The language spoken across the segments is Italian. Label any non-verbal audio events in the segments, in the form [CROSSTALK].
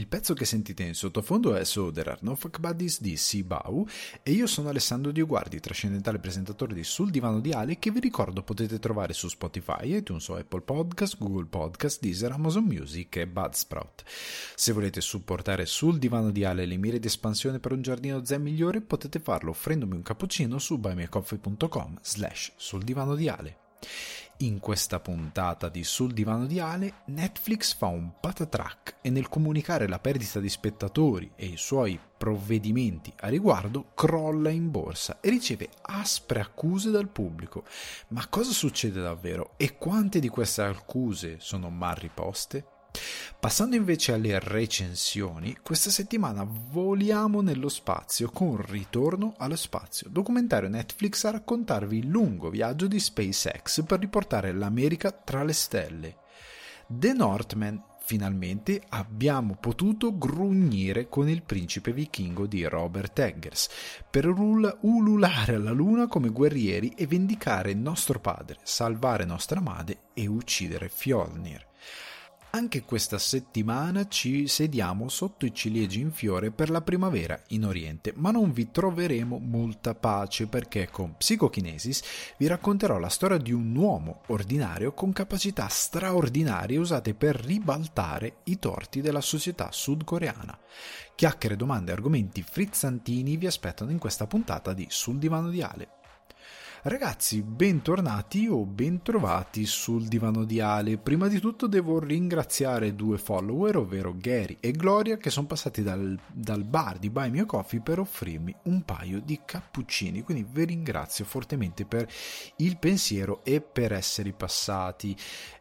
Il pezzo che sentite in sottofondo è So There Are No Fuck Buddies di Sibau e io sono Alessandro Dioguardi, trascendentale presentatore di Sul Divano di Ale che vi ricordo potete trovare su Spotify, iTunes o Apple Podcast, Google Podcast, Deezer, Amazon Music e Budsprout. Se volete supportare Sul Divano di Ale le mire di espansione per un giardino zen migliore potete farlo offrendomi un cappuccino su buymeacoffee.com slash sul divano di Ale. In questa puntata di Sul divano di Ale, Netflix fa un patatrack e nel comunicare la perdita di spettatori e i suoi provvedimenti a riguardo crolla in borsa e riceve aspre accuse dal pubblico. Ma cosa succede davvero e quante di queste accuse sono mal riposte? Passando invece alle recensioni, questa settimana voliamo nello spazio con Ritorno allo spazio, documentario Netflix a raccontarvi il lungo viaggio di SpaceX per riportare l'America tra le stelle. The Northman, finalmente abbiamo potuto grugnire con il principe vichingo di Robert Eggers per ululare alla luna come guerrieri e vendicare nostro padre, salvare nostra madre e uccidere Fjolnir. Anche questa settimana ci sediamo sotto i ciliegi in fiore per la primavera in Oriente, ma non vi troveremo molta pace perché con Psicokinesis vi racconterò la storia di un uomo ordinario con capacità straordinarie usate per ribaltare i torti della società sudcoreana. Chiacchiere, domande e argomenti frizzantini vi aspettano in questa puntata di Sul divano di Ale. Ragazzi, bentornati o bentrovati sul divano di Ale. Prima di tutto devo ringraziare due follower, ovvero Gary e Gloria, che sono passati dal, dal bar di Buy a Coffee per offrirmi un paio di cappuccini. Quindi vi ringrazio fortemente per il pensiero e per essere passati.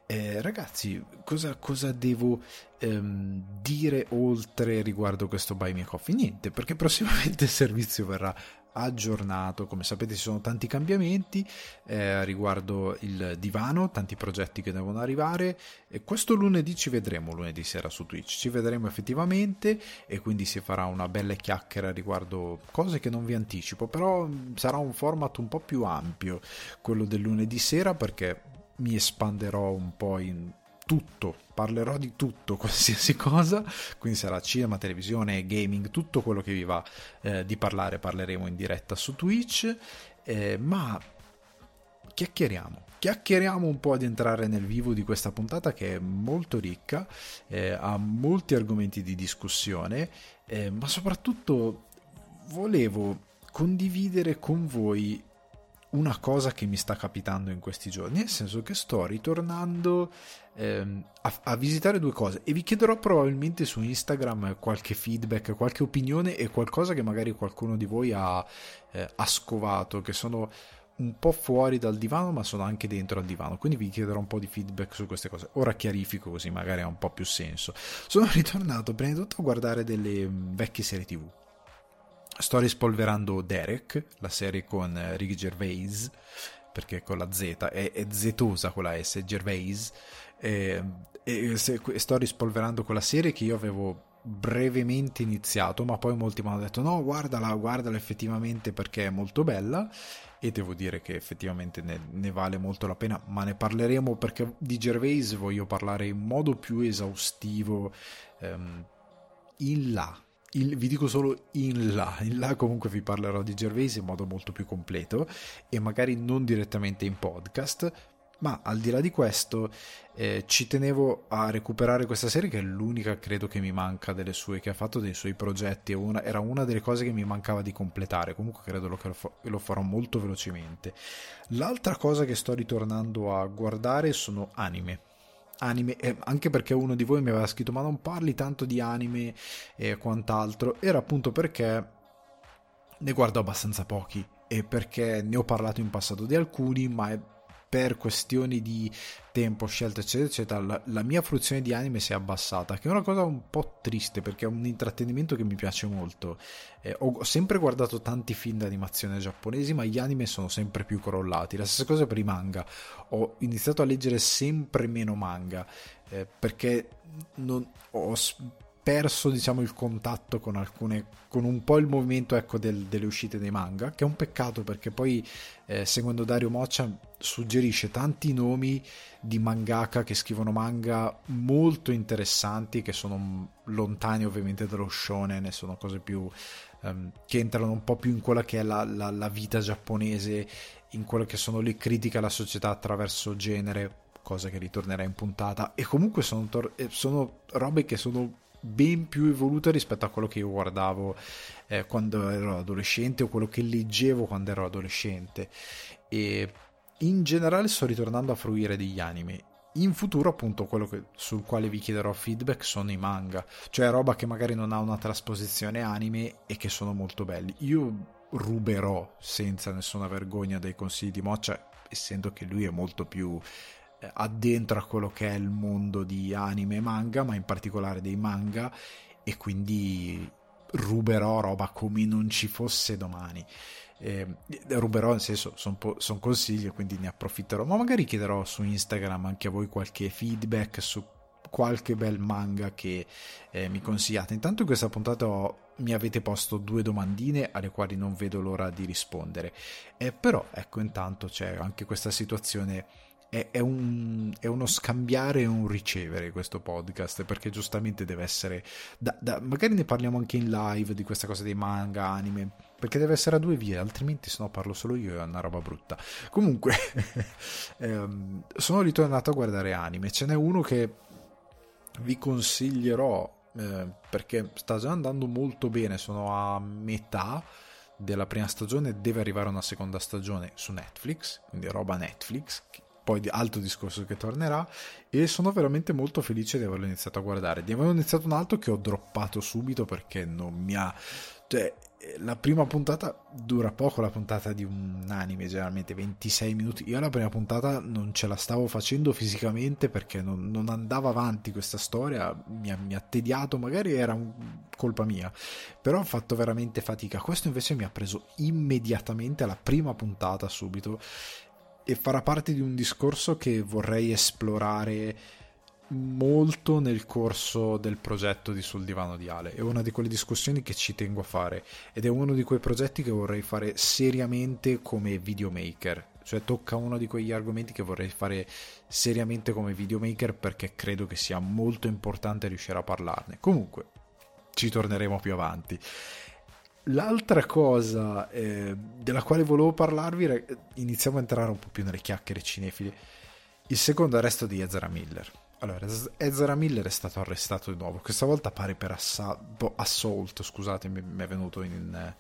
Eh, ragazzi, cosa, cosa devo ehm, dire oltre riguardo questo Buy Me Coffee? Niente, perché prossimamente il servizio verrà aggiornato. Come sapete ci sono tanti cambiamenti eh, riguardo il divano, tanti progetti che devono arrivare e questo lunedì ci vedremo, lunedì sera su Twitch, ci vedremo effettivamente e quindi si farà una bella chiacchiera riguardo cose che non vi anticipo, però mm, sarà un format un po' più ampio quello del lunedì sera perché mi espanderò un po' in tutto, parlerò di tutto, [LAUGHS] qualsiasi cosa, quindi sarà cinema, televisione, gaming, tutto quello che vi va eh, di parlare, parleremo in diretta su Twitch, eh, ma chiacchieriamo. Chiacchieriamo un po' ad entrare nel vivo di questa puntata che è molto ricca, eh, ha molti argomenti di discussione, eh, ma soprattutto volevo condividere con voi una cosa che mi sta capitando in questi giorni, nel senso che sto ritornando ehm, a, a, visitare due cose. E vi chiederò probabilmente su Instagram qualche feedback, qualche opinione e qualcosa che magari qualcuno di voi ha, eh, ha scovato, che sono un po' fuori dal divano ma sono anche dentro al divano. Quindi vi chiederò un po' di feedback su queste cose. Ora chiarifico così magari ha un po' più senso. Sono ritornato prima di tutto a guardare delle mm, vecchie serie tv sto rispolverando Derek, la serie con eh, Ricky Gervais, perché con la Z è, è zetosa con la S, Gervais, e, e se, sto rispolverando quella serie che io avevo brevemente iniziato, ma poi molti mi hanno detto no, guardala, guardala effettivamente perché è molto bella. E devo dire che effettivamente ne, ne, vale molto la pena, ma ne parleremo perché di Gervais voglio parlare in modo più esaustivo. Ehm, in là, il, vi dico solo in là, in là comunque vi parlerò di Gervais in modo molto più completo e magari non direttamente in podcast, ma al di là di questo eh, ci tenevo a recuperare questa serie che è l'unica credo che mi manca delle sue che ha fatto dei suoi progetti una, era una delle cose che mi mancava di completare comunque credo lo, che lo, lo farò molto velocemente. L'altra cosa che sto ritornando a guardare sono anime anime, eh, anche perché uno di voi mi aveva scritto ma non parli tanto di anime e quant'altro, era appunto perché ne guardo abbastanza pochi e perché ne ho parlato in passato di alcuni, ma è per questioni di tempo, scelta, eccetera, eccetera, la, la, mia fruizione di anime si è abbassata, che è una cosa un po' triste perché è un intrattenimento che mi piace molto. Eh, ho sempre guardato tanti film d'animazione giapponesi, ma gli anime sono sempre più crollati. La stessa cosa per i manga. Ho iniziato a leggere sempre meno manga eh, perché non, ho perso diciamo il contatto con alcune con un po' il movimento ecco, del, delle uscite dei manga che è un peccato perché poi eh, seguendo Dario Moccia suggerisce tanti nomi di mangaka che scrivono manga molto interessanti che sono lontani ovviamente dallo shonen sono cose più um, che entrano un po' più in quella che è la, la, la vita giapponese in quello che sono le critiche alla società attraverso genere cosa che ritornerà in puntata. E comunque sono, tor- eh, sono robe che sono ben più evolute rispetto a quello che io guardavo eh, quando ero adolescente o quello che leggevo quando ero adolescente. E in generale sto ritornando a fruire degli anime. In futuro appunto quello che, sul quale vi chiederò feedback sono i manga. Cioè roba che magari non ha una trasposizione anime e che sono molto belli. Io ruberò senza nessuna vergogna dei consigli di Moccia essendo che lui è molto più eh, addentro a quello che è il mondo di anime e manga, ma in particolare dei manga, e quindi ruberò roba come non ci fosse domani. Eh, ruberò nel senso sono son consigli quindi ne approfitterò ma magari chiederò su Instagram anche a voi qualche feedback su qualche bel manga che eh, mi consigliate intanto in questa puntata ho, mi avete posto due domandine alle quali non vedo l'ora di rispondere eh, però ecco intanto c'è anche questa situazione è, è, un, è, uno scambiare e un ricevere questo podcast perché giustamente deve essere da, da, magari ne parliamo anche in live di questa cosa dei manga anime perché deve essere a due vie altrimenti se no parlo solo io è una roba brutta. Comunque [LAUGHS] ehm, sono ritornato a guardare anime. Ce n'è uno che vi consiglierò eh, perché sta già andando molto bene sono a metà della prima stagione deve arrivare una seconda stagione su Netflix quindi roba Netflix poi altro discorso che tornerà e sono veramente molto felice di averlo iniziato a guardare. Di averlo iniziato un altro che ho droppato subito perché non mi ha cioè la prima puntata dura poco la puntata di un anime generalmente 26 minuti. Io la prima puntata non ce la stavo facendo fisicamente perché non, non andava avanti questa storia mi ha, mi ha tediato magari era un, colpa mia però ho fatto veramente fatica. Questo invece mi ha preso immediatamente alla prima puntata subito e farà parte di un discorso che vorrei esplorare molto nel corso del progetto di Sul Divano di Ale. È una di quelle discussioni che ci tengo a fare ed è uno di quei progetti che vorrei fare seriamente come videomaker. Cioè tocca uno di quegli argomenti che vorrei fare seriamente come videomaker perché credo che sia molto importante riuscire a parlarne. Comunque, ci torneremo più avanti. L'altra cosa eh, della quale volevo parlarvi, iniziamo a entrare un po' più nelle chiacchiere cinefili. Il secondo arresto di Ezra Miller. Allora, Ezra Miller è stato arrestato di nuovo, questa volta pare per assa- assault, scusate, mi è venuto in,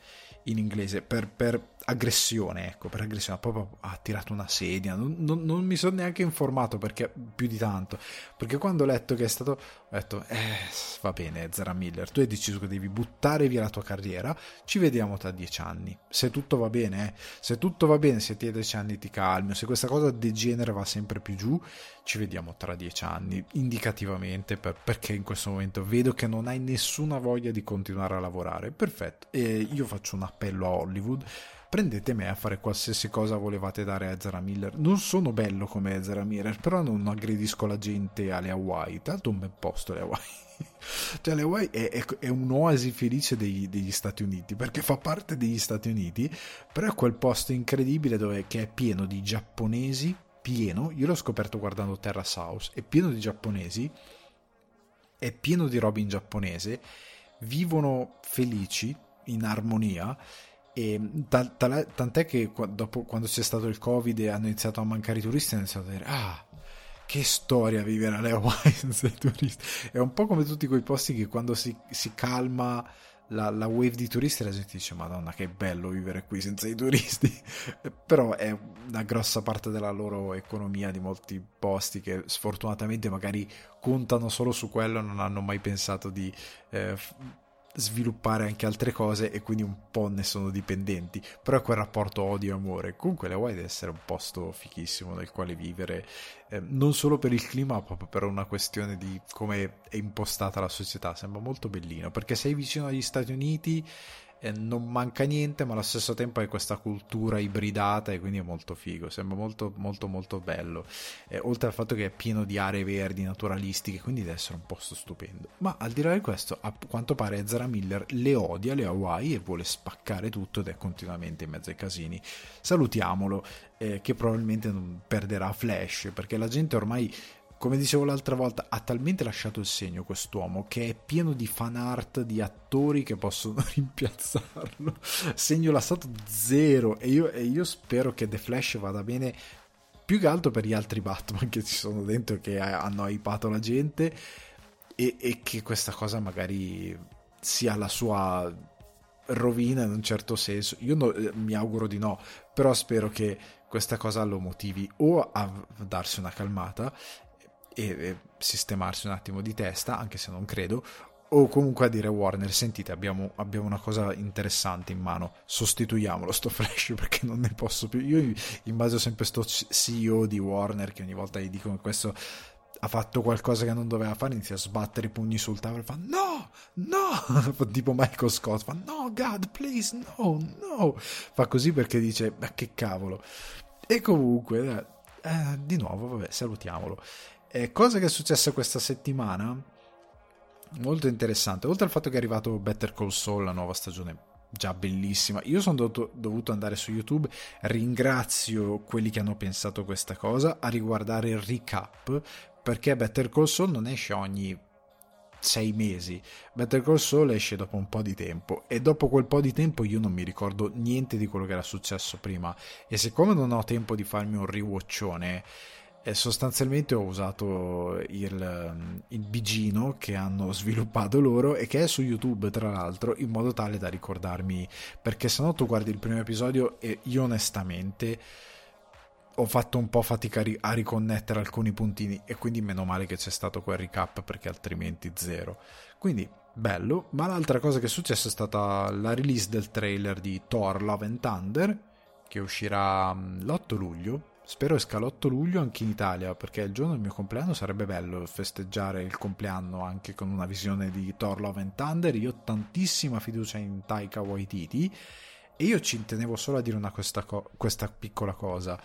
in inglese, per, per, aggressione, ecco, per aggressione, proprio ha tirato una sedia, non, non, non, mi sono neanche informato perché più di tanto, perché quando ho letto che è stato, ho detto, eh, va bene Zara Miller, tu hai deciso che devi buttare via la tua carriera, ci vediamo tra dieci anni, se tutto va bene, eh, se tutto va bene, se ti dieci anni ti calmi, se questa cosa degenera va sempre più giù, ci vediamo tra dieci anni, indicativamente, per, perché in questo momento vedo che non hai nessuna voglia di continuare a lavorare, perfetto, e io faccio un appello a Hollywood, prendete me a fare qualsiasi cosa volevate dare a Ezra Miller. Non sono bello come Ezra Miller, però non aggredisco la gente alle Hawaii. Tanto un bel posto le Hawaii. [LAUGHS] cioè le Hawaii è, è, è un'oasi felice dei, degli Stati Uniti, perché fa parte degli Stati Uniti, però è quel posto incredibile dove, che è pieno di giapponesi, pieno, io l'ho scoperto guardando Terra House, è pieno di giapponesi, è pieno di roba in giapponese, vivono felici, in armonia e tant'è che dopo, quando c'è stato il covid e hanno iniziato a mancare i turisti hanno iniziato a dire ah che storia vivere alle Hawaii senza i turisti. È un po' come tutti quei posti che quando si, si calma la, la, wave di turisti la gente dice madonna che bello vivere qui senza i turisti. [LAUGHS] Però è una grossa parte della loro economia di molti posti che sfortunatamente magari contano solo su quello e non hanno mai pensato di eh, sviluppare anche altre cose e quindi un po' ne sono dipendenti. Però è quel rapporto odio-amore comunque le Hawaii deve essere un posto fichissimo nel quale vivere eh, non solo per il clima ma proprio per una questione di come è impostata la società. Sembra molto bellino perché sei vicino agli Stati Uniti non manca niente, ma allo stesso tempo hai questa cultura ibridata e quindi è molto figo, sembra molto molto molto bello. Eh, oltre al fatto che è pieno di aree verdi naturalistiche, quindi deve essere un posto stupendo. Ma al di là di questo, a quanto pare Ezra Miller le odia le Hawaii e vuole spaccare tutto ed è continuamente in mezzo ai casini. Salutiamolo, eh, che probabilmente non perderà Flash, perché la gente ormai come dicevo l'altra volta, ha talmente lasciato il segno quest'uomo che è pieno di fan art di attori che possono [LAUGHS] rimpiazzarlo. Segno lasciato zero. E io, e io spero che The Flash vada bene più che altro per gli altri Batman che ci sono dentro che hanno hypato la gente e, e che questa cosa magari sia la sua rovina in un certo senso. Io no, eh, mi auguro di no, però spero che questa cosa lo motivi o a darsi una calmata e sistemarsi un attimo di testa, anche se non credo, o comunque a dire Warner, sentite, abbiamo, abbiamo, una cosa interessante in mano, sostituiamolo sto Flash [LAUGHS] perché non ne posso più. Io immagino sempre sto CEO di Warner che ogni volta gli dicono che questo ha fatto qualcosa che non doveva fare, inizia a sbattere i pugni sul tavolo e fa no, no, [LAUGHS] tipo Michael Scott, fa no, God, please, no, no, fa così perché dice, ma che cavolo. E comunque, eh di nuovo, vabbè, salutiamolo. Eh, cosa che è successa questa settimana, molto interessante, oltre al fatto che è arrivato Better Call Saul, la nuova stagione già bellissima. Io sono dovuto, dovuto, andare su YouTube, ringrazio quelli che hanno pensato questa cosa, a riguardare il recap, perché Better Call Saul non esce ogni sei mesi. Better Call Saul esce dopo un po' di tempo e dopo quel po' di tempo io non mi ricordo niente di quello che era successo prima e siccome non ho tempo di farmi un rewatchone e sostanzialmente ho usato il, il bigino che hanno [LAUGHS] sviluppato loro e che è su YouTube tra l'altro in modo tale da ricordarmi perché se no tu guardi il primo episodio e io onestamente ho fatto un po' fatica a riconnettere alcuni puntini e quindi meno male che c'è stato quel recap perché altrimenti zero. Quindi bello ma l'altra cosa che è successa è stata la release del trailer di Thor Love and Thunder che uscirà l'8 luglio Spero esca l'8 luglio anche in Italia, perché il giorno del mio compleanno sarebbe bello festeggiare il compleanno anche con una visione di Thor Love and Thunder. Io ho tantissima fiducia in Taika Waititi e io ci tenevo solo a dire una, questa, co- questa piccola cosa.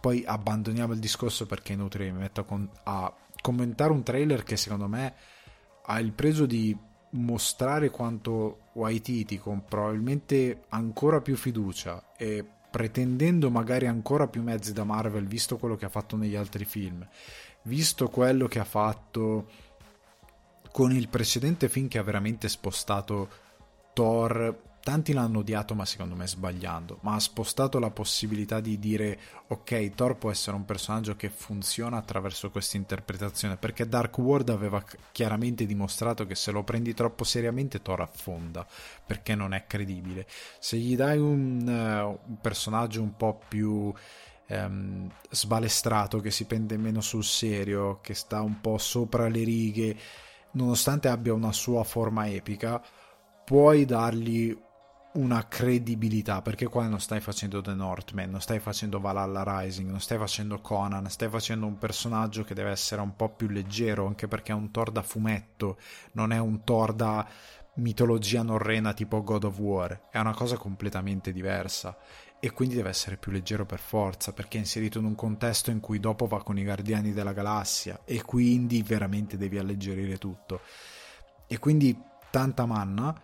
Poi abbandoniamo il discorso perché è inutile mi metto con- a commentare un trailer che secondo me ha il pregio di mostrare quanto Waititi con probabilmente ancora più fiducia e pretendendo magari ancora più mezzi da Marvel, visto quello che ha fatto negli altri film, visto quello che ha fatto con il precedente film che ha veramente spostato Thor tanti l'hanno odiato ma secondo me sbagliando, ma ha spostato la possibilità di dire ok, Thor può essere un personaggio che funziona attraverso questa interpretazione, perché Dark World aveva chiaramente dimostrato che se lo prendi troppo seriamente Thor affonda, perché non è credibile. Se gli dai un, uh, un personaggio un po' più um, sbalestrato, che si prende meno sul serio, che sta un po' sopra le righe, nonostante abbia una sua forma epica, puoi dargli una credibilità perché qua non stai facendo The Northman, non stai facendo Valhalla Rising, non stai facendo Conan, stai facendo un personaggio che deve essere un po' più leggero anche perché è un Thor da fumetto, non è un Thor da mitologia norrena tipo God of War, è una cosa completamente diversa. E quindi deve essere più leggero per forza perché è inserito in un contesto in cui dopo va con i Guardiani della Galassia e quindi veramente devi alleggerire tutto. E quindi tanta manna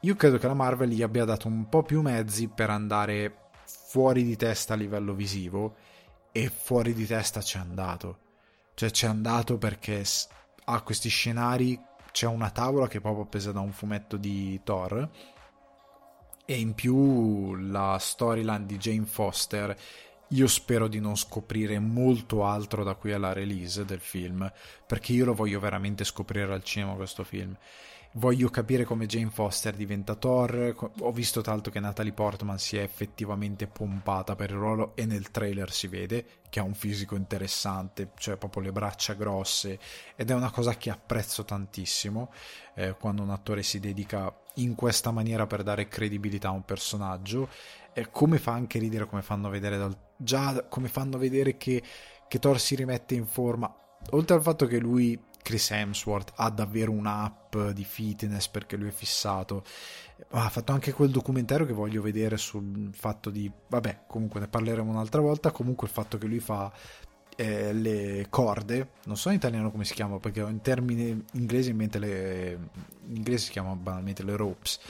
io credo che la Marvel gli abbia dato un po' più mezzi per andare fuori di testa a livello visivo e fuori di testa c'è andato. Cioè c'è andato perché ha questi scenari, c'è una tavola che è proprio presa da un fumetto di Thor e in più la storyline di Jane Foster io spero di non scoprire molto altro da qui alla release del film perché io lo voglio veramente scoprire al cinema questo film voglio capire come Jane Foster diventa Thor. Ho visto tanto che Natalie Portman si è effettivamente pompata per il ruolo e nel trailer si vede che ha un fisico interessante, cioè proprio le braccia grosse ed è una cosa che apprezzo tantissimo eh, quando un attore si dedica in questa maniera per dare credibilità a un personaggio. Eh, come fa anche ridere come fanno vedere dal... già come fanno vedere che, che Thor si rimette in forma oltre al fatto che lui Chris Hemsworth ha davvero un'app di fitness perché lui è fissato. Ha fatto anche quel documentario che voglio vedere sul fatto di... Vabbè, comunque ne parleremo un'altra volta. Comunque il fatto che lui fa eh, le corde, non so in italiano come si chiama perché in termini inglesi in mente le... in inglese si chiama banalmente le ropes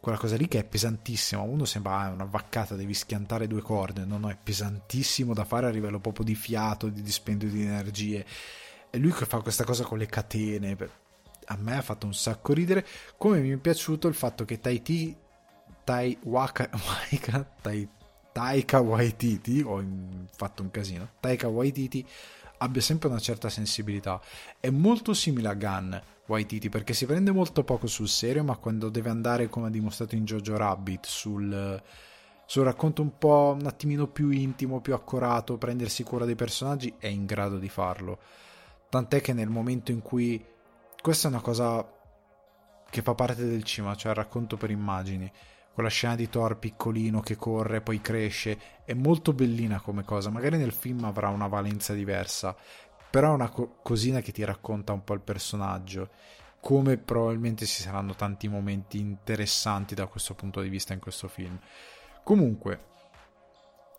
quella cosa lì che è pesantissima. Uno sembra ah, una vaccata, devi schiantare due corde. No, no, è pesantissimo da fare a livello proprio di fiato, di dispendio di energie. E lui che fa questa cosa con le catene. A me ha fatto un sacco ridere. Come mi è piaciuto il fatto che Taiti. Tai Waka, [LAUGHS] Waika, tai, Taika Waititi, ho fatto un casino. Taika Waititi abbia sempre una certa sensibilità. È molto simile a Gunn Waititi perché si prende molto poco sul serio, ma quando deve andare, come ha dimostrato in Jojo Rabbit, sul, sul racconto un po' un attimino più intimo, più accorato, prendersi cura dei personaggi, è in grado di farlo. Tant'è che nel momento in cui questa è una cosa che fa parte del cinema, cioè il racconto per immagini. Quella scena di Thor piccolino che corre, poi cresce, è molto bellina come cosa. Magari nel film avrà una valenza diversa, però è una co- cosina che ti racconta un po' il personaggio. Come probabilmente ci saranno tanti momenti interessanti da questo punto di vista in questo film. Comunque,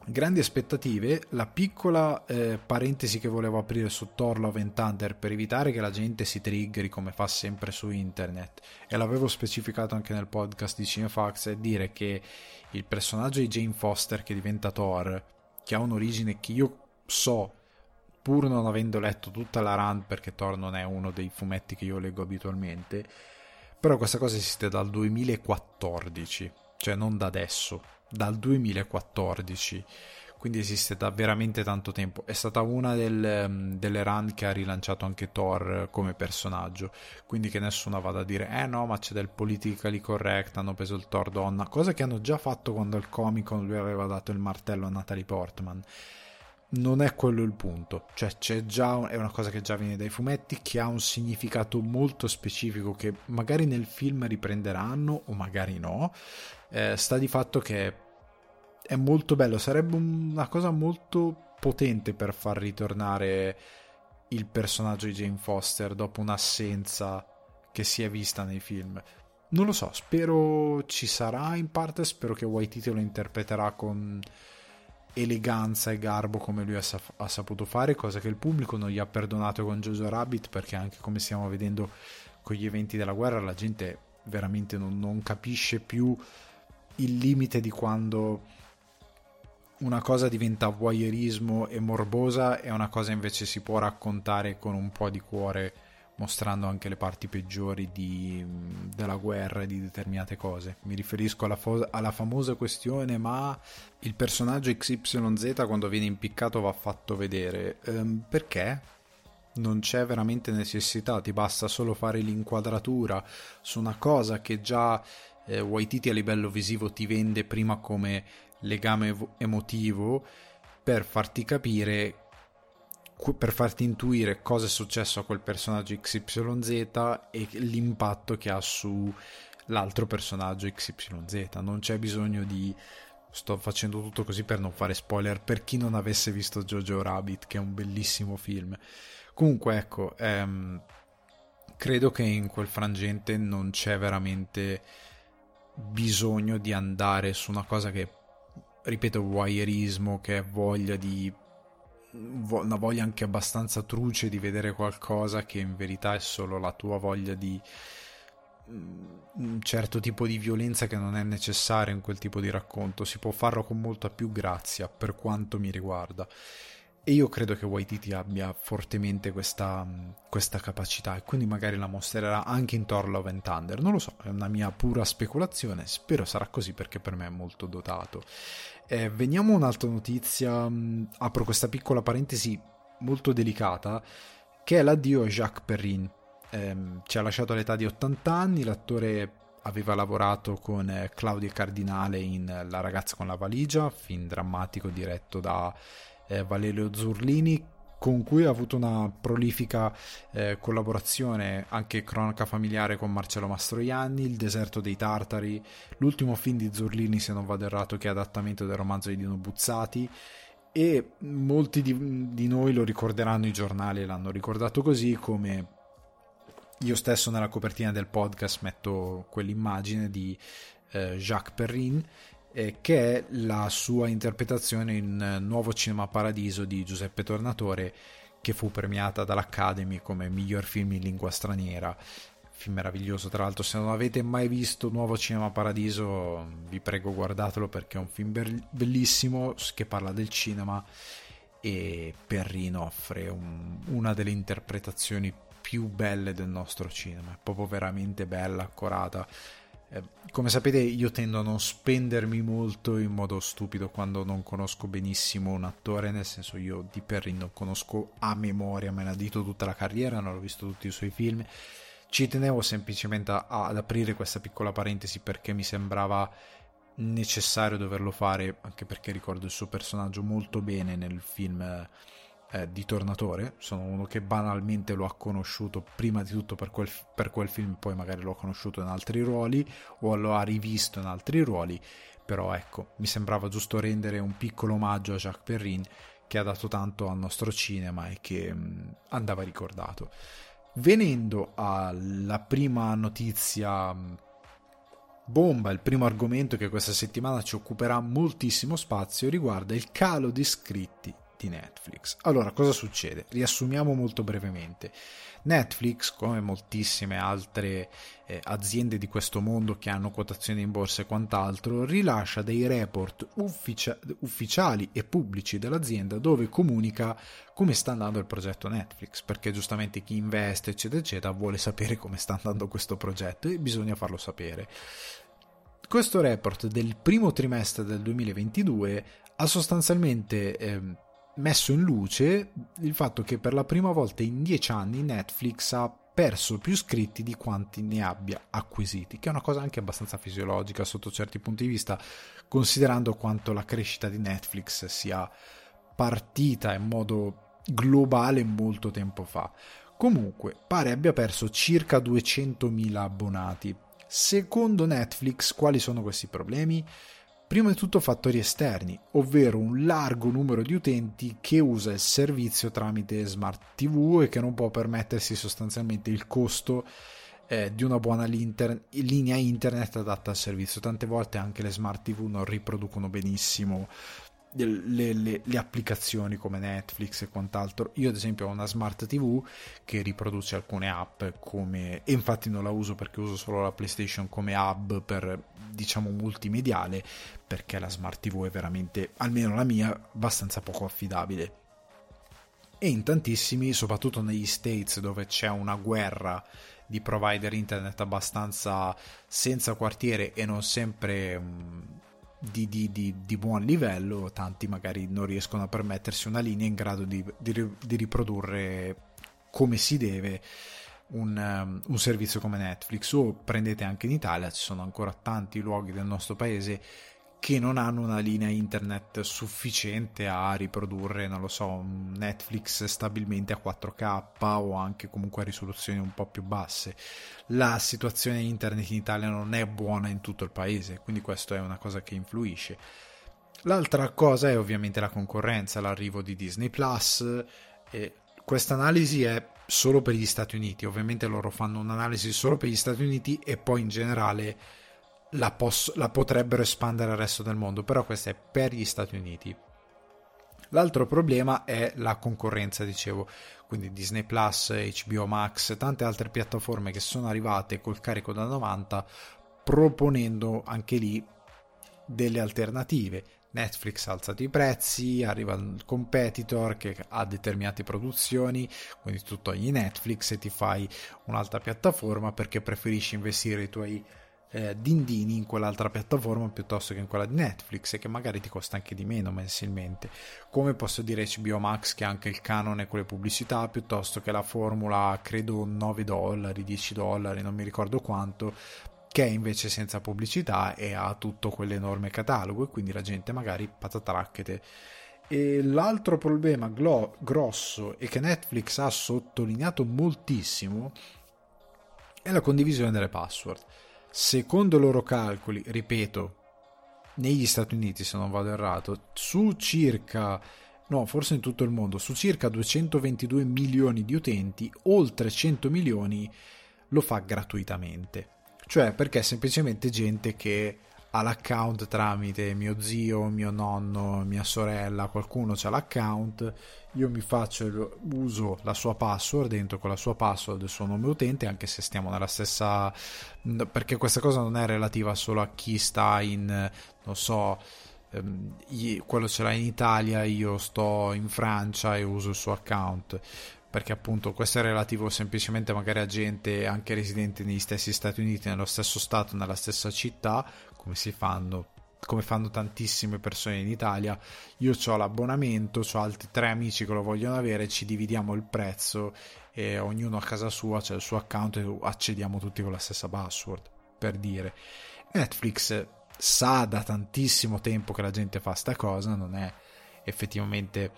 grandi aspettative. La piccola eh, parentesi che volevo aprire su Thor Love and Thunder per evitare che la gente si triggeri come fa sempre su internet, e l'avevo specificato anche nel podcast di Cinefax, è dire che il personaggio di Jane Foster che diventa Thor, che ha un'origine che io so, pur non avendo letto tutta la run, perché Thor non è uno dei fumetti che io leggo abitualmente, però questa cosa esiste dal 2014, cioè non da adesso dal 2014 quindi esiste da veramente tanto tempo. È stata una del, um, delle run che ha rilanciato anche Thor come personaggio, quindi che nessuno vada a dire eh no, ma c'è del politically correct, hanno preso il Thor donna, cosa che hanno già fatto quando al Comic Con lui aveva dato il martello a Natalie Portman. Non è quello il punto, cioè c'è già, è una cosa che già viene dai fumetti, che ha un significato molto specifico che magari nel film riprenderanno o magari no, eh, sta di fatto che è molto bello, sarebbe una cosa molto potente per far ritornare il personaggio di Jane Foster dopo un'assenza che si è vista nei film. Non lo so, spero ci sarà in parte, spero che Waititi lo interpreterà con eleganza e garbo come lui ha, sa- ha, saputo fare, cosa che il pubblico non gli ha perdonato con Jojo Rabbit perché anche come stiamo vedendo con gli eventi della guerra la gente veramente non, non capisce più il limite di quando una cosa diventa voyeurismo e morbosa e una cosa invece si può raccontare con un po' di cuore mostrando anche le parti peggiori di, della guerra e di determinate cose. Mi riferisco alla, fo- alla, famosa questione ma il personaggio XYZ quando viene impiccato va fatto vedere. Ehm, perché? Non c'è veramente necessità, ti basta solo fare l'inquadratura su una cosa che già eh, Waititi a livello visivo ti vende prima come legame emotivo per farti capire per farti intuire cosa è successo a quel personaggio XYZ e l'impatto che ha su l'altro personaggio XYZ. Non c'è bisogno di. Sto facendo tutto così per non fare spoiler per chi non avesse visto Jojo Rabbit, che è un bellissimo film. Comunque, ecco, ehm, credo che in quel frangente non c'è veramente bisogno di andare su una cosa che, ripeto, voyeurismo, che è voglia di una voglia anche abbastanza truce di vedere qualcosa che in verità è solo la tua voglia di mm, un certo tipo di violenza che non è necessaria in quel tipo di racconto. Si può farlo con molta più grazia per quanto mi riguarda e io credo che Waititi abbia fortemente questa, questa, capacità e quindi magari la mostrerà anche in Thor Love and Thunder. Non lo so, è una mia pura speculazione, spero sarà così perché per me è molto dotato. Eh, veniamo a un'altra notizia, mm, apro questa piccola parentesi molto delicata, che è l'addio a Jacques Perrin. Eh, ci ha lasciato all'età di 80 anni, l'attore aveva lavorato con eh, Claudia Cardinale in La ragazza con la valigia, film drammatico diretto da eh, Valerio Zurlini con cui ha avuto una prolifica eh, collaborazione anche cronaca familiare con Marcello Mastroianni, Il deserto dei tartari, l'ultimo film di Zurlini se non vado errato che è adattamento del romanzo di Dino Buzzati. E molti di, di noi lo ricorderanno i giornali l'hanno ricordato così come io stesso nella copertina del podcast metto quell'immagine di eh, Jacques Perrin eh, che è la sua interpretazione in Nuovo Cinema Paradiso di Giuseppe Tornatore che fu premiata dall'Academy come miglior film in lingua straniera film meraviglioso tra l'altro se non avete mai visto Nuovo Cinema Paradiso vi prego guardatelo perché è un film bellissimo che parla del cinema e Perrin offre un, una delle interpretazioni più belle del nostro cinema, è proprio veramente bella, accurata. Eh, come sapete io tendo a non spendermi molto in modo stupido quando non conosco benissimo un attore, nel senso io di Perrin non conosco a memoria, me ne ha dito tutta la carriera, non ho visto tutti i suoi film. Ci tenevo semplicemente ad aprire questa piccola parentesi perché mi sembrava necessario doverlo fare, anche perché ricordo il suo personaggio molto bene nel film eh, di Tornatore, sono uno che banalmente lo ha conosciuto prima di tutto per quel, per quel film, poi magari l'ho conosciuto in altri ruoli o lo ha rivisto in altri ruoli, però ecco, mi sembrava giusto rendere un piccolo omaggio a Jacques Perrin che ha dato tanto al nostro cinema e che mh, mm, andava ricordato. Venendo alla prima notizia mm, bomba, il primo argomento che questa settimana ci occuperà moltissimo spazio riguarda il calo di iscritti di Netflix. Allora, cosa succede? Riassumiamo molto brevemente. Netflix, come moltissime altre eh, aziende di questo mondo che hanno quotazioni in borsa e quant'altro, rilascia dei report ufficia- ufficiali e pubblici dell'azienda dove comunica come sta andando il progetto Netflix, perché giustamente chi investe, eccetera, eccetera, vuole sapere come sta andando questo progetto e bisogna farlo sapere. Questo report del primo trimestre del 2022 ha sostanzialmente eh, messo in luce il fatto che per la prima volta in dieci anni Netflix ha perso più iscritti di quanti ne abbia acquisiti, che è una cosa anche abbastanza fisiologica sotto certi punti di vista, considerando quanto la crescita di Netflix sia partita in modo globale molto tempo fa. Comunque, pare abbia perso circa 200.000 abbonati. Secondo Netflix, quali sono questi problemi? Prima di tutto fattori esterni, ovvero un largo numero di utenti che usa il servizio tramite smart TV e che non può permettersi sostanzialmente il costo eh, di una buona linea internet adatta al servizio. Tante volte anche le smart TV non riproducono benissimo le, le, le, applicazioni come Netflix e quant'altro. Io, ad esempio, ho una smart TV che riproduce alcune app come. E infatti non la uso perché uso solo la PlayStation come hub per diciamo multimediale. Perché la smart TV è veramente, almeno la mia, abbastanza poco affidabile. E in tantissimi, soprattutto negli States dove c'è una guerra di provider internet abbastanza senza quartiere e non sempre. Um, di, di, di, di, buon livello, tanti magari non riescono a permettersi una linea in grado di, riprodurre come si deve un, um, un, servizio come Netflix. O prendete anche in Italia, ci sono ancora tanti luoghi del nostro paese che non hanno una linea internet sufficiente a riprodurre, non lo so, Netflix stabilmente a 4K o anche comunque a risoluzioni un po' più basse. La situazione internet in Italia non è buona in tutto il paese, quindi questo è una cosa che influisce. L'altra cosa è ovviamente la concorrenza, l'arrivo di Disney Plus. questa analisi è solo per gli Stati Uniti, ovviamente loro fanno un'analisi solo per gli Stati Uniti e poi in generale la, poss- la potrebbero espandere al resto del mondo, però questa è per gli Stati Uniti. L'altro problema è la concorrenza, dicevo, quindi Disney Plus, HBO Max, tante altre piattaforme che sono arrivate col carico da 90 proponendo anche lì delle alternative. Netflix ha alzato i prezzi, arriva il competitor che ha determinate produzioni, quindi tu togli Netflix e ti fai un'altra piattaforma perché preferisci investire i tuoi eh, dindini in quell'altra piattaforma piuttosto che in quella di Netflix e che magari ti costa anche di meno mensilmente. Come posso dire HBO Max che ha anche il canone con le pubblicità piuttosto che la formula credo 9 dollari 10 dollari non mi ricordo quanto che è invece senza pubblicità e ha tutto quell'enorme catalogo e quindi la gente magari patatracchete. E l'altro problema glo- grosso e che Netflix ha sottolineato moltissimo è la condivisione delle password secondo i loro calcoli, ripeto, negli Stati Uniti se non vado errato, su circa, no, forse in tutto il mondo, su circa 222 milioni di utenti, oltre 100 milioni lo fa gratuitamente. Cioè perché è semplicemente gente che ha l'account tramite mio zio, mio nonno, mia sorella, qualcuno ha l'account, io mi faccio, uso la sua password, dentro con la sua password il suo nome utente, anche se stiamo nella stessa... perché questa cosa non è relativa solo a chi sta in, non so, ehm, quello ce l'ha in Italia, io sto in Francia e uso il suo account. Perché appunto questo è relativo semplicemente magari a gente anche residente negli stessi Stati Uniti, nello stesso stato, nella stessa città, come si fanno come fanno tantissime persone in Italia. Io ho l'abbonamento, ho altri tre amici che lo vogliono avere, ci dividiamo il prezzo e ognuno a casa sua c'è il suo account e accediamo tutti con la stessa password, per dire. Netflix sa da tantissimo tempo che la gente fa sta cosa, non è effettivamente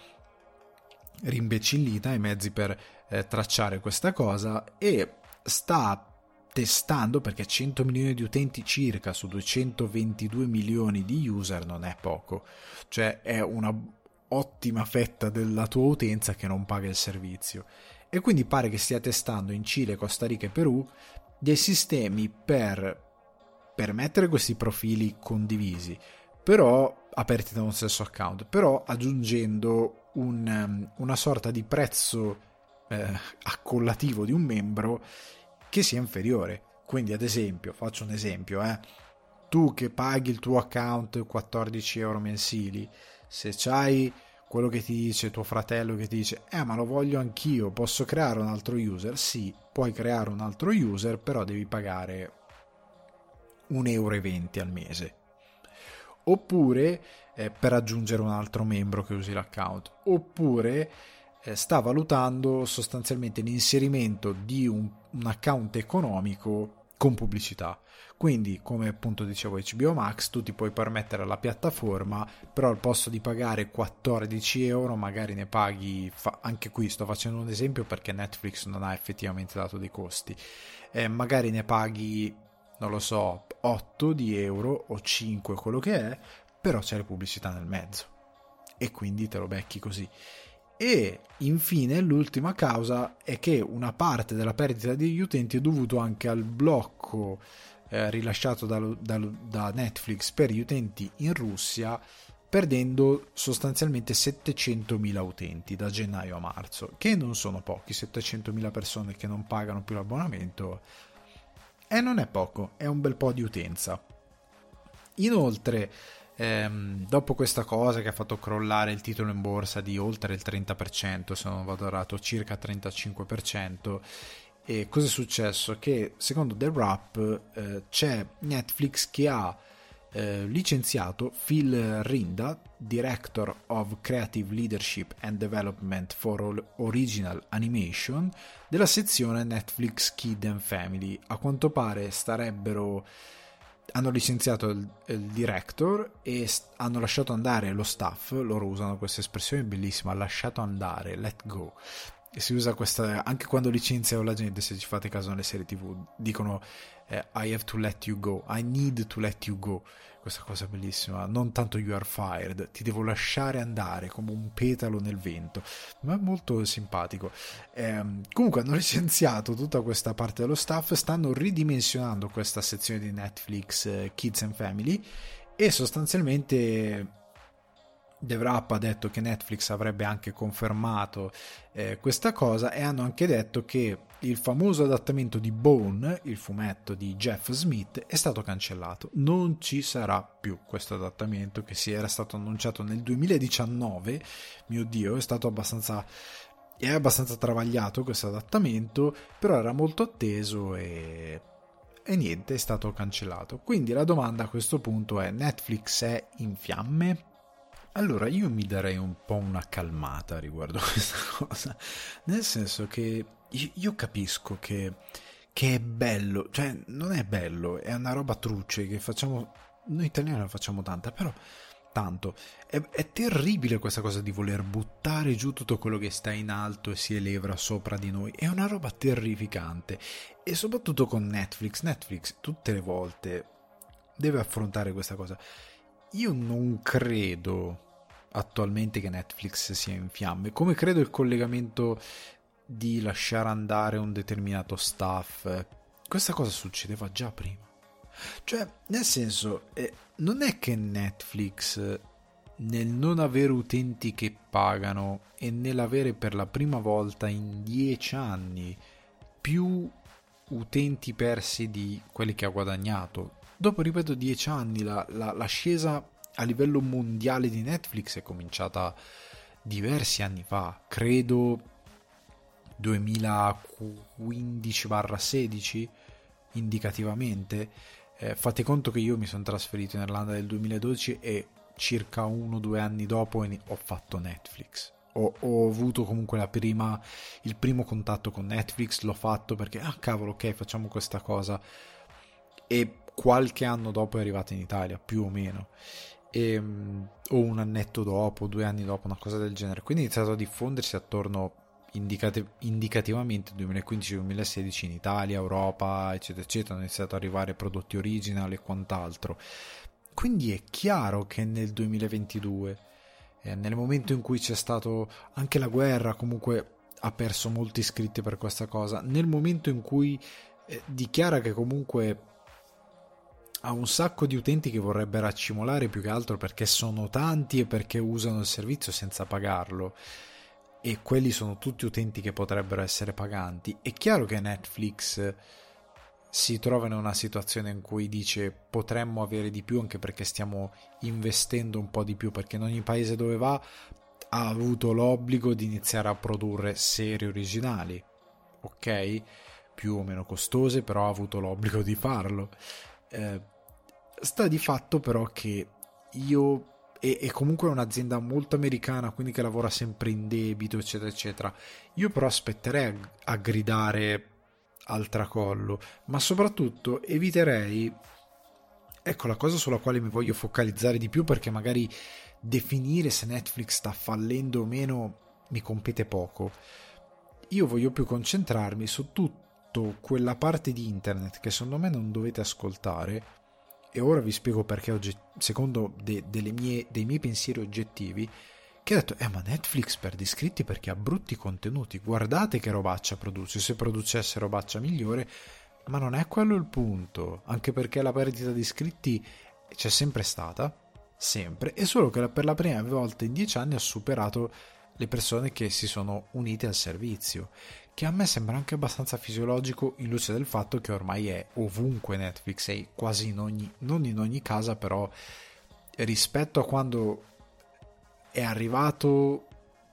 rimbecillita i mezzi per eh, tracciare questa cosa e sta testando perché 100 milioni di utenti circa su 222 milioni di user non è poco. Cioè è una ottima fetta della tua utenza che non paga il servizio. E quindi pare che stia testando in Cile, Costa Rica e Perù dei sistemi per permettere questi profili condivisi però aperti da un stesso account però aggiungendo un, una sorta di prezzo eh, accollativo di un membro che sia inferiore. Quindi, ad esempio, faccio un esempio, eh, tu che paghi il tuo account 14 euro mensili, se c'hai quello che ti dice tuo fratello che ti dice eh ma lo voglio anch'io posso creare un altro user? Sì puoi creare un altro user però devi pagare 1,20 euro al mese. Oppure eh, per aggiungere un altro membro che usi l'account, oppure sta valutando sostanzialmente l'inserimento di un, un account economico con pubblicità. Quindi, come appunto dicevo HBO Max, tu ti puoi permettere la piattaforma, però al posto di pagare 14 euro, magari ne paghi, fa- anche qui sto facendo un esempio perché Netflix non ha effettivamente dato dei costi, eh, magari ne paghi, non lo so, 8 di euro o 5 quello che è, però c'è la pubblicità nel mezzo e quindi te lo becchi così. E infine l'ultima causa è che una parte della perdita degli utenti è dovuto anche al blocco eh, rilasciato da, da, da Netflix per gli utenti in Russia perdendo sostanzialmente 700.000 utenti da gennaio a marzo, che non sono pochi, 700.000 persone che non pagano più l'abbonamento, e non è poco, è un bel po' di utenza. Inoltre, ehm, dopo questa cosa che ha fatto crollare il titolo in borsa di oltre il 30%, se non vado errato, circa 35%, e cosa è successo? Che secondo The Wrap eh, c'è Netflix che ha eh, licenziato Phil Rinda, Director of Creative Leadership and Development for Original Animation, della sezione Netflix Kid and Family. A quanto pare starebbero hanno licenziato il, il, director e hanno lasciato andare lo staff, loro usano questa espressione bellissima, lasciato andare, let go. E si usa questa anche quando licenziano la gente, se ci fate caso nelle serie tv, dicono eh, I have to let you go, I need to let you go questa cosa bellissima, non tanto you are fired, ti devo lasciare andare come un petalo nel vento, ma è molto simpatico. Eh, comunque hanno licenziato tutta questa parte dello staff, stanno ridimensionando questa sezione di Netflix eh, Kids and Family e sostanzialmente The Wrap ha detto che Netflix avrebbe anche confermato eh, questa cosa e hanno anche detto che il famoso adattamento di Bone, il fumetto di Jeff Smith, è stato cancellato. Non ci sarà più questo adattamento che si era stato annunciato nel 2019. Mio Dio, è stato abbastanza è abbastanza travagliato questo adattamento, però era molto atteso e e niente, è stato cancellato. Quindi la domanda a questo punto è: Netflix è in fiamme? Allora, io mi darei un po' una calmata riguardo [LAUGHS] a questa cosa, nel senso che io capisco che, che, è bello, cioè non è bello, è una roba truce che facciamo, noi italiani la facciamo tanta, però tanto, è, è, terribile questa cosa di voler buttare giù tutto quello che sta in alto e si eleva sopra di noi, è una roba terrificante. E soprattutto con Netflix, Netflix tutte le volte deve affrontare questa cosa. Io non credo attualmente che Netflix sia in fiamme, come credo il collegamento di lasciare andare un determinato staff questa cosa succedeva già prima. Cioè, nel senso, eh, non è che Netflix nel non avere utenti che pagano e nell'avere per la prima volta in dieci anni più utenti persi di quelli che ha guadagnato. Dopo, ripeto, dieci anni la, la, la a livello mondiale di Netflix è cominciata diversi anni fa, credo 2015-16 indicativamente. Eh, fate conto che io mi sono trasferito in Irlanda nel 2012 e circa uno o due anni dopo ho fatto Netflix. Ho, ho, avuto comunque prima, il primo contatto con Netflix, l'ho fatto perché, ah cavolo, ok, facciamo questa cosa. E qualche anno dopo è arrivata in Italia, più o meno. E, um, o un annetto dopo, due anni dopo, una cosa del genere. Quindi è iniziato a diffondersi attorno indicati- indicativamente 2015-2016 in Italia, Europa, eccetera, eccetera. Hanno iniziato ad arrivare prodotti original e quant'altro. Quindi è chiaro che nel 2022, eh, nel momento in cui c'è stato anche la guerra, comunque ha perso molti iscritti per questa cosa, nel momento in cui eh, dichiara che comunque ha un sacco di utenti che vorrebbe raccimolare più che altro perché sono tanti e perché usano il servizio senza pagarlo e quelli sono tutti utenti che potrebbero essere paganti. È chiaro che Netflix si trova in una situazione in cui dice potremmo avere di più anche perché stiamo investendo un po' di più perché in ogni paese dove va ha avuto l'obbligo di iniziare a produrre serie originali ok? Più o meno costose però ha avuto l'obbligo di farlo. Eh, sta di fatto però che io e, e comunque è un'azienda molto americana quindi che lavora sempre in debito eccetera eccetera io però aspetterei a, a gridare al tracollo, ma soprattutto eviterei, ecco la cosa sulla quale mi voglio focalizzare di più perché magari definire se Netflix sta fallendo o meno mi compete poco. Io voglio più concentrarmi su tutta quella parte di internet che secondo me non dovete ascoltare e ora vi spiego perché oggi, secondo de, mie, dei miei pensieri oggettivi che ha detto, eh ma Netflix perde iscritti perché ha brutti contenuti, guardate che robaccia produce, se producesse robaccia migliore, ma non è quello il punto, anche perché la perdita di iscritti c'è sempre stata, sempre, e solo che per la prima volta in dieci anni ha superato le persone che si sono unite al servizio, che a me sembra anche abbastanza fisiologico in luce del fatto che ormai è ovunque Netflix, è quasi in ogni, non in ogni casa, però rispetto a quando è arrivato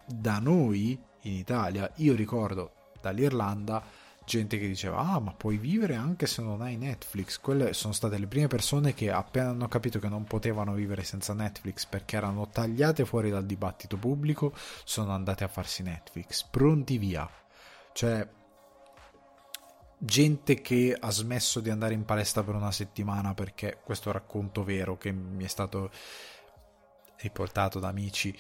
da noi in Italia. Io ricordo dall'Irlanda gente che diceva ah ma puoi vivere anche se non hai Netflix quelle sono state le prime persone che appena hanno capito che non potevano vivere senza Netflix perché erano tagliate fuori dal dibattito pubblico sono andate a farsi Netflix pronti via cioè gente che ha smesso di andare in palestra per una settimana perché questo racconto vero che mi è stato riportato da amici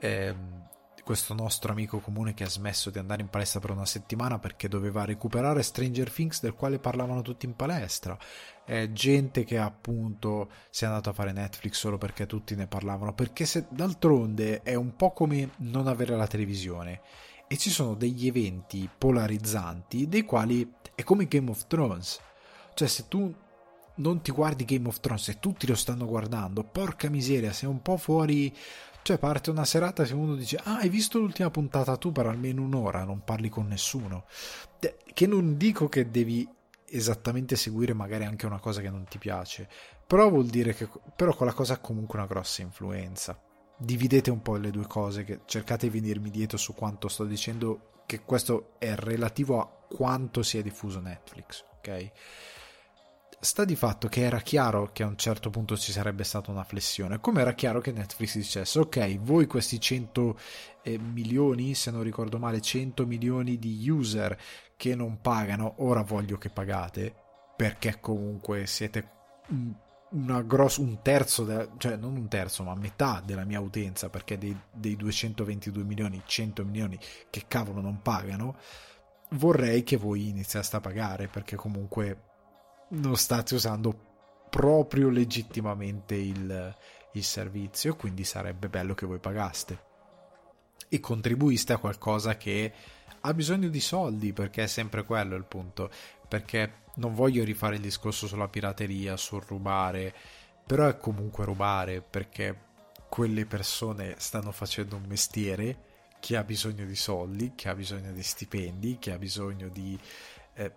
ehm, questo nostro amico comune che ha smesso di andare in palestra per una settimana perché doveva recuperare Stranger Things del quale parlavano tutti in palestra. Eh, gente che appunto si è andato a fare Netflix solo perché tutti ne parlavano perché se d'altronde è un po' come non avere la televisione e ci sono degli eventi polarizzanti dei quali è come Game of Thrones cioè se tu non ti guardi Game of Thrones e tutti lo stanno guardando, porca miseria, sei un po' fuori. Cioè, parte una serata se uno dice: Ah, hai visto l'ultima puntata tu per almeno un'ora, non parli con nessuno. Che non dico che devi esattamente seguire magari anche una cosa che non ti piace, però vuol dire che però quella cosa ha comunque una grossa influenza. Dividete un po' le due cose, cercate di venirmi dietro su quanto sto dicendo, che questo è relativo a quanto si è diffuso Netflix, ok? sta di fatto che era chiaro che a un certo punto ci sarebbe stata una flessione, come era chiaro che Netflix dicesse ok, voi questi 100 eh, milioni, se non ricordo male, 100 milioni di user che non pagano, ora voglio che pagate, perché comunque siete una grossa, un terzo, de, cioè non un terzo, ma metà della mia utenza, perché dei, dei 222 milioni, 100 milioni che cavolo non pagano, vorrei che voi iniziaste a pagare, perché comunque non state usando proprio legittimamente il, il servizio, quindi sarebbe bello che voi pagaste. E contribuiste a qualcosa che ha bisogno di soldi, perché è sempre quello il punto, perché non voglio rifare il discorso sulla pirateria, sul rubare, però è comunque rubare perché quelle persone stanno facendo un mestiere che ha bisogno di soldi, che ha bisogno di stipendi, che ha bisogno di... Eh,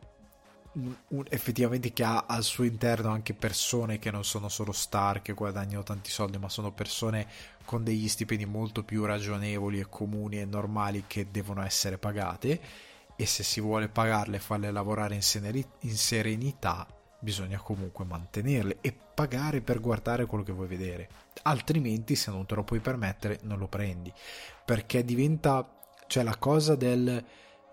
un, effettivamente che ha al suo interno anche persone che non sono solo star che guadagnano tanti soldi, ma sono persone con degli stipendi molto più ragionevoli e comuni e normali che devono essere pagate e se si vuole pagarle e farle lavorare in, seneri- in serenità bisogna comunque mantenerle e pagare per guardare quello che vuoi vedere. Altrimenti se non te lo puoi permettere non lo prendi. Perché diventa cioè la cosa del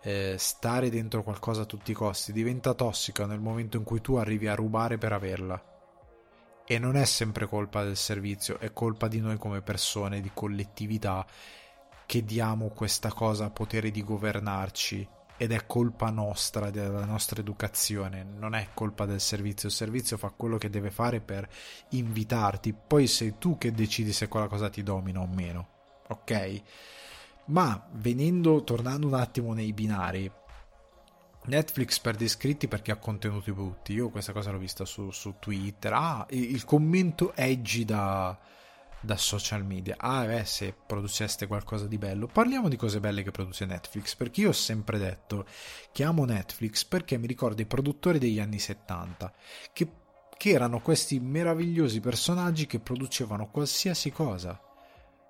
eh, stare dentro qualcosa a tutti i costi diventa tossica nel momento in cui tu arrivi a rubare per averla. E non è sempre colpa del servizio, è colpa di noi come persone, di collettività, che diamo questa cosa a potere di governarci ed è colpa nostra, della nostra educazione, non è colpa del servizio, il servizio fa quello che deve fare per invitarti, poi sei tu che decidi se quella cosa ti domina o meno, ok? Ma venendo, tornando un attimo nei binari, Netflix perde iscritti perché ha contenuti brutti. Io questa cosa l'ho vista su, su Twitter. Ah, il commento edgy da, da social media. Ah, beh, se produceste qualcosa di bello. Parliamo di cose belle che produce Netflix. Perché io ho sempre detto che amo Netflix perché mi ricordo i produttori degli anni 70 che, che erano questi meravigliosi personaggi che producevano qualsiasi cosa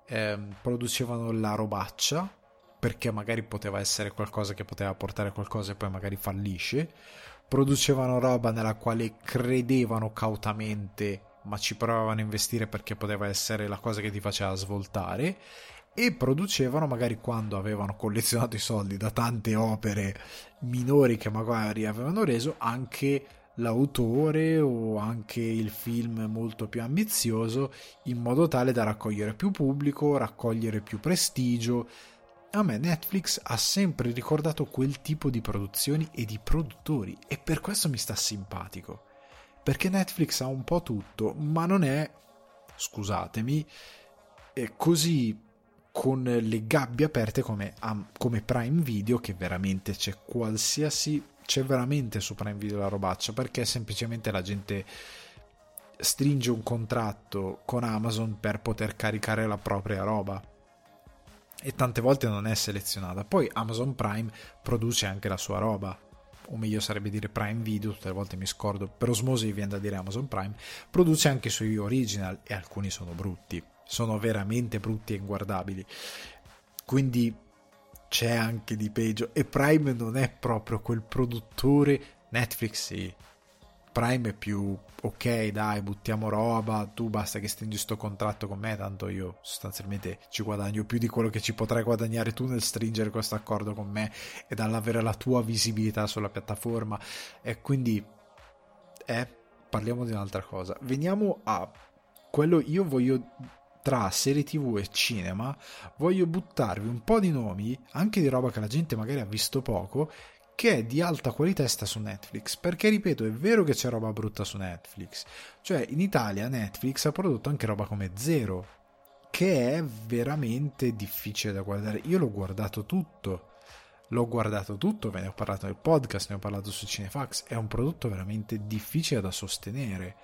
eh, producevano la robaccia perché magari poteva essere qualcosa che poteva portare qualcosa e poi magari fallisce producevano roba nella quale credevano cautamente ma ci provavano a investire perché poteva essere la cosa che ti faceva svoltare e producevano magari quando avevano collezionato i soldi da tante opere minori che magari avevano reso anche l'autore o anche il film molto più ambizioso in modo tale da raccogliere più pubblico, raccogliere più prestigio. A me Netflix ha sempre ricordato quel tipo di produzioni e di produttori e per questo mi sta simpatico. Perché Netflix ha un po' tutto, ma non è, scusatemi, è così con le gabbie aperte come, come Prime Video che veramente c'è qualsiasi c'è veramente su Prime Video la robaccia perché semplicemente la gente stringe un contratto con Amazon per poter caricare la propria roba e tante volte non è selezionata. Poi Amazon Prime produce anche la sua roba, o meglio sarebbe dire Prime Video, tutte le volte mi scordo, per osmosi viene da dire Amazon Prime, produce anche i suoi original e alcuni sono brutti, sono veramente brutti e inguardabili. Quindi c'è anche di peggio e Prime non è proprio quel produttore Netflix sì Prime è più ok dai buttiamo roba tu basta che stringi sto contratto con me tanto io sostanzialmente ci guadagno più di quello che ci potrai guadagnare tu nel stringere questo accordo con me e dall'avere la tua visibilità sulla piattaforma. E quindi eh, parliamo di un'altra cosa. Veniamo a quello io voglio tra serie tv e cinema, voglio buttarvi un po' di nomi, anche di roba che la gente magari ha visto poco, che è di alta qualità e sta su Netflix. Perché ripeto, è vero che c'è roba brutta su Netflix. Cioè, in Italia Netflix ha prodotto anche roba come Zero, che è veramente difficile da guardare. Io l'ho guardato tutto. L'ho guardato tutto, ve ne ho parlato nel podcast, ne ho parlato su Cinefax. È un prodotto veramente difficile da sostenere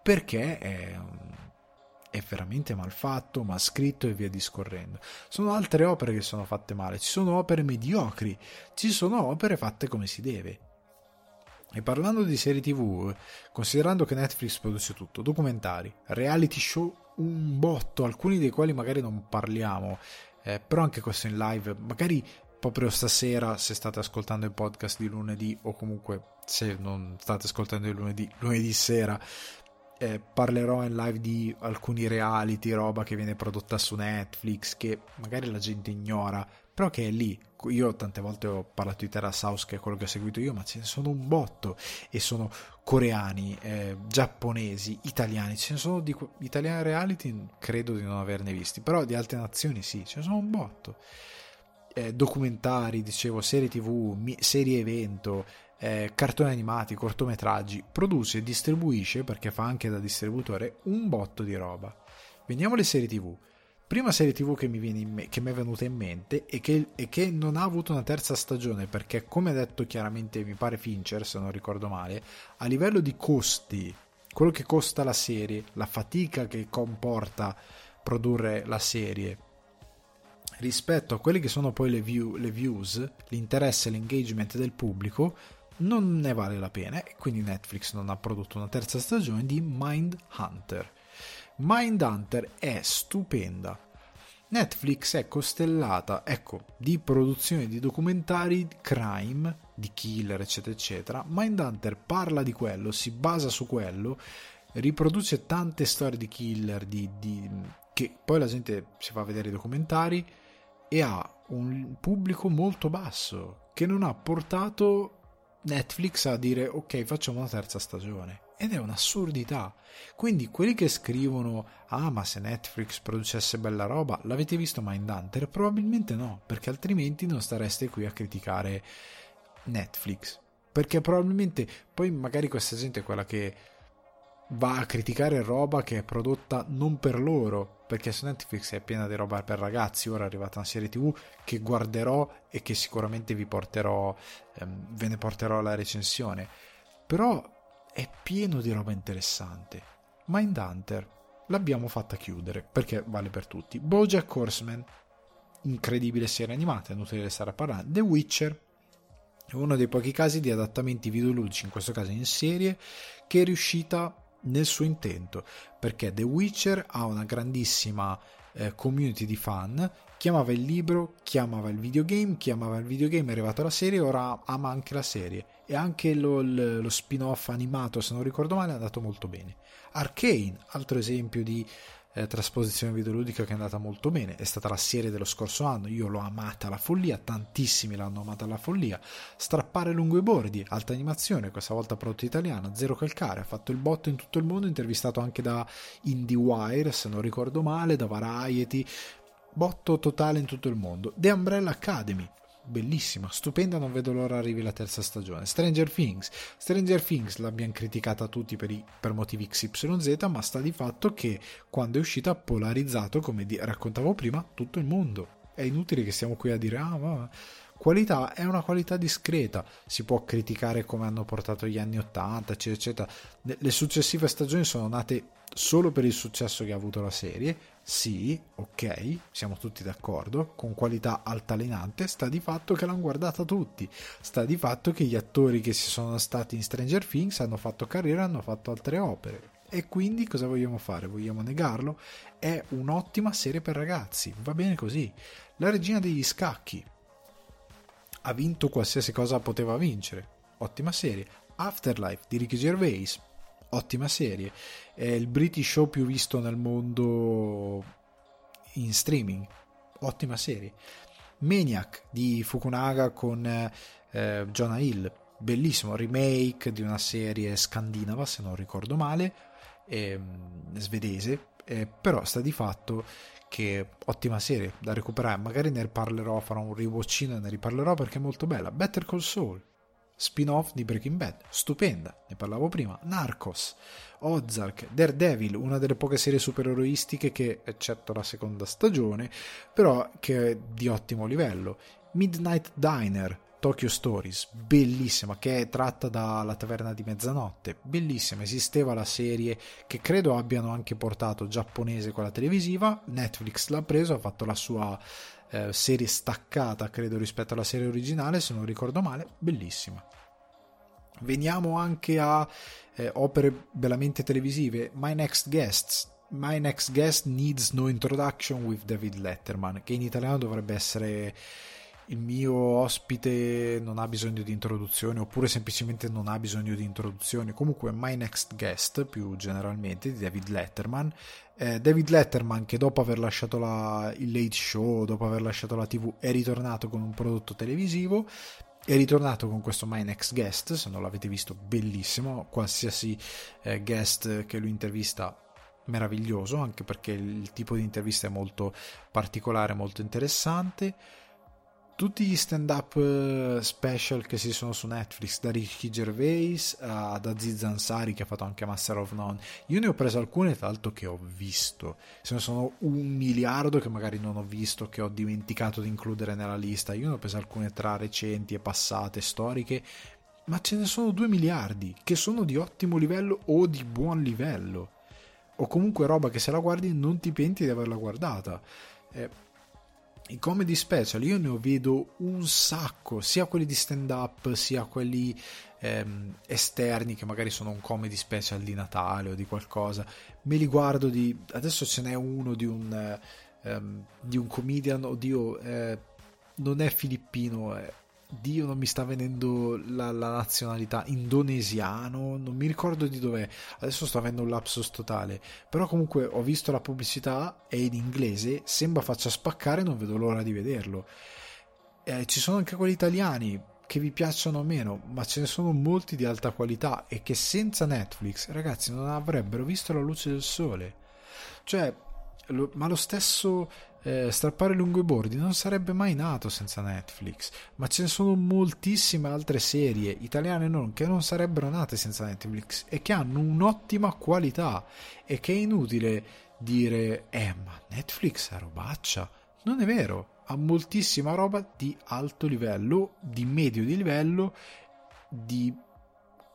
perché è è veramente mal fatto, mal scritto e via discorrendo. Sono altre opere che sono fatte male, ci sono opere mediocri, ci sono opere fatte come si deve. E parlando di serie TV, considerando che Netflix produce tutto, documentari, reality show, un botto, alcuni dei quali magari non parliamo, eh, però anche questo in live, magari proprio stasera se state ascoltando il podcast di lunedì o comunque se non state ascoltando il lunedì, lunedì sera eh, parlerò in live di alcuni reality, roba che viene prodotta su Netflix, che magari la gente ignora, però che è lì. Io tante volte ho parlato di Terrace House, che è quello che ho seguito io, ma ce ne sono un botto e sono coreani, eh, giapponesi, italiani. Ce ne sono di italiani reality, credo di non averne visti, però di altre nazioni sì, ce ne sono un botto. Eh, documentari, dicevo, serie tv, mi- serie evento, eh, cartoni animati, cortometraggi, produce e distribuisce, perché fa anche da distributore, un botto di roba. Veniamo alle serie tv. Prima serie TV che mi, me- che mi è venuta in mente e che, e che, non ha avuto una terza stagione perché, come ha detto chiaramente, mi pare Fincher, se non ricordo male, a livello di costi, quello che costa la serie, la fatica che comporta produrre la serie, rispetto a quelle che sono poi le, view, le views, l'interesse e l'engagement del pubblico, non ne vale la pena e quindi Netflix non ha prodotto una terza stagione di Mind Hunter Mindhunter è stupenda. Netflix è costellata, ecco, di produzioni di documentari crime, di killer, eccetera, eccetera. Mindhunter parla di quello, si basa su quello, riproduce tante storie di killer, di, di, che poi la gente si fa vedere i documentari e ha un pubblico molto basso che non ha portato Netflix a dire ok facciamo una terza stagione ed è un'assurdità. Quindi quelli che scrivono ah ma se Netflix producesse bella roba, l'avete visto Mindhunter? Probabilmente no, perché altrimenti non stareste qui a criticare Netflix. Perché probabilmente poi magari questa gente è quella che va a criticare roba che è prodotta non per loro, perché su Netflix è piena di roba per ragazzi, ora è arrivata una serie tv che guarderò e che sicuramente vi porterò, ehm, ve ne porterò la recensione. Però è pieno di roba interessante. Mindhunter l'abbiamo fatta chiudere perché vale per tutti. Bojack Horseman, incredibile serie animata, è inutile stare a parlare. The Witcher uno dei pochi casi di adattamenti videoludici, in questo caso in serie, che è riuscita nel suo intento, perché The Witcher ha una grandissima eh, community di fan chiamava il libro, chiamava il videogame, chiamava il videogame, è arrivata la serie, ora ama anche la serie. E anche lo, lo spin-off animato, se non ricordo male, è andato molto bene. Arcane, altro esempio di eh, trasposizione videoludica che è andata molto bene, è stata la serie dello scorso anno, io l'ho amata alla follia, tantissimi l'hanno amata alla follia. Strappare lungo i bordi, alta animazione, questa volta prodotto italiana, zero calcare, ha fatto il botto in tutto il mondo, intervistato anche da IndieWire, se non ricordo male, da Variety, botto totale in tutto il mondo. The Umbrella Academy, bellissima, stupenda, non vedo l'ora arrivi la terza stagione. Stranger Things, Stranger Things l'abbiamo criticata tutti per, i, per motivi XYZ, ma sta di fatto che quando è uscita ha polarizzato, come di, raccontavo prima, tutto il mondo. È inutile che stiamo qui a dire, ah, ma qualità è una qualità discreta. Si può criticare come hanno portato gli anni 80, eccetera, eccetera. Le successive stagioni sono nate solo per il successo che ha avuto la serie, sì, ok, siamo tutti d'accordo, con qualità altalenante, sta di fatto che l'hanno guardata tutti, sta di fatto che gli attori che si sono stati in Stranger Things hanno fatto carriera, hanno fatto altre opere. E quindi cosa vogliamo fare? Vogliamo negarlo? È un'ottima serie per ragazzi, va bene così. La regina degli scacchi ha vinto qualsiasi cosa poteva vincere, ottima serie. Afterlife di Ricky Gervais, ottima serie. È il British show più visto nel mondo in streaming, ottima serie. Maniac di Fukunaga con eh, Jonah Hill, bellissimo remake di una serie scandinava, se non ricordo male, eh, svedese, eh, però sta di fatto che ottima serie da recuperare, magari ne parlerò, farò un rewatchino e ne riparlerò perché è molto bella. Better Call Saul, spin-off di Breaking Bad, stupenda, ne parlavo prima, Narcos, Ozark, Daredevil, una delle poche serie supereroistiche che, eccetto la seconda stagione, però che è di ottimo livello, Midnight Diner, Tokyo Stories, bellissima, che è tratta dalla taverna di mezzanotte, bellissima, esisteva la serie che credo abbiano anche portato giapponese quella televisiva, Netflix l'ha preso, ha fatto la sua eh, serie staccata, credo, rispetto alla serie originale, se non ricordo male, bellissima. Veniamo anche a eh, opere bellamente televisive. My Next Guests. My Next Guest Needs No Introduction with David Letterman, che in italiano dovrebbe essere il mio ospite non ha bisogno di introduzione oppure semplicemente non ha bisogno di introduzione. Comunque My Next Guest più generalmente di David Letterman. Eh, David Letterman che dopo aver lasciato la, il Late Show, dopo aver lasciato la TV, è ritornato con un prodotto televisivo. È ritornato con questo My Next Guest, se non l'avete visto, bellissimo. Qualsiasi eh, guest che lui intervista meraviglioso, anche perché il tipo di intervista è molto particolare, molto interessante tutti gli stand up eh, special che si sono su Netflix, da Ricky Gervais ad Aziz Ansari che ha fatto anche Master of None. Io ne ho preso alcune, tra l'altro, che ho visto. Se ne sono un miliardo che magari non ho visto, che ho dimenticato di includere nella lista. Io ne ho preso alcune tra recenti e passate, storiche, ma ce ne sono due miliardi che sono di ottimo livello o di buon livello. O comunque roba che se la guardi non ti penti di averla guardata. Eh, i comedy special io ne vedo un sacco, sia quelli di stand up sia quelli ehm, esterni che magari sono un comedy special di Natale o di qualcosa. Me li guardo di adesso ce n'è uno di un, ehm, di un comedian, oddio, eh, non è filippino, è Dio non mi sta venendo la, la, nazionalità indonesiano, non mi ricordo di dov'è, adesso sto avendo un lapsus totale, però comunque ho visto la pubblicità, è in inglese, sembra faccia spaccare, non vedo l'ora di vederlo. Eh, ci sono anche quelli italiani che vi piacciono meno, ma ce ne sono molti di alta qualità e che senza Netflix, ragazzi, non avrebbero visto la luce del sole. Cioè, lo, ma lo stesso eh, strappare lungo i bordi non sarebbe mai nato senza Netflix, ma ce ne sono moltissime altre serie, italiane non, che non sarebbero nate senza Netflix e che hanno un'ottima qualità e che è inutile dire eh ma Netflix è robaccia. Non è vero, ha moltissima roba di alto livello, di medio di livello, di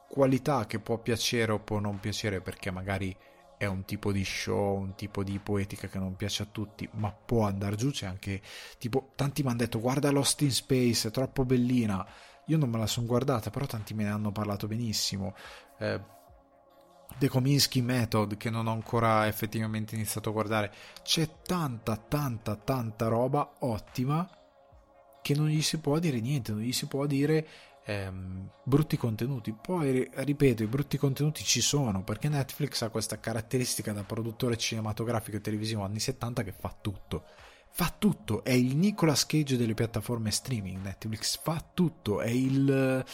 qualità che può piacere o può non piacere perché magari è un tipo di show, un tipo di poetica che non piace a tutti, ma può andare giù. C'è anche tipo, tanti mi hanno detto guarda Lost in Space, è troppo bellina. Io non me la sono guardata, però tanti me ne hanno parlato benissimo. Eh, The Kominsky Method, che non ho ancora effettivamente iniziato a guardare. C'è tanta, tanta, tanta roba ottima che non gli si può dire niente, non gli si può dire ehm, brutti contenuti. Poi, ripeto, i brutti contenuti ci sono perché Netflix ha questa caratteristica da produttore cinematografico e televisivo anni 70 che fa tutto. Fa tutto, è il Nicolas Cage delle piattaforme streaming. Netflix fa tutto, è il.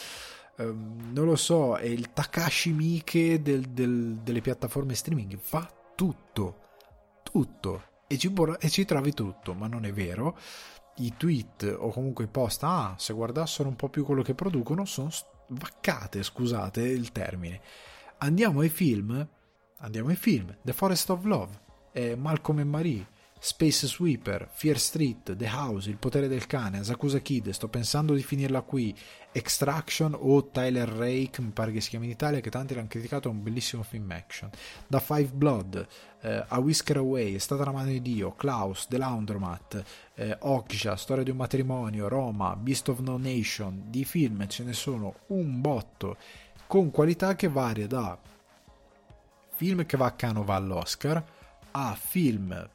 Um, non lo so, è il Takashi Miike del, del, delle piattaforme streaming. Fa tutto, tutto e ci, e ci trovi tutto, ma non è vero i tweet o comunque i post, ah, se guardassero un po' più quello che producono, sono vaccate, scusate il termine. Andiamo ai film, andiamo ai film, The Forest of Love, eh, Malcolm e Marie, Space Sweeper, Fear Street, The House, Il potere del cane, Asakusa Kid, sto pensando di finirla qui, Extraction o Tyler Rake, mi pare che si chiami in Italia, che tanti l'hanno criticato, è un bellissimo film action. Da Five Blood, eh, A Whisker Away, È stata la mano di Dio, Klaus, The Laundromat, eh, Okja, Storia di un matrimonio, Roma, Beast of No Nation, di film ce ne sono un botto, con qualità che varia da film che va a Canova all'Oscar a film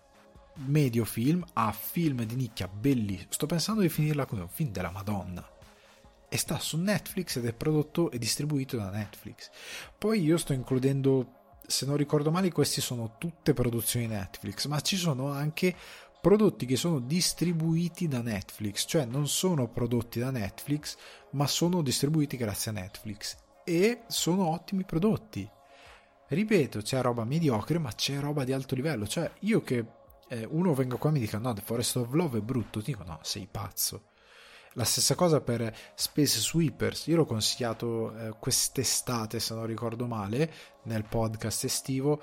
medio film a film di nicchia bellissimo. Sto pensando di finirla come un film della Madonna. E sta su Netflix ed è prodotto e distribuito da Netflix. Poi io sto includendo, se non ricordo male, queste sono tutte produzioni Netflix, ma ci sono anche prodotti che sono distribuiti da Netflix, cioè non sono prodotti da Netflix, ma sono distribuiti grazie a Netflix e sono ottimi prodotti. Ripeto, c'è roba mediocre, ma c'è roba di alto livello, cioè io che eh, uno venga qua e mi dica no, The Forest of Love è brutto, dico no, sei pazzo. La stessa cosa per Space Sweepers, io l'ho consigliato eh, quest'estate se non ricordo male nel podcast estivo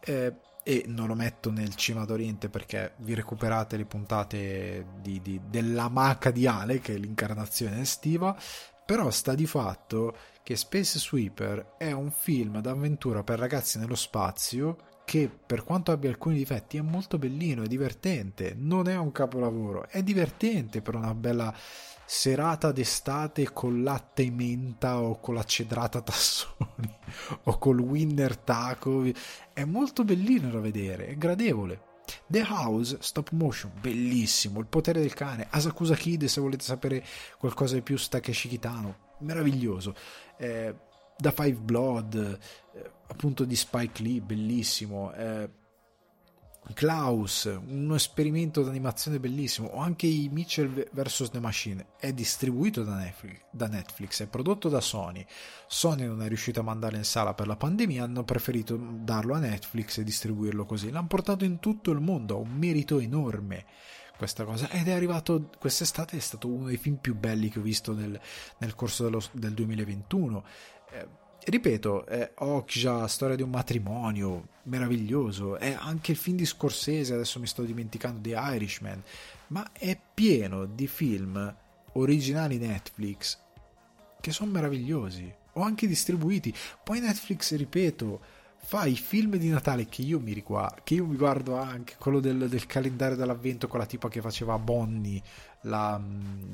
eh, e non lo metto nel Cima d'Oriente perché vi recuperate le puntate di, di, della maca di Ale che è l'incarnazione estiva però sta di fatto che Space Sweeper è un film d'avventura per ragazzi nello spazio che per quanto abbia alcuni difetti è molto bellino, è divertente, non è un capolavoro, è divertente per una bella serata d'estate con latte e menta o con la cedrata tassoni [LAUGHS] o col winner taco, è molto bellino da vedere, è gradevole. The House, stop motion, bellissimo, il potere del cane, Asakusa Kid se volete sapere qualcosa di più Takeshi Kitano, meraviglioso. Eh, da Five Blood, eh, appunto di Spike Lee, bellissimo. Eh, Klaus, uno esperimento d'animazione bellissimo, o anche i Mitchell vs. The Machine, è distribuito da Netflix, da Netflix, è prodotto da Sony. Sony non è riuscito a mandarlo in sala per la pandemia, hanno preferito darlo a Netflix e distribuirlo così. L'hanno portato in tutto il mondo, ha un merito enorme questa cosa ed è arrivato quest'estate è stato uno dei film più belli che ho visto nel, nel corso dello, del 2021 eh, ripeto è Okja storia di un matrimonio meraviglioso è anche il film di Scorsese adesso mi sto dimenticando di Irishman ma è pieno di film originali Netflix che sono meravigliosi o anche distribuiti. Poi Netflix ripeto fa i film di Natale che io mi riguardo, che io mi guardo anche, quello del, del calendario dell'avvento con la tipa che faceva Bonnie, la,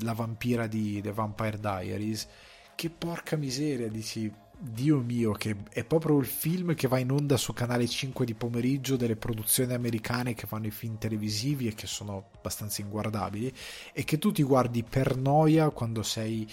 la vampira di The Vampire Diaries, che porca miseria, dici, Dio mio, che è proprio il film che va in onda su canale 5 di pomeriggio delle produzioni americane che fanno i film televisivi e che sono abbastanza inguardabili e che tu ti guardi per noia quando sei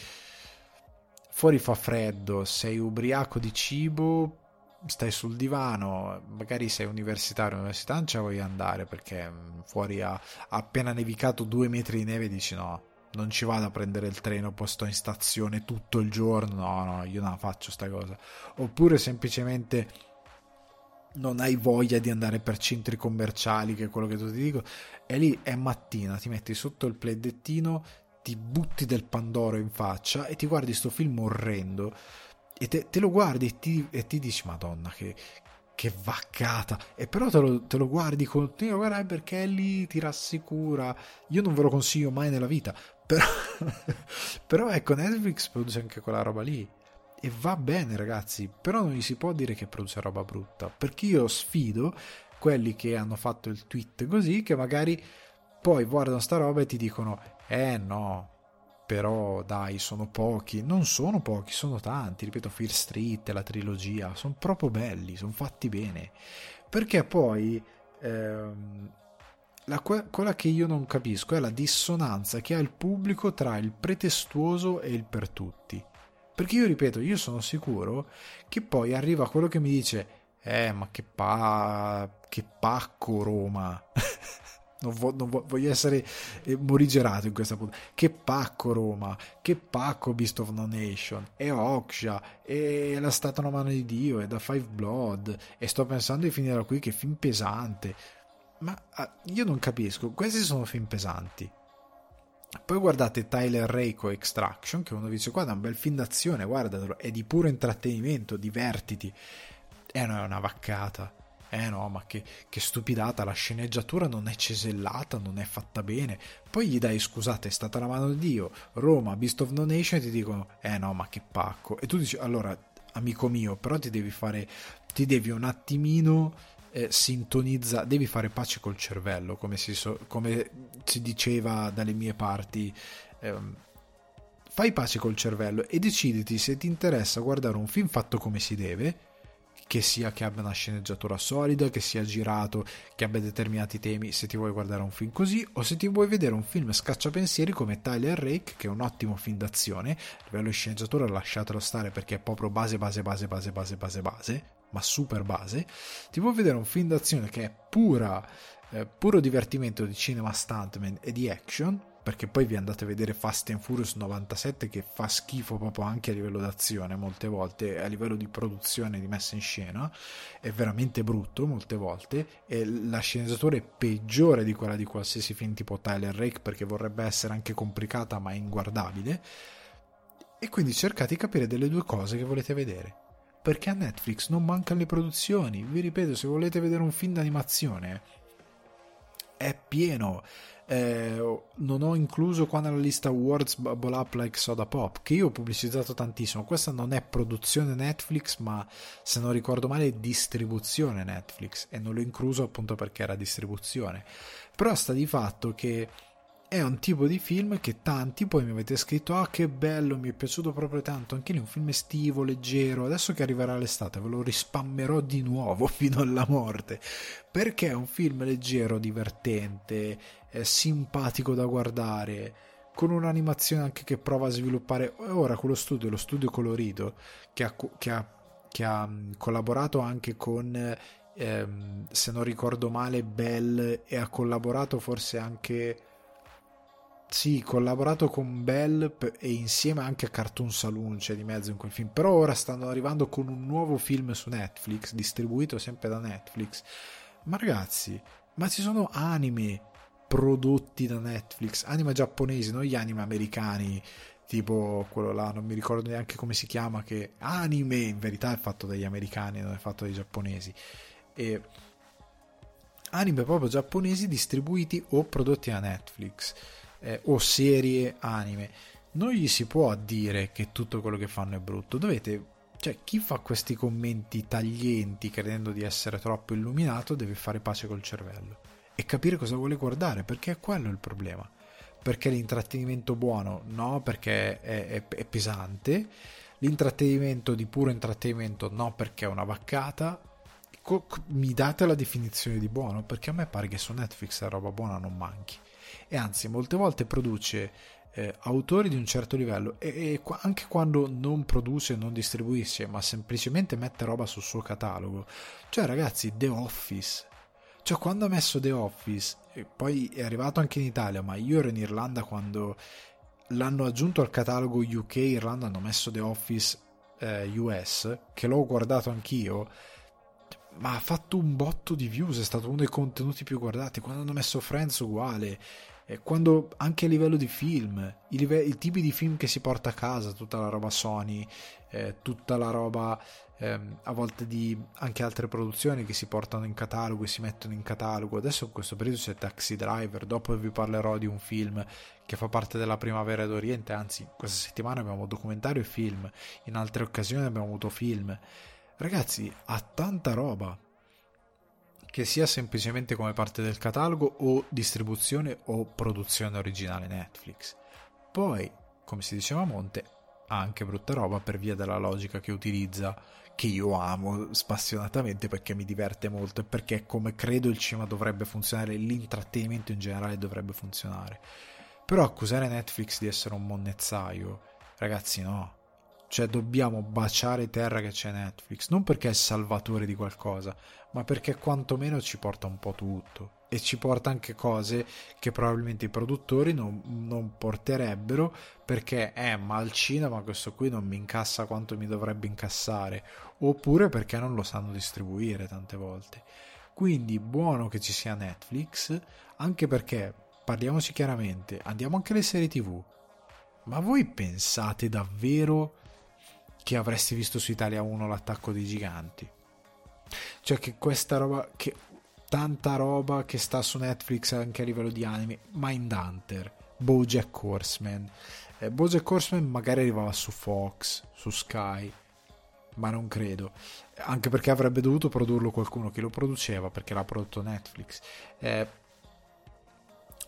fuori fa freddo, sei ubriaco di cibo, stai sul divano, magari sei universitario, all'università non ci vuoi andare perché mm, fuori ha, appena nevicato due metri di neve e dici no, non ci vado a prendere il treno, poi sto in stazione tutto il giorno, no, no, io non la faccio sta cosa. Oppure semplicemente non hai voglia di andare per centri commerciali, che è quello che tu ti dico, e lì è mattina, ti metti sotto il pledettino, ti butti del Pandoro in faccia e ti guardi sto film orrendo e te, te lo guardi e ti, e ti, dici madonna che, che vaccata. E però te lo, te lo guardi continuo guarda perché lì ti rassicura. Io non ve lo consiglio mai nella vita però, [LAUGHS] però ecco Netflix produce anche quella roba lì. E va bene ragazzi però non gli si può dire che produce roba brutta perché io sfido quelli che hanno fatto il tweet così che magari poi guardano sta roba e ti dicono eh no però dai, sono pochi, non sono pochi, sono tanti, ripeto, Fear Street, la trilogia, sono proprio belli, sono fatti bene, perché poi ehm, la, quella che io non capisco è la dissonanza che ha il pubblico tra il pretestuoso e il per tutti, perché io ripeto, io sono sicuro che poi arriva quello che mi dice, eh ma che pa... che pacco Roma. [LAUGHS] Non, vo- non vo- voglio essere eh, morigerato in questa puntata. Che pacco Roma, che pacco Beast of No Nation, e Oksha, e La Stata una mano di Dio, e da Five Blood, e sto pensando di finire qui che film pesante. Ma ah, io non capisco, questi sono film pesanti. Poi guardate Tyler Reiko Extraction, che uno dice guarda è un bel film d'azione, guardatelo, è di puro intrattenimento, divertiti. E non è una vaccata eh no, ma che, che, stupidata, la sceneggiatura non è cesellata, non è fatta bene. Poi gli dai, scusate, è stata la mano di Dio, Roma, Beast of No Nation, e ti dicono, eh no, ma che pacco. E tu dici, allora, amico mio, però ti devi fare, ti devi un attimino eh, sintonizza, devi fare pace col cervello, come si, so, come si diceva dalle mie parti. Ehm, fai pace col cervello e deciditi se ti interessa guardare un film fatto come si deve che sia che abbia una sceneggiatura solida, che sia girato, che abbia determinati temi, se ti vuoi guardare un film così, o se ti vuoi vedere un film scacciapensieri come Tyler Rake, che è un ottimo film d'azione, a livello di sceneggiatura lasciatelo stare perché è proprio base, base, base, base, base, base, base, ma super base, ti vuoi vedere un film d'azione che è pura, eh, puro divertimento di cinema stuntman e di action, perché poi vi andate a vedere Fast and Furious 97 che fa schifo proprio anche a livello d'azione molte volte, a livello di produzione, di messa in scena, è veramente brutto molte volte e la sceneggiatura è peggiore di quella di qualsiasi film tipo Tyler Rake perché vorrebbe essere anche complicata ma inguardabile. E quindi cercate di capire delle due cose che volete vedere perché a Netflix non mancano le produzioni vi ripeto se volete vedere un film d'animazione è pieno eh, non ho incluso qua nella lista Words Bubble Up Like Soda Pop, che io ho pubblicizzato tantissimo. Questa non è produzione Netflix, ma se non ricordo male è distribuzione Netflix e non l'ho incluso appunto perché era distribuzione. Però sta di fatto che è un tipo di film che tanti poi mi avete scritto ah che bello mi è piaciuto proprio tanto. Anche lì un film estivo leggero. Adesso che arriverà l'estate ve lo rispammerò di nuovo [LAUGHS] fino alla morte perché è un film leggero divertente simpatico da guardare con un'animazione anche che prova a sviluppare. Ora quello studio lo studio colorito che ha, che ha, che ha mm, collaborato anche con ehm, se non ricordo male Bell e ha collaborato forse anche sì, collaborato con Bell e insieme anche a Cartoon Saloon, c'è di mezzo in quel film. Però ora stanno arrivando con un nuovo film su Netflix, distribuito sempre da Netflix. Ma ragazzi, ma ci sono anime prodotti da Netflix, anime giapponesi, non gli anime americani, tipo quello là, non mi ricordo neanche come si chiama, che anime in verità è fatto dagli americani, non è fatto dai giapponesi. E anime proprio giapponesi distribuiti o prodotti da Netflix eh, o serie anime. Non gli si può dire che tutto quello che fanno è brutto, dovete cioè, chi fa questi commenti taglienti credendo di essere troppo illuminato deve fare pace col cervello e capire cosa vuole guardare, perché è quello il problema. Perché l'intrattenimento buono? No, perché è, è, è pesante. L'intrattenimento di puro intrattenimento? No, perché è una vaccata. Mi date la definizione di buono? Perché a me pare che su Netflix la roba buona non manchi. E anzi, molte volte produce eh, autori di un certo livello e, e, anche quando non produce, non distribuisce, ma semplicemente mette roba sul suo catalogo. Cioè, ragazzi, The Office cioè, quando ha messo The Office, e poi è arrivato anche in Italia, ma io ero in Irlanda quando l'hanno aggiunto al catalogo UK Irlanda, hanno messo The Office eh, US, che l'ho guardato anch'io, ma ha fatto un botto di views, è stato uno dei contenuti più guardati. Quando hanno messo Friends uguale, quando anche a livello di film, i, live- i, tipi di film che si porta a casa, tutta la roba Sony, eh, tutta la roba ehm, a volte di anche altre produzioni che si portano in catalogo e si mettono in catalogo. Adesso in questo periodo c'è Taxi Driver, dopo vi parlerò di un film che fa parte della Primavera d'Oriente, anzi questa settimana abbiamo documentario e film, in altre occasioni abbiamo avuto film. Ragazzi, ha tanta roba che sia semplicemente come parte del catalogo o distribuzione o produzione originale Netflix. Poi, come si diceva a Monte, ha anche brutta roba per via della logica che utilizza che io amo spassionatamente perché mi diverte molto e perché come credo il cinema dovrebbe funzionare, l'intrattenimento in generale dovrebbe funzionare. Però accusare Netflix di essere un monnezzaio, ragazzi no. Cioè dobbiamo baciare terra che c'è Netflix, non perché è salvatore di qualcosa, ma perché quantomeno ci porta un po' tutto. E ci porta anche cose che probabilmente i produttori non, non porterebbero perché eh ma al cinema questo qui non mi incassa quanto mi dovrebbe incassare. Oppure perché non lo sanno distribuire tante volte. Quindi buono che ci sia Netflix anche perché parliamoci chiaramente andiamo anche alle serie tv ma voi pensate davvero che avreste visto su Italia 1 l'attacco dei giganti. Cioè che questa roba che tanta roba che sta su Netflix anche a livello di anime Mindhunter Bojack Horseman. Eh, Bojack Horseman magari arrivava su Fox su Sky ma non credo. Anche perché avrebbe dovuto produrlo qualcuno che lo produceva perché l'ha prodotto Netflix. Eh,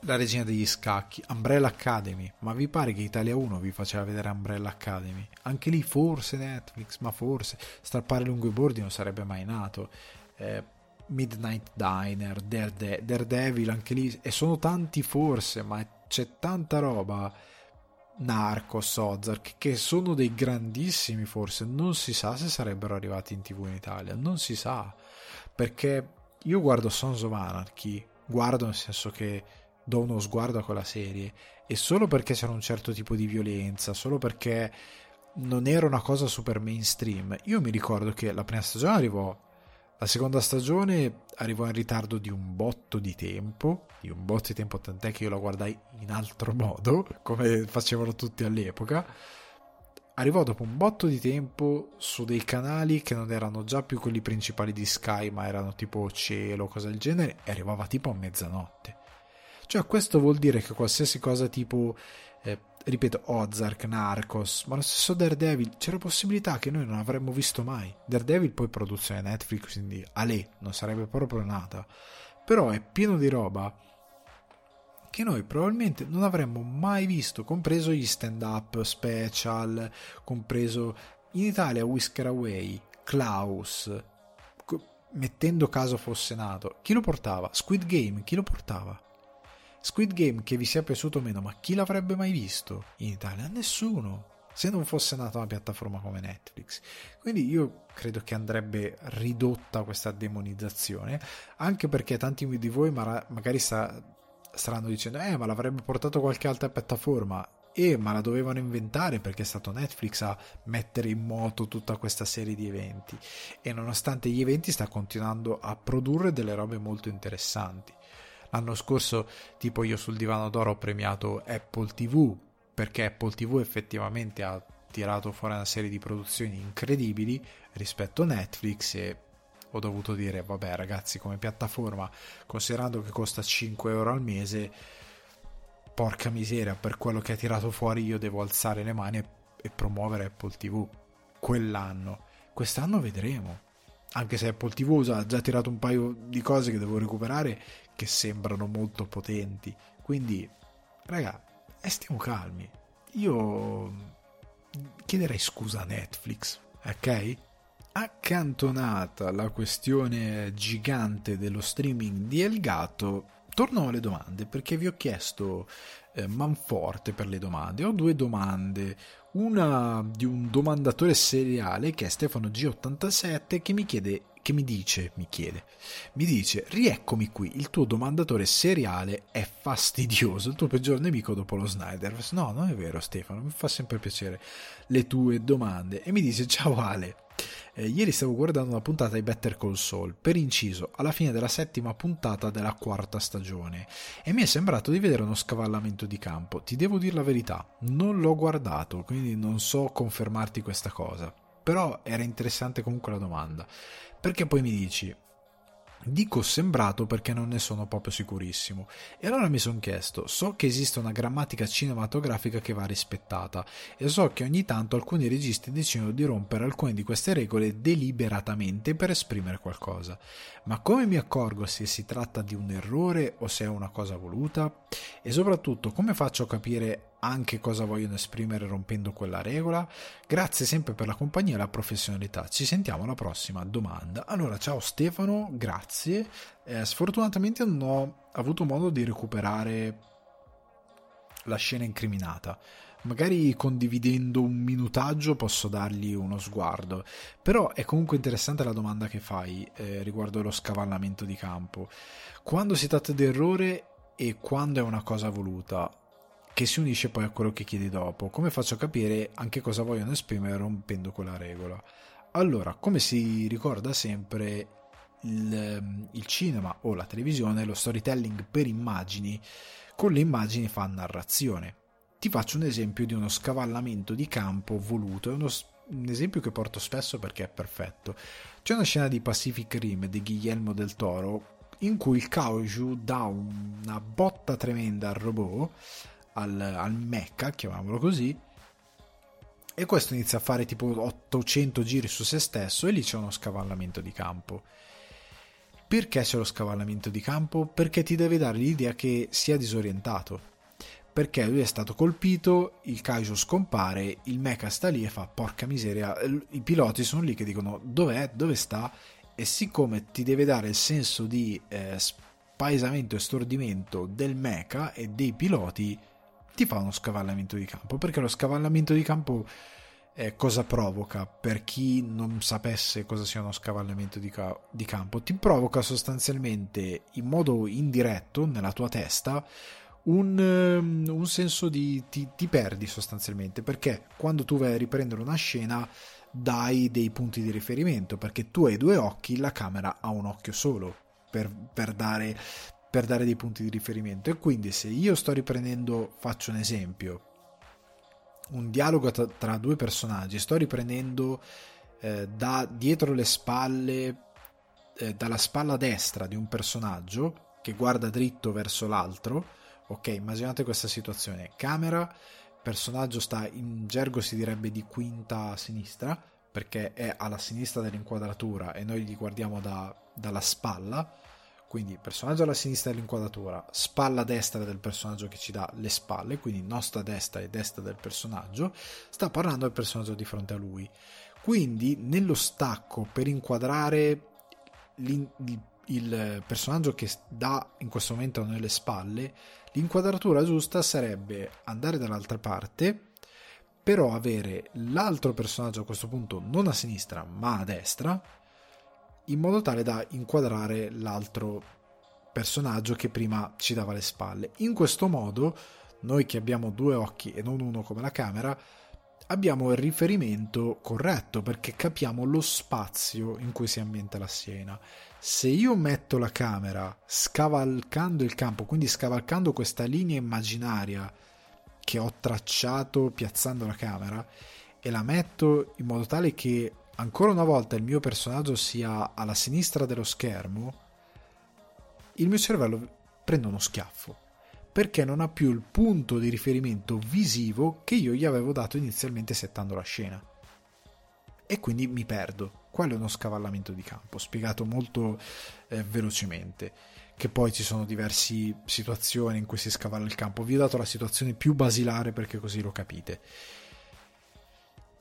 la regina degli scacchi, Umbrella Academy. Ma vi pare che Italia 1 vi faceva vedere Umbrella Academy? Anche lì forse Netflix, ma forse strappare lungo i bordi non sarebbe mai nato. Eh, Midnight Diner, Darede- Daredevil, anche lì, e sono tanti forse, ma c'è tanta roba. Narcos, Ozark, che sono dei grandissimi forse, non si sa se sarebbero arrivati in tv in Italia, non si sa, perché io guardo Sons of Anarchy, guardo nel senso che do uno sguardo a quella serie e solo perché c'era un certo tipo di violenza, solo perché non era una cosa super mainstream. Io mi ricordo che la prima stagione arrivò, la seconda stagione arrivò in ritardo di un botto di tempo, di un botto di tempo, tant'è che io la guardai in altro modo, come facevano tutti all'epoca. Arrivò dopo un botto di tempo su dei canali che non erano già più quelli principali di Sky, ma erano tipo Cielo, cosa del genere, e arrivava tipo a mezzanotte cioè, questo vuol dire che qualsiasi cosa tipo, eh, ripeto, Ozark, Narcos, ma lo stesso Daredevil, c'era possibilità che noi non avremmo visto mai. Daredevil poi produzione Netflix, quindi Ale non sarebbe proprio nata. Però è pieno di roba che noi probabilmente non avremmo mai visto, compreso gli stand-up special, compreso in Italia Whisker Away, Klaus, mettendo caso fosse nato. Chi lo portava? Squid Game, chi lo portava? Squid Game che vi sia piaciuto o meno, ma chi l'avrebbe mai visto in Italia? Nessuno. Se non fosse nata una piattaforma come Netflix. Quindi io credo che andrebbe ridotta questa demonizzazione, anche perché tanti di voi magari sta, staranno dicendo, eh, ma l'avrebbe portato qualche altra piattaforma. Eh, ma la dovevano inventare perché è stato Netflix a mettere in moto tutta questa serie di eventi. E nonostante gli eventi sta continuando a produrre delle robe molto interessanti. L'anno scorso, tipo io sul divano d'oro ho premiato Apple TV perché Apple TV effettivamente ha tirato fuori una serie di produzioni incredibili rispetto a Netflix e ho dovuto dire vabbè ragazzi come piattaforma considerando che costa 5 euro al mese porca miseria per quello che ha tirato fuori io devo alzare le mani e, promuovere Apple TV quell'anno. Quest'anno vedremo. Anche se Apple TV ha già tirato un paio di cose che devo recuperare che sembrano molto potenti. Quindi raga stiamo calmi. Io chiederei scusa a Netflix ok? Accantonata la questione gigante dello streaming di Elgato, torno alle domande perché vi ho chiesto eh, manforte per le domande. Ho due domande, una di un domandatore seriale che è Stefano G87 che mi chiede che mi dice, mi chiede, mi dice, rieccomi qui, il tuo domandatore seriale è fastidioso, il tuo peggior nemico dopo lo Snyder. No, non è vero Stefano, mi fa sempre piacere le tue domande. E mi dice, ciao Ale, eh, ieri stavo guardando una puntata di Better Call Saul, per inciso, alla fine della settima puntata della quarta stagione, e mi è sembrato di vedere uno scavallamento di campo. Ti devo dire la verità, non l'ho guardato, quindi non so confermarti questa cosa. Però era interessante comunque la domanda. Perché poi mi dici, Dico sembrato perché non ne sono proprio sicurissimo. E allora mi sono chiesto, so che esiste una grammatica cinematografica che va rispettata e so che ogni tanto alcuni registi decidono di rompere alcune di queste regole deliberatamente per esprimere qualcosa. Ma come mi accorgo se si tratta di un errore o se è una cosa voluta? E soprattutto come faccio a capire anche cosa vogliono esprimere rompendo quella regola. Grazie sempre per la compagnia e la professionalità. Ci sentiamo alla prossima domanda. Allora, ciao Stefano, grazie. Eh, sfortunatamente non ho avuto modo di recuperare la scena incriminata. Magari condividendo un minutaggio posso dargli uno sguardo, però è comunque interessante la domanda che fai eh, riguardo lo scavallamento di campo. Quando si tratta di errore e quando è una cosa voluta, che si unisce poi a quello che chiedi dopo. Come faccio a capire anche cosa vogliono esprimere rompendo quella regola? Allora, come si ricorda sempre, il, il, cinema o la televisione, lo storytelling per immagini, con le immagini fa narrazione. Ti faccio un esempio di uno scavallamento di campo voluto, è uno, un esempio che porto spesso perché è perfetto. C'è una scena di Pacific Rim di Guillermo del Toro in cui il Kaiju dà una botta tremenda al robot al, al mecca, chiamiamolo così, e questo inizia a fare tipo 800 giri su se stesso e lì c'è uno scavallamento di campo. Perché c'è lo scavallamento di campo? Perché ti deve dare l'idea che sia disorientato. Perché lui è stato colpito, il kaiju scompare, il mecha sta lì e fa porca miseria. I piloti sono lì che dicono dov'è, dove sta e siccome ti deve dare il senso di eh, spaesamento e stordimento del mecha e dei piloti, ti fa uno scavallamento di campo, perché lo scavallamento di campo eh, cosa provoca per chi non sapesse cosa sia uno scavallamento di, ca- di campo? Ti provoca sostanzialmente in modo indiretto nella tua testa un, um, un senso di ti, ti, perdi sostanzialmente perché quando tu vai a riprendere una scena dai dei punti di riferimento perché tu hai due occhi, la camera ha un occhio solo per, per dare per dare dei punti di riferimento. E quindi se io sto riprendendo, faccio un esempio, un dialogo tra, tra due personaggi, sto riprendendo eh, da dietro le spalle, eh, dalla spalla destra di un personaggio che guarda dritto verso l'altro. Ok, immaginate questa situazione. Camera, personaggio sta in gergo si direbbe di quinta a sinistra, perché è alla sinistra dell'inquadratura e noi gli guardiamo da, dalla spalla quindi personaggio alla sinistra dell'inquadratura, spalla destra del personaggio che ci dà le spalle, quindi nostra destra e destra del personaggio, sta parlando al personaggio di fronte a lui. Quindi nello stacco per inquadrare il, personaggio che dà in questo momento a noi le spalle, l'inquadratura giusta sarebbe andare dall'altra parte, però avere l'altro personaggio a questo punto non a sinistra ma a destra in modo tale da inquadrare l'altro personaggio che prima ci dava le spalle. In questo modo, noi che abbiamo due occhi e non uno come la camera, abbiamo il riferimento corretto perché capiamo lo spazio in cui si ambienta la scena. Se io metto la camera scavalcando il campo, quindi scavalcando questa linea immaginaria che ho tracciato piazzando la camera, e la metto in modo tale che ancora una volta il mio personaggio sia alla sinistra dello schermo, il mio cervello prende uno schiaffo perché non ha più il punto di riferimento visivo che io gli avevo dato inizialmente settando la scena. E quindi mi perdo. Quello è uno scavallamento di campo, spiegato molto eh, velocemente. Che poi ci sono diverse situazioni in cui si scavalla il campo. Vi ho dato la situazione più basilare perché così lo capite.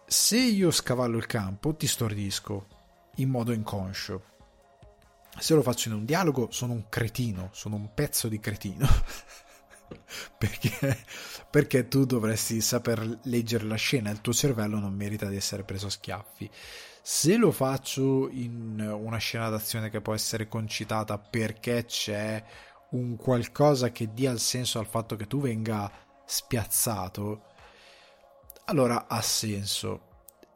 Se io scavallo il campo, ti stordisco in modo inconscio. Se lo faccio in un dialogo, sono un cretino, sono un pezzo di cretino. [LAUGHS] perché, perché tu dovresti saper leggere la scena, il tuo cervello non merita di essere preso a schiaffi. Se lo faccio in una scena d'azione che può essere concitata perché c'è un qualcosa che dia il senso al fatto che tu venga spiazzato, allora ha senso.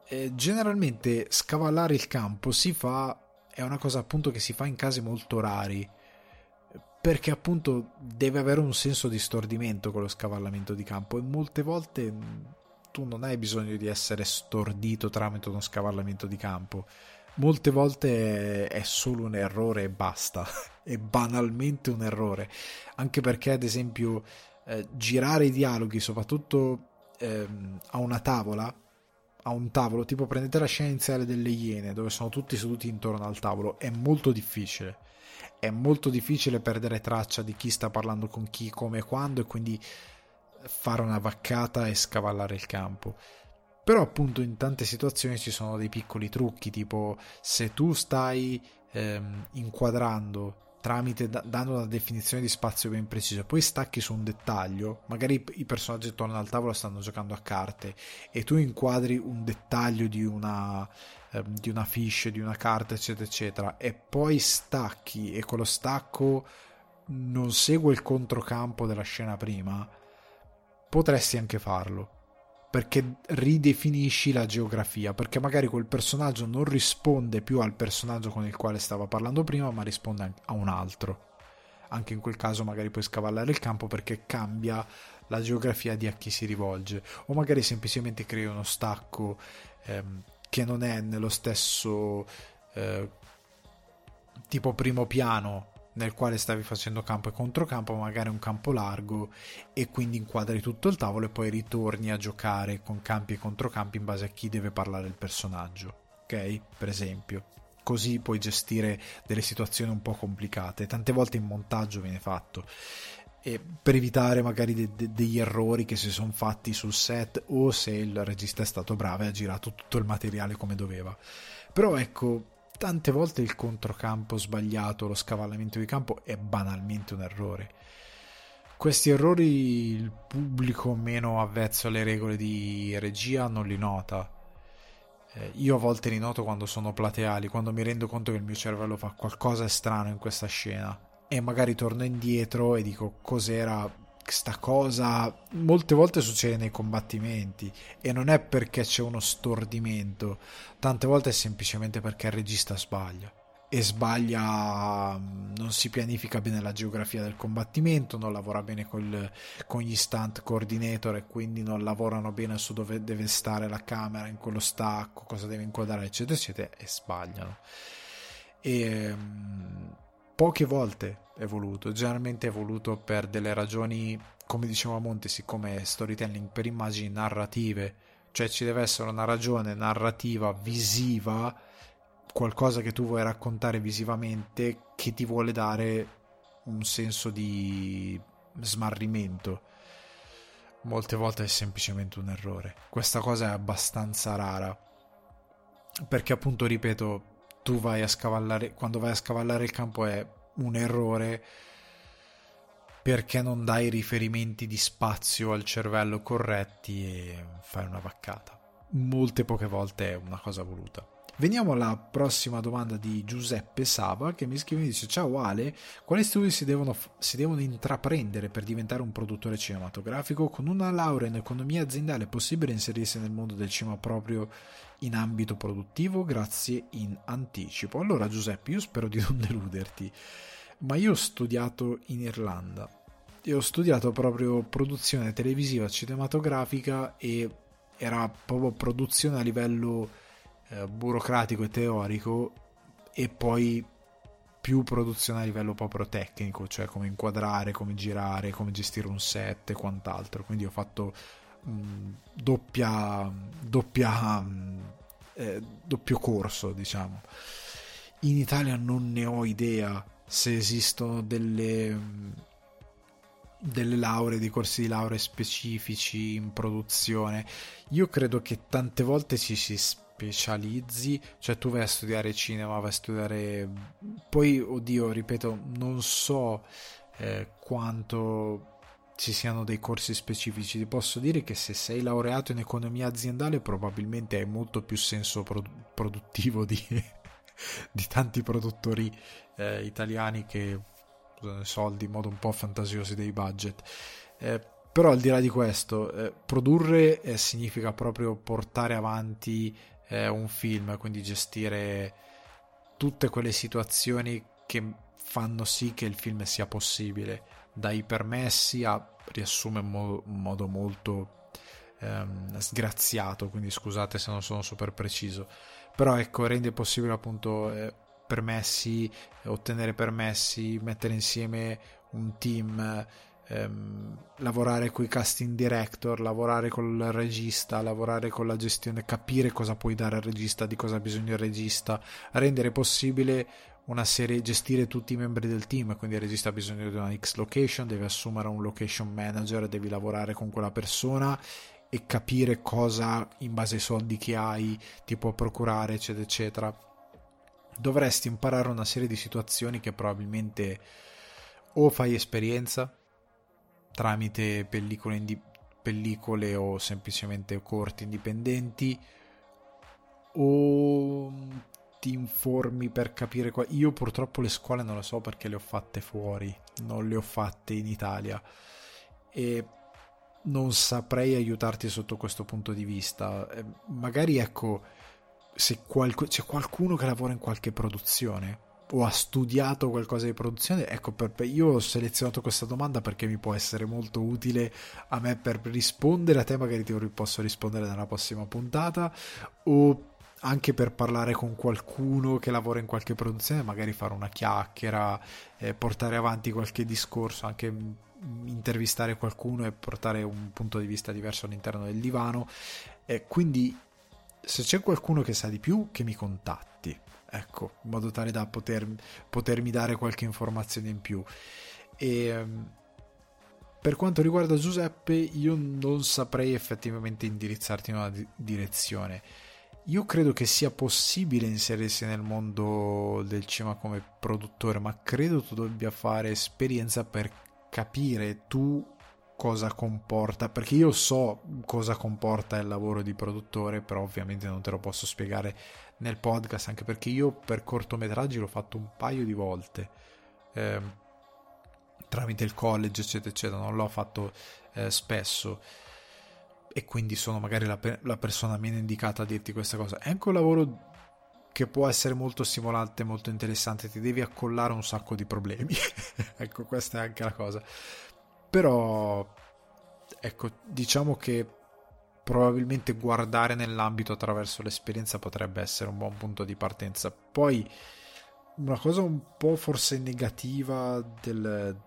Eh, generalmente scavallare il campo si fa, è una cosa appunto che si fa in casi molto rari perché appunto deve avere un senso di stordimento con lo scavallamento di campo e molte volte mm, tu non hai bisogno di essere stordito tramite uno scavallamento di campo molte volte è solo un errore e basta [LAUGHS] è banalmente un errore anche perché ad esempio eh, girare i dialoghi soprattutto ehm, a una tavola a un tavolo tipo prendete la scena iniziale delle Iene dove sono tutti seduti intorno al tavolo è molto difficile è molto difficile perdere traccia di chi sta parlando con chi, come e quando e quindi fare una vaccata e scavallare il campo. Però appunto in tante situazioni ci sono dei piccoli trucchi, tipo se tu stai ehm, inquadrando tramite dando una definizione di spazio ben precisa, poi stacchi su un dettaglio, magari i personaggi attorno al tavolo stanno giocando a carte e tu inquadri un dettaglio di una Ehm, di una fiche, di una carta, eccetera, eccetera, e poi stacchi e con lo stacco non segue il controcampo della scena prima, potresti anche farlo. Perché ridefinisci la geografia, perché magari quel personaggio non risponde più al personaggio con il quale stava parlando prima, ma risponde a un altro. Anche in quel caso magari puoi scavallare il campo perché cambia la geografia di a chi si rivolge, o magari semplicemente crei uno stacco ehm, che non è nello stesso eh, tipo primo piano nel quale stavi facendo campo e controcampo, magari un campo largo e quindi inquadri tutto il tavolo e poi ritorni a giocare con campi e controcampi in base a chi deve parlare il personaggio, ok? Per esempio. Così puoi gestire delle situazioni un po' complicate. Tante volte in montaggio viene fatto e per evitare magari de- de- degli errori che si sono fatti sul set o se il regista è stato bravo e ha girato tutto il materiale come doveva. Però ecco, tante volte il controcampo sbagliato, lo scavallamento di campo è banalmente un errore. Questi errori il pubblico meno avvezzo alle regole di regia non li nota. Eh, io a volte li noto quando sono plateali, quando mi rendo conto che il mio cervello fa qualcosa di strano in questa scena e magari torno indietro e dico cos'era sta cosa molte volte succede nei combattimenti e non è perché c'è uno stordimento tante volte è semplicemente perché il regista sbaglia e sbaglia non si pianifica bene la geografia del combattimento non lavora bene col, con gli stunt coordinator e quindi non lavorano bene su dove deve stare la camera in quello stacco cosa deve inquadrare eccetera eccetera e sbagliano. E poche volte è voluto, generalmente è voluto per delle ragioni, come diceva Monte, siccome storytelling per immagini narrative, cioè ci deve essere una ragione narrativa visiva, qualcosa che tu vuoi raccontare visivamente che ti vuole dare un senso di smarrimento. Molte volte è semplicemente un errore. Questa cosa è abbastanza rara. Perché appunto, ripeto, tu vai a scavallare, quando vai a scavallare il campo è un errore perché non dai riferimenti di spazio al cervello corretti e fai una vaccata. Molte poche volte è una cosa voluta. Veniamo alla prossima domanda di Giuseppe Sava che mi scrive e dice Ciao Ale, quali studi si devono, si devono intraprendere per diventare un produttore cinematografico? Con una laurea in economia aziendale è possibile inserirsi nel mondo del cinema proprio in ambito produttivo? Grazie in anticipo. Allora Giuseppe, io spero di non [LAUGHS] deluderti, ma io ho studiato in Irlanda e ho studiato proprio produzione televisiva cinematografica e era proprio produzione a livello eh, burocratico e teorico e poi più produzione a livello proprio tecnico, cioè come inquadrare, come girare, come gestire un set e quant'altro. Quindi ho fatto mh, doppia, doppia mh, eh, doppio corso, diciamo. In Italia non ne ho idea se esistono delle delle lauree, dei corsi di laurea specifici in produzione. Io credo che tante volte ci si specializzi, cioè tu vai a studiare cinema, vai a studiare... Poi, oddio, ripeto, non so eh, quanto ci siano dei corsi specifici. Ti posso dire che se sei laureato in economia aziendale probabilmente hai molto più senso produ- produttivo di, [LAUGHS] di tanti produttori eh, italiani che usano i soldi in modo un po' fantasiosi dei budget. Eh, però al di là di questo, eh, produrre eh, significa proprio portare avanti eh, un film, quindi gestire tutte quelle situazioni che fanno sì che il film sia possibile, dai permessi a riassume in in modo molto ehm, sgraziato, quindi scusate se non sono super preciso, però ecco rende possibile appunto eh, permessi, ottenere permessi, mettere insieme un team, ehm, lavorare con i casting director, lavorare con il regista, lavorare con la gestione, capire cosa puoi dare al regista, di cosa ha bisogno il regista, rendere possibile una serie, gestire tutti i membri del team, quindi il regista ha bisogno di una X location, deve assumere un location manager, devi lavorare con quella persona e capire cosa in base ai soldi che hai ti può procurare, eccetera, eccetera. Dovresti imparare una serie di situazioni che probabilmente o fai esperienza tramite pellicole, indi- pellicole o semplicemente corti indipendenti o ti informi per capire qua. Io purtroppo le scuole non le so perché le ho fatte fuori, non le ho fatte in Italia e non saprei aiutarti sotto questo punto di vista. Eh, magari ecco se qualc- c'è qualcuno che lavora in qualche produzione o ha studiato qualcosa di produzione, ecco, per, io ho selezionato questa domanda perché mi può essere molto utile a me per rispondere a te, magari ti posso rispondere nella prossima puntata, o anche per parlare con qualcuno che lavora in qualche produzione, magari fare una chiacchiera, eh, portare avanti qualche discorso, anche intervistare qualcuno e portare un punto di vista diverso all'interno del divano. Eh, quindi se c'è qualcuno che sa di più, che mi contatti, ecco, in modo tale da poter, potermi dare qualche informazione in più. E ehm, per quanto riguarda Giuseppe, io non saprei effettivamente indirizzarti in una di- direzione. Io credo che sia possibile inserirsi nel mondo del cinema come produttore, ma credo tu dobbia fare esperienza per capire tu cosa comporta, perché io so cosa comporta il lavoro di produttore, però ovviamente non te lo posso spiegare nel podcast, anche perché io per cortometraggi l'ho fatto un paio di volte, eh, tramite il college, eccetera, eccetera, non l'ho fatto eh, spesso e quindi sono magari la, la, persona meno indicata a dirti questa cosa. È anche un lavoro che può essere molto stimolante, molto interessante, ti devi accollare un sacco di problemi. [LAUGHS] ecco, questa è anche la cosa. Però, ecco, diciamo che probabilmente guardare nell'ambito attraverso l'esperienza potrebbe essere un buon punto di partenza. Poi, una cosa un po' forse negativa del,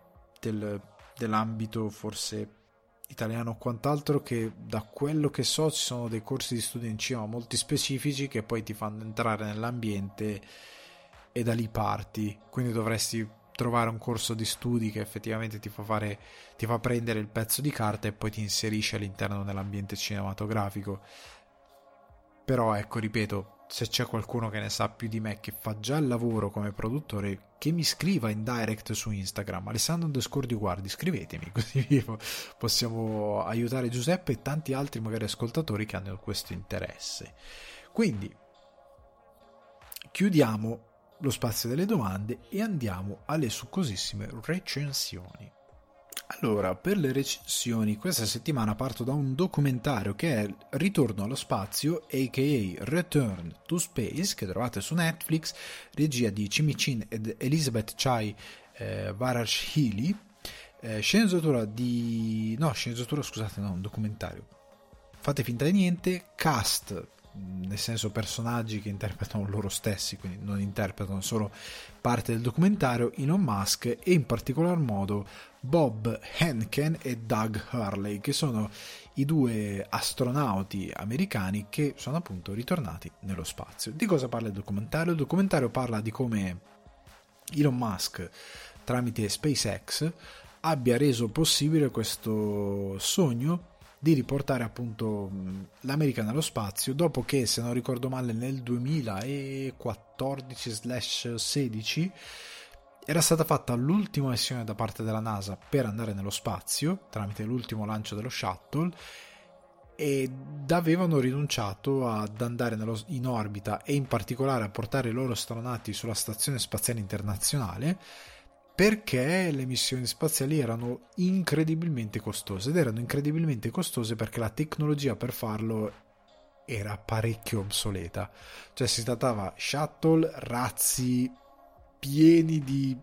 del, dell'ambito forse italiano o quant'altro che da quello che so ci sono dei corsi di studio in cima molto specifici che poi ti fanno entrare nell'ambiente e da lì parti quindi dovresti trovare un corso di studi che effettivamente ti fa, fare, ti fa prendere il pezzo di carta e poi ti inserisce all'interno dell'ambiente cinematografico. Però ecco, ripeto, se c'è qualcuno che ne sa più di me che fa già il lavoro come produttore, che mi scriva in direct su Instagram, Alessandro underscore di guardi, scrivetemi [LAUGHS] così possiamo aiutare Giuseppe e tanti altri magari ascoltatori che hanno questo interesse. Quindi, chiudiamo lo spazio delle domande e andiamo alle succosissime recensioni. Allora, per le recensioni, questa settimana parto da un documentario che è Ritorno allo spazio, aka Return to Space, che trovate su Netflix, regia di Chimi Chin ed Elizabeth Chai eh, Varashili, eh, sceneggiatura di... no, sceneggiatura, scusate, no, un documentario. Fate finta di niente, cast nel senso personaggi che interpretano loro stessi, quindi non interpretano solo parte del documentario, Elon Musk e in particolar modo Bob Henken e Doug Hurley, che sono i due astronauti americani che sono appunto ritornati nello spazio. Di cosa parla il documentario? Il documentario parla di come Elon Musk tramite SpaceX abbia reso possibile questo sogno di riportare appunto l'America nello spazio dopo che se non ricordo male nel 2014-16 era stata fatta l'ultima missione da parte della NASA per andare nello spazio tramite l'ultimo lancio dello shuttle ed avevano rinunciato ad andare nello, in orbita e in particolare a portare i loro astronauti sulla Stazione Spaziale Internazionale perché le missioni spaziali erano incredibilmente costose ed erano incredibilmente costose perché la tecnologia per farlo era parecchio obsoleta. Cioè si trattava shuttle, razzi pieni di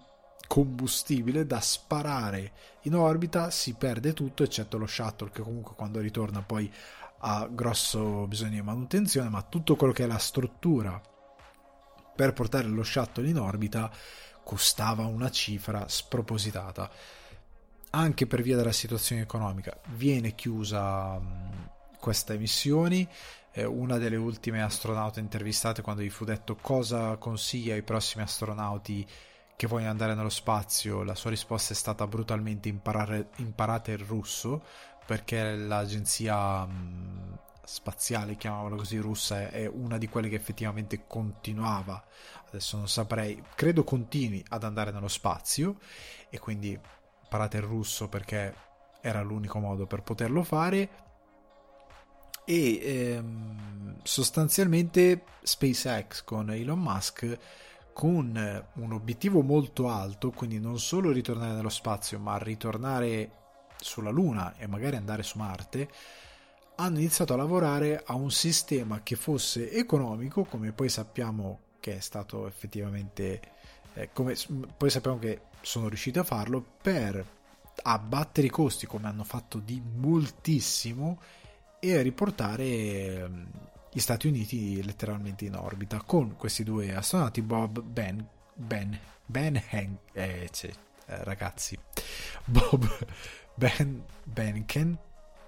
combustibile da sparare in orbita, si perde tutto eccetto lo shuttle che comunque quando ritorna poi ha grosso bisogno di manutenzione, ma tutto quello che è la struttura per portare lo shuttle in orbita costava una cifra spropositata. Anche per via della situazione economica viene chiusa questa emissioni. Eh, una delle ultime astronaute intervistate quando gli fu detto cosa consiglia ai prossimi astronauti che vogliono andare nello spazio, la sua risposta è stata brutalmente imparare, imparate il russo perché l'agenzia mh, spaziale, chiamiamola così, russa è una di quelle che effettivamente continuava, adesso non saprei, credo continui ad andare nello spazio e quindi imparate il russo perché era l'unico modo per poterlo fare. E ehm, sostanzialmente SpaceX con Elon Musk con un obiettivo molto alto, quindi non solo ritornare nello spazio, ma ritornare sulla Luna e magari andare su Marte, hanno iniziato a lavorare a un sistema che fosse economico, come poi sappiamo che è stato effettivamente, eh, come poi sappiamo che sono riusciti a farlo, per abbattere i costi come hanno fatto di moltissimo e riportare ehm, gli Stati Uniti letteralmente in orbita con questi due astronauti Bob Ben Ben Ben Hank eh, cioè, eh, ragazzi [LAUGHS] Bob Ben Benken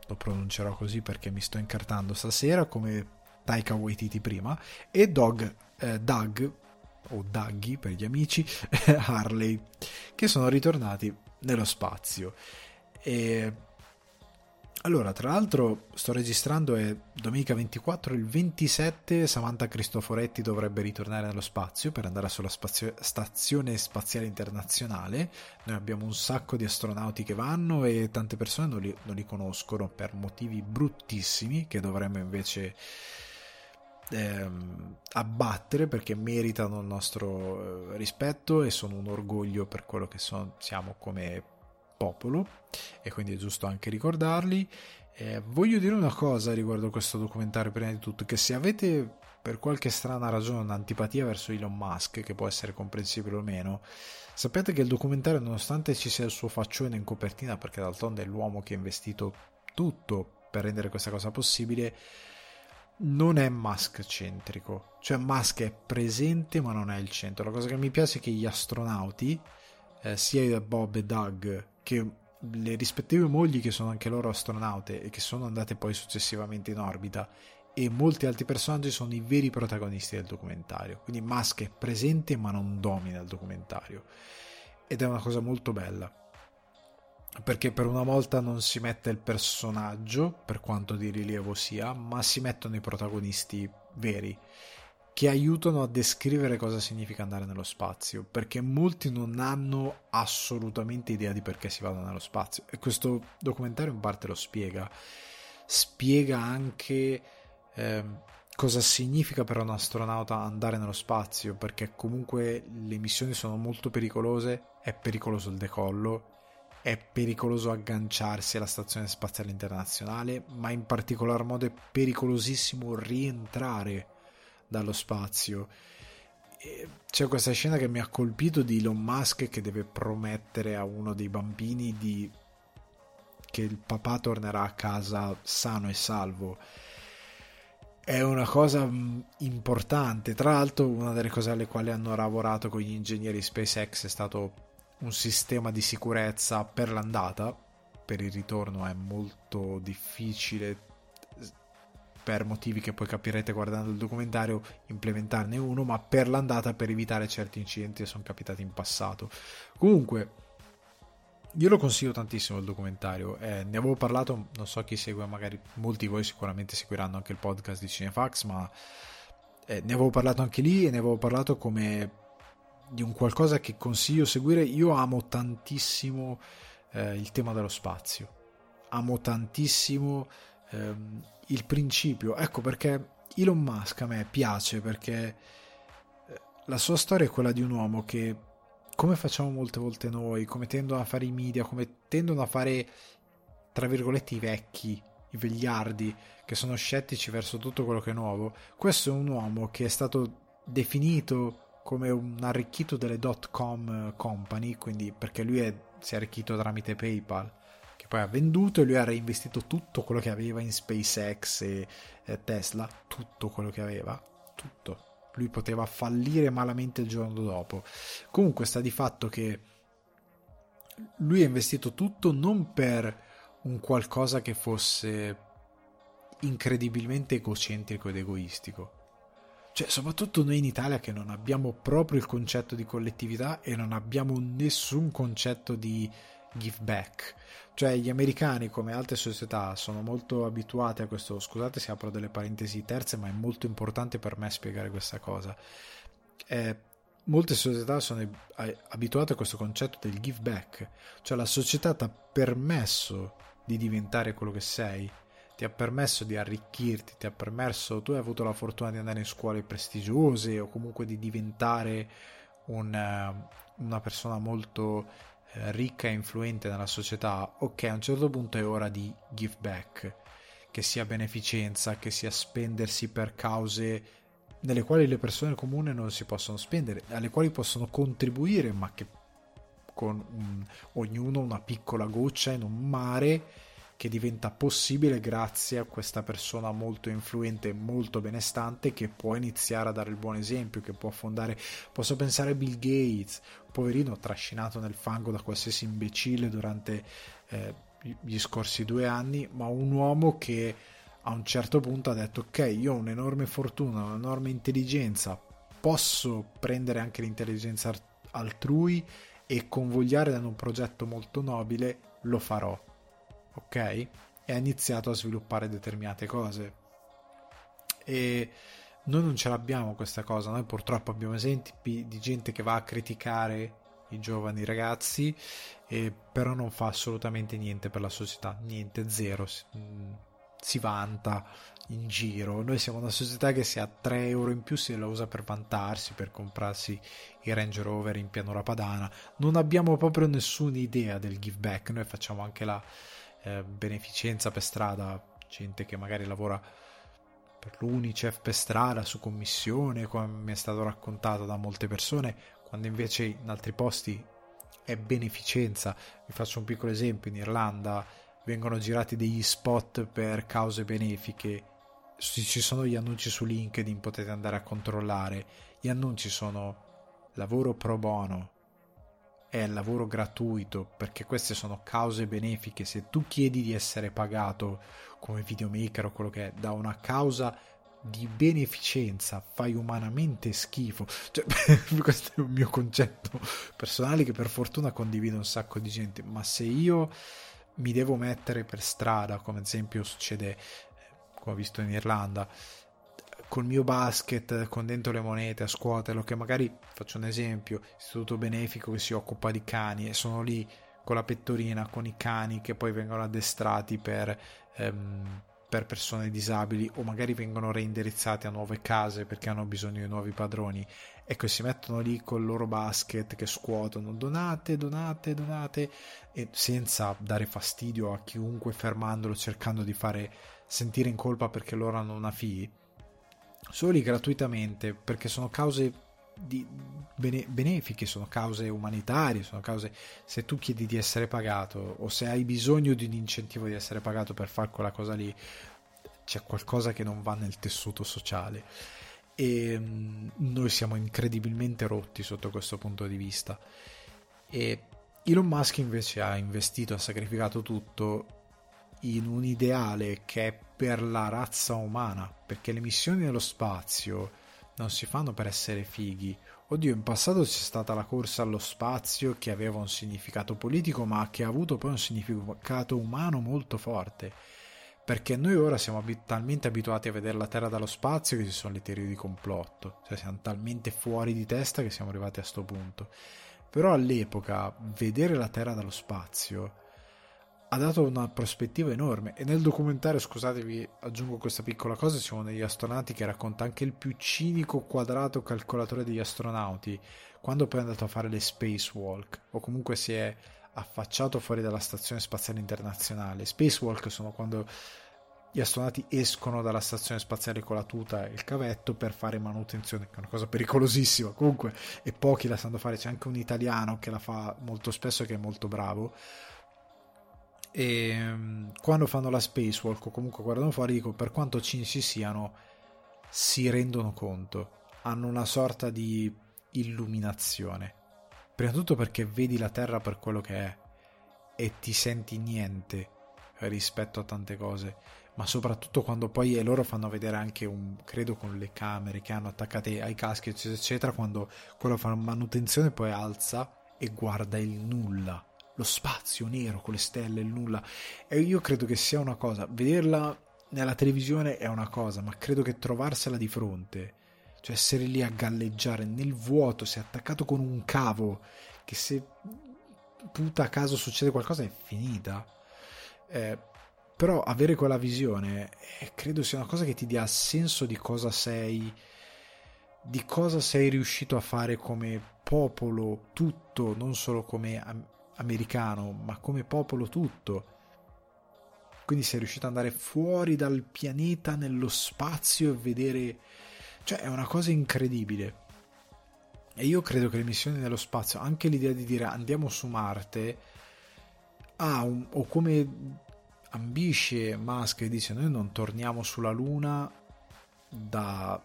lo pronuncerò così perché mi sto incartando stasera come Taika Waititi prima e Dog, eh, Doug o Duggy per gli amici [LAUGHS] Harley che sono ritornati nello spazio e allora, tra l'altro, sto registrando è domenica 24, il 27 Samantha Cristoforetti dovrebbe ritornare nello spazio per andare sulla spazio- Stazione Spaziale Internazionale. Noi abbiamo un sacco di astronauti che vanno e tante persone non li, non li conoscono per motivi bruttissimi che dovremmo invece ehm, abbattere perché meritano il nostro eh, rispetto e sono un orgoglio per quello che sono, siamo come popolo e quindi è giusto anche ricordarli. Eh, voglio dire una cosa riguardo questo documentario prima di tutto, che se avete per qualche strana ragione un'antipatia verso Elon Musk, che può essere comprensibile o meno, sappiate che il documentario, nonostante ci sia il suo faccione in copertina, perché d'altronde è l'uomo che ha investito tutto per rendere questa cosa possibile, non è Musk centrico. Cioè Musk è presente ma non è il centro. La cosa che mi piace è che gli astronauti, eh, sia Bob e Doug che le rispettive mogli che sono anche loro astronaute e che sono andate poi successivamente in orbita e molti altri personaggi sono i veri protagonisti del documentario. Quindi Musk è presente ma non domina il documentario ed è una cosa molto bella perché per una volta non si mette il personaggio per quanto di rilievo sia ma si mettono i protagonisti veri che aiutano a descrivere cosa significa andare nello spazio, perché molti non hanno assolutamente idea di perché si vada nello spazio e questo documentario in parte lo spiega. Spiega anche eh, cosa significa per un astronauta andare nello spazio, perché comunque le missioni sono molto pericolose, è pericoloso il decollo, è pericoloso agganciarsi alla Stazione Spaziale Internazionale, ma in particolar modo è pericolosissimo rientrare dallo spazio. C'è questa scena che mi ha colpito di Elon Musk che deve promettere a uno dei bambini di... che il papà tornerà a casa sano e salvo è una cosa mm, importante. Tra l'altro, una delle cose alle quali hanno lavorato con gli ingegneri SpaceX è stato un sistema di sicurezza per l'andata. Per il ritorno è molto difficile, per motivi che poi capirete guardando il documentario, implementarne uno, ma per l'andata per evitare certi incidenti che sono capitati in passato. Comunque, io lo consiglio tantissimo il documentario, eh, ne avevo parlato, non so chi segue, magari molti di voi sicuramente seguiranno anche il podcast di Cinefax, ma eh, ne avevo parlato anche lì e ne avevo parlato come di un qualcosa che consiglio seguire. Io amo tantissimo eh, il tema dello spazio, amo tantissimo ehm, il principio, ecco perché Elon Musk a me piace perché eh, la sua storia è quella di un uomo che come facciamo molte volte noi, come tendono a fare i media, come tendono a fare, tra virgolette, i vecchi, i vegliardi, che sono scettici verso tutto quello che è nuovo, questo è un uomo che è stato definito come un arricchito delle dot com company, quindi perché lui è, si è arricchito tramite PayPal, che poi ha venduto e lui ha reinvestito tutto quello che aveva in SpaceX e, e Tesla, tutto quello che aveva, tutto lui poteva fallire malamente il giorno dopo. Comunque sta di fatto che lui ha investito tutto non per un qualcosa che fosse incredibilmente egocentrico ed egoistico. Cioè, soprattutto noi in Italia che non abbiamo proprio il concetto di collettività e non abbiamo nessun concetto di give back. Cioè gli americani come altre società sono molto abituati a questo, scusate se apro delle parentesi terze, ma è molto importante per me spiegare questa cosa. Eh, molte società sono abituate a questo concetto del give back, cioè la società ti ha permesso di diventare quello che sei, ti ha permesso di arricchirti, ti ha permesso, tu hai avuto la fortuna di andare in scuole prestigiose o comunque di diventare un, una persona molto eh, ricca e influente nella società, ok, a un certo punto è ora di give back, che sia beneficenza, che sia spendersi per cause nelle quali le persone comuni non si possono spendere, alle quali possono contribuire, ma che con un, ognuno una piccola goccia in un mare che diventa possibile grazie a questa persona molto influente e molto benestante che può iniziare a dare il buon esempio, che può fondare, posso pensare a Bill Gates, poverino trascinato nel fango da qualsiasi imbecille durante eh, gli scorsi due anni, ma un uomo che a un certo punto ha detto ok, io ho un'enorme fortuna, un'enorme intelligenza, posso prendere anche l'intelligenza altrui e convogliare in un progetto molto nobile, lo farò ok? E ha iniziato a sviluppare determinate cose. E noi non ce l'abbiamo questa cosa, noi purtroppo abbiamo esempi di gente che va a criticare i giovani ragazzi, e però non fa assolutamente niente per la società, niente, zero. Mm, si vanta in giro. Noi siamo una società che se ha 3 euro in più se la usa per vantarsi, per comprarsi i Range Rover in pianura padana. Non abbiamo proprio nessuna idea del give back. Noi facciamo anche la eh, beneficenza per strada, gente che magari lavora per l'Unicef per strada su commissione, come mi è stato raccontato da molte persone, quando invece in altri posti è beneficenza. Vi faccio un piccolo esempio, in Irlanda vengono girati degli spot per cause benefiche, ci sono gli annunci su LinkedIn, potete andare a controllare, gli annunci sono lavoro pro bono, è lavoro gratuito perché queste sono cause benefiche. Se tu chiedi di essere pagato come videomaker o quello che è da una causa di beneficenza fai umanamente schifo. Cioè, [LAUGHS] questo è un mio concetto personale che per fortuna condivido un sacco di gente ma se io mi devo mettere per strada come ad esempio succede eh, come ho visto in Irlanda col mio basket con dentro le monete a scuoterlo che magari faccio un esempio istituto benefico che si occupa di cani e sono lì con la pettorina con i cani che poi vengono addestrati per, ehm, per persone disabili o magari vengono reindirizzati a nuove case perché hanno bisogno di nuovi padroni. Ecco si mettono lì col loro basket che scuotono donate donate donate e senza dare fastidio a chiunque fermandolo cercando di fare sentire in colpa perché loro hanno una fee soli gratuitamente perché sono cause bene, benefiche, sono cause umanitarie, sono cause se tu chiedi di essere pagato o se hai bisogno di un incentivo di essere pagato per fare quella cosa lì, c'è qualcosa che non va nel tessuto sociale. E um, noi siamo incredibilmente rotti sotto questo punto di vista. E Elon Musk invece ha investito, ha sacrificato tutto in un ideale che è per la razza umana, perché le missioni nello spazio non si fanno per essere fighi. Oddio, in passato c'è stata la corsa allo spazio che aveva un significato politico, ma che ha avuto poi un significato umano molto forte. Perché noi ora siamo abit- talmente abituati a vedere la Terra dallo spazio che ci sono le teorie di complotto. Cioè siamo talmente fuori di testa che siamo arrivati a questo punto. Però all'epoca vedere la Terra dallo spazio ha dato una prospettiva enorme e nel documentario, scusatevi, aggiungo questa piccola cosa, ci sono degli astronauti che racconta anche il più cinico quadrato calcolatore degli astronauti quando poi è andato a fare le spacewalk o comunque si è affacciato fuori dalla stazione spaziale internazionale. Spacewalk sono quando gli astronauti escono dalla stazione spaziale con la tuta e il cavetto per fare manutenzione, che è una cosa pericolosissima comunque, e pochi la sanno fare. C'è anche un italiano che la fa molto spesso e che è molto bravo e ehm, quando fanno la spacewalk o comunque guardano fuori dico per quanto cinici siano si rendono conto. Hanno una sorta di illuminazione. Prima di tutto perché vedi la terra per quello che è e ti senti niente rispetto a tante cose. Ma soprattutto quando poi e loro fanno vedere anche un credo con le camere che hanno attaccate ai caschi eccetera eccetera quando quello fa manutenzione poi alza e guarda il nulla lo spazio nero con le stelle, il nulla. E io credo che sia una cosa, vederla nella televisione è una cosa, ma credo che trovarsela di fronte, cioè essere lì a galleggiare nel vuoto, sei attaccato con un cavo, che se puta caso succede qualcosa è finita. Eh, però avere quella visione eh, credo sia una cosa che ti dia senso di cosa sei, di cosa sei riuscito a fare come popolo tutto, non solo come americano, ma come popolo tutto. Quindi sei riuscito ad andare fuori dal pianeta nello spazio e vedere... Cioè è una cosa incredibile. E io credo che le missioni nello spazio, anche l'idea di dire andiamo su Marte, ah, un, o come ambisce Musk e dice noi non torniamo sulla Luna dagli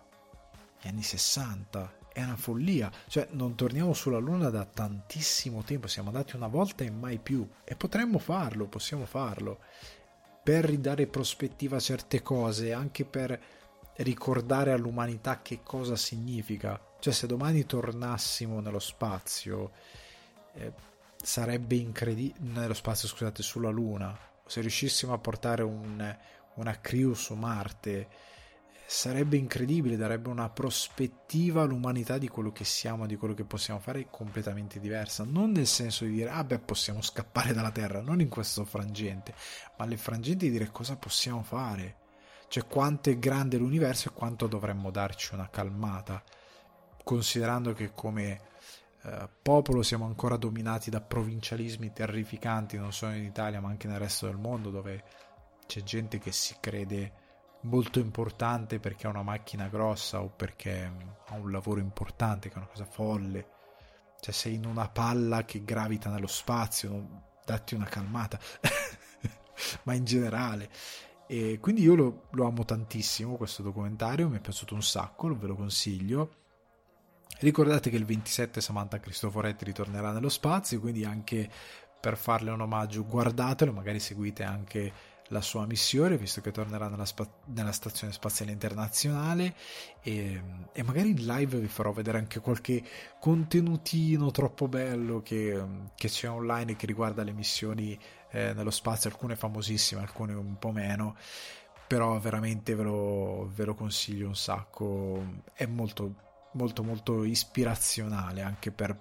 anni 60 è una follia. Cioè, non torniamo sulla Luna da tantissimo tempo. Siamo andati una volta e mai più. E potremmo farlo, possiamo farlo. Per ridare prospettiva a certe cose, anche per ricordare all'umanità che cosa significa. Cioè, se domani tornassimo nello spazio, eh, sarebbe incredibile. Nello spazio, scusate, sulla Luna. Se riuscissimo a portare un, una crew su Marte sarebbe incredibile, darebbe una prospettiva all'umanità di quello che siamo, di quello che possiamo fare completamente diversa, non nel senso di dire ah beh possiamo scappare dalla Terra, non in questo frangente, ma nel frangente di dire cosa possiamo fare, cioè quanto è grande l'universo e quanto dovremmo darci una calmata, considerando che come eh, popolo siamo ancora dominati da provincialismi terrificanti, non solo in Italia ma anche nel resto del mondo dove c'è gente che si crede molto importante perché ha una macchina grossa o perché ha un lavoro importante, che è una cosa folle. Cioè sei in una palla che gravita nello spazio, datti una calmata. [LAUGHS] Ma in generale. E quindi io lo, lo, amo tantissimo questo documentario, mi è piaciuto un sacco, ve lo consiglio. Ricordate che il 27 Samantha Cristoforetti ritornerà nello spazio, quindi anche per farle un omaggio guardatelo, magari seguite anche la sua missione, visto che tornerà nella, spa- nella Stazione Spaziale Internazionale e, e, magari in live vi farò vedere anche qualche contenutino troppo bello che, che c'è online che riguarda le missioni eh, nello spazio, alcune famosissime, alcune un po' meno, però veramente ve lo, ve lo consiglio un sacco, è molto molto molto ispirazionale anche per,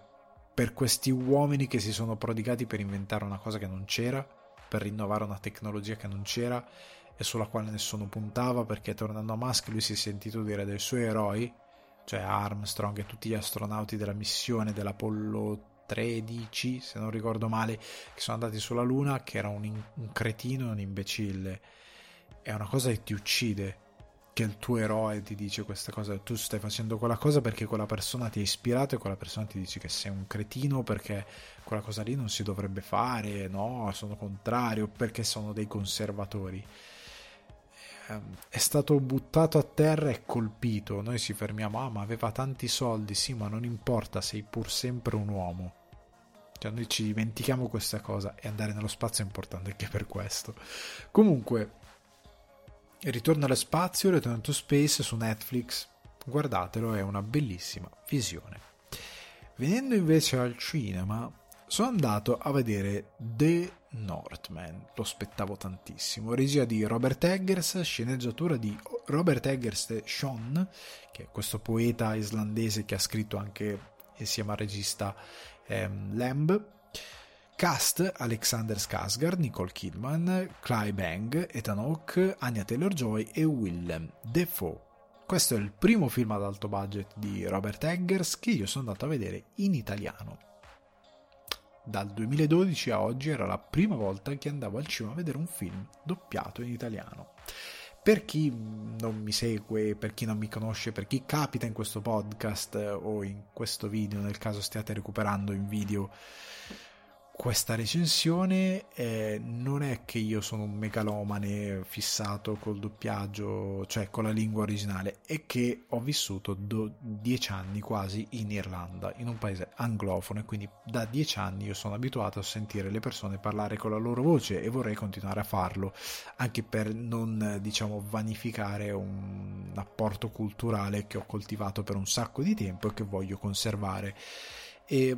per questi uomini che si sono prodigati per inventare una cosa che non c'era per rinnovare una tecnologia che non c'era e sulla quale nessuno puntava perché tornando a Musk lui si è sentito dire dei suoi eroi, cioè Armstrong e tutti gli astronauti della missione dell'Apollo 13, se non ricordo male, che sono andati sulla Luna, che era un, un cretino e un imbecille. È una cosa che ti uccide che il tuo eroe ti dice questa cosa, tu stai facendo quella cosa perché quella persona ti ha ispirato e quella persona ti dice che sei un cretino perché quella cosa lì non si dovrebbe fare, no, sono contrario, perché sono dei conservatori. Ehm, è stato buttato a terra e colpito. Noi ci fermiamo, ah, ma aveva tanti soldi, sì, ma non importa, sei pur sempre un uomo. Cioè, noi ci dimentichiamo questa cosa e andare nello spazio è importante anche per questo. Comunque, Ritorno allo spazio, Return to Space su Netflix. Guardatelo, è una bellissima visione. Venendo invece al cinema, sono andato a vedere The Northman, lo aspettavo tantissimo, regia di Robert Eggers, sceneggiatura di Robert Eggers Sean, che è questo poeta islandese che ha scritto anche insieme al regista ehm, Lamb, Cast Alexander Skarsgård, Nicole Kidman, Clive Bang, Ethan Hawke, Anya Taylor-Joy e Willem Defoe. Questo è il primo film ad alto budget di Robert Eggers che io sono andato a vedere in italiano. Dal 2012 a oggi era la prima volta che andavo al cinema a vedere un film doppiato in italiano. Per chi non mi segue, per chi non mi conosce, per chi capita in questo podcast o in questo video, nel caso stiate recuperando in video questa recensione eh, non è che io sono un megalomane fissato col doppiaggio, cioè con la lingua originale, è che ho vissuto do- dieci anni quasi in Irlanda, in un paese anglofono, e quindi da dieci anni io sono abituato a sentire le persone parlare con la loro voce e vorrei continuare a farlo, anche per non, diciamo, vanificare un apporto culturale che ho coltivato per un sacco di tempo e che voglio conservare. E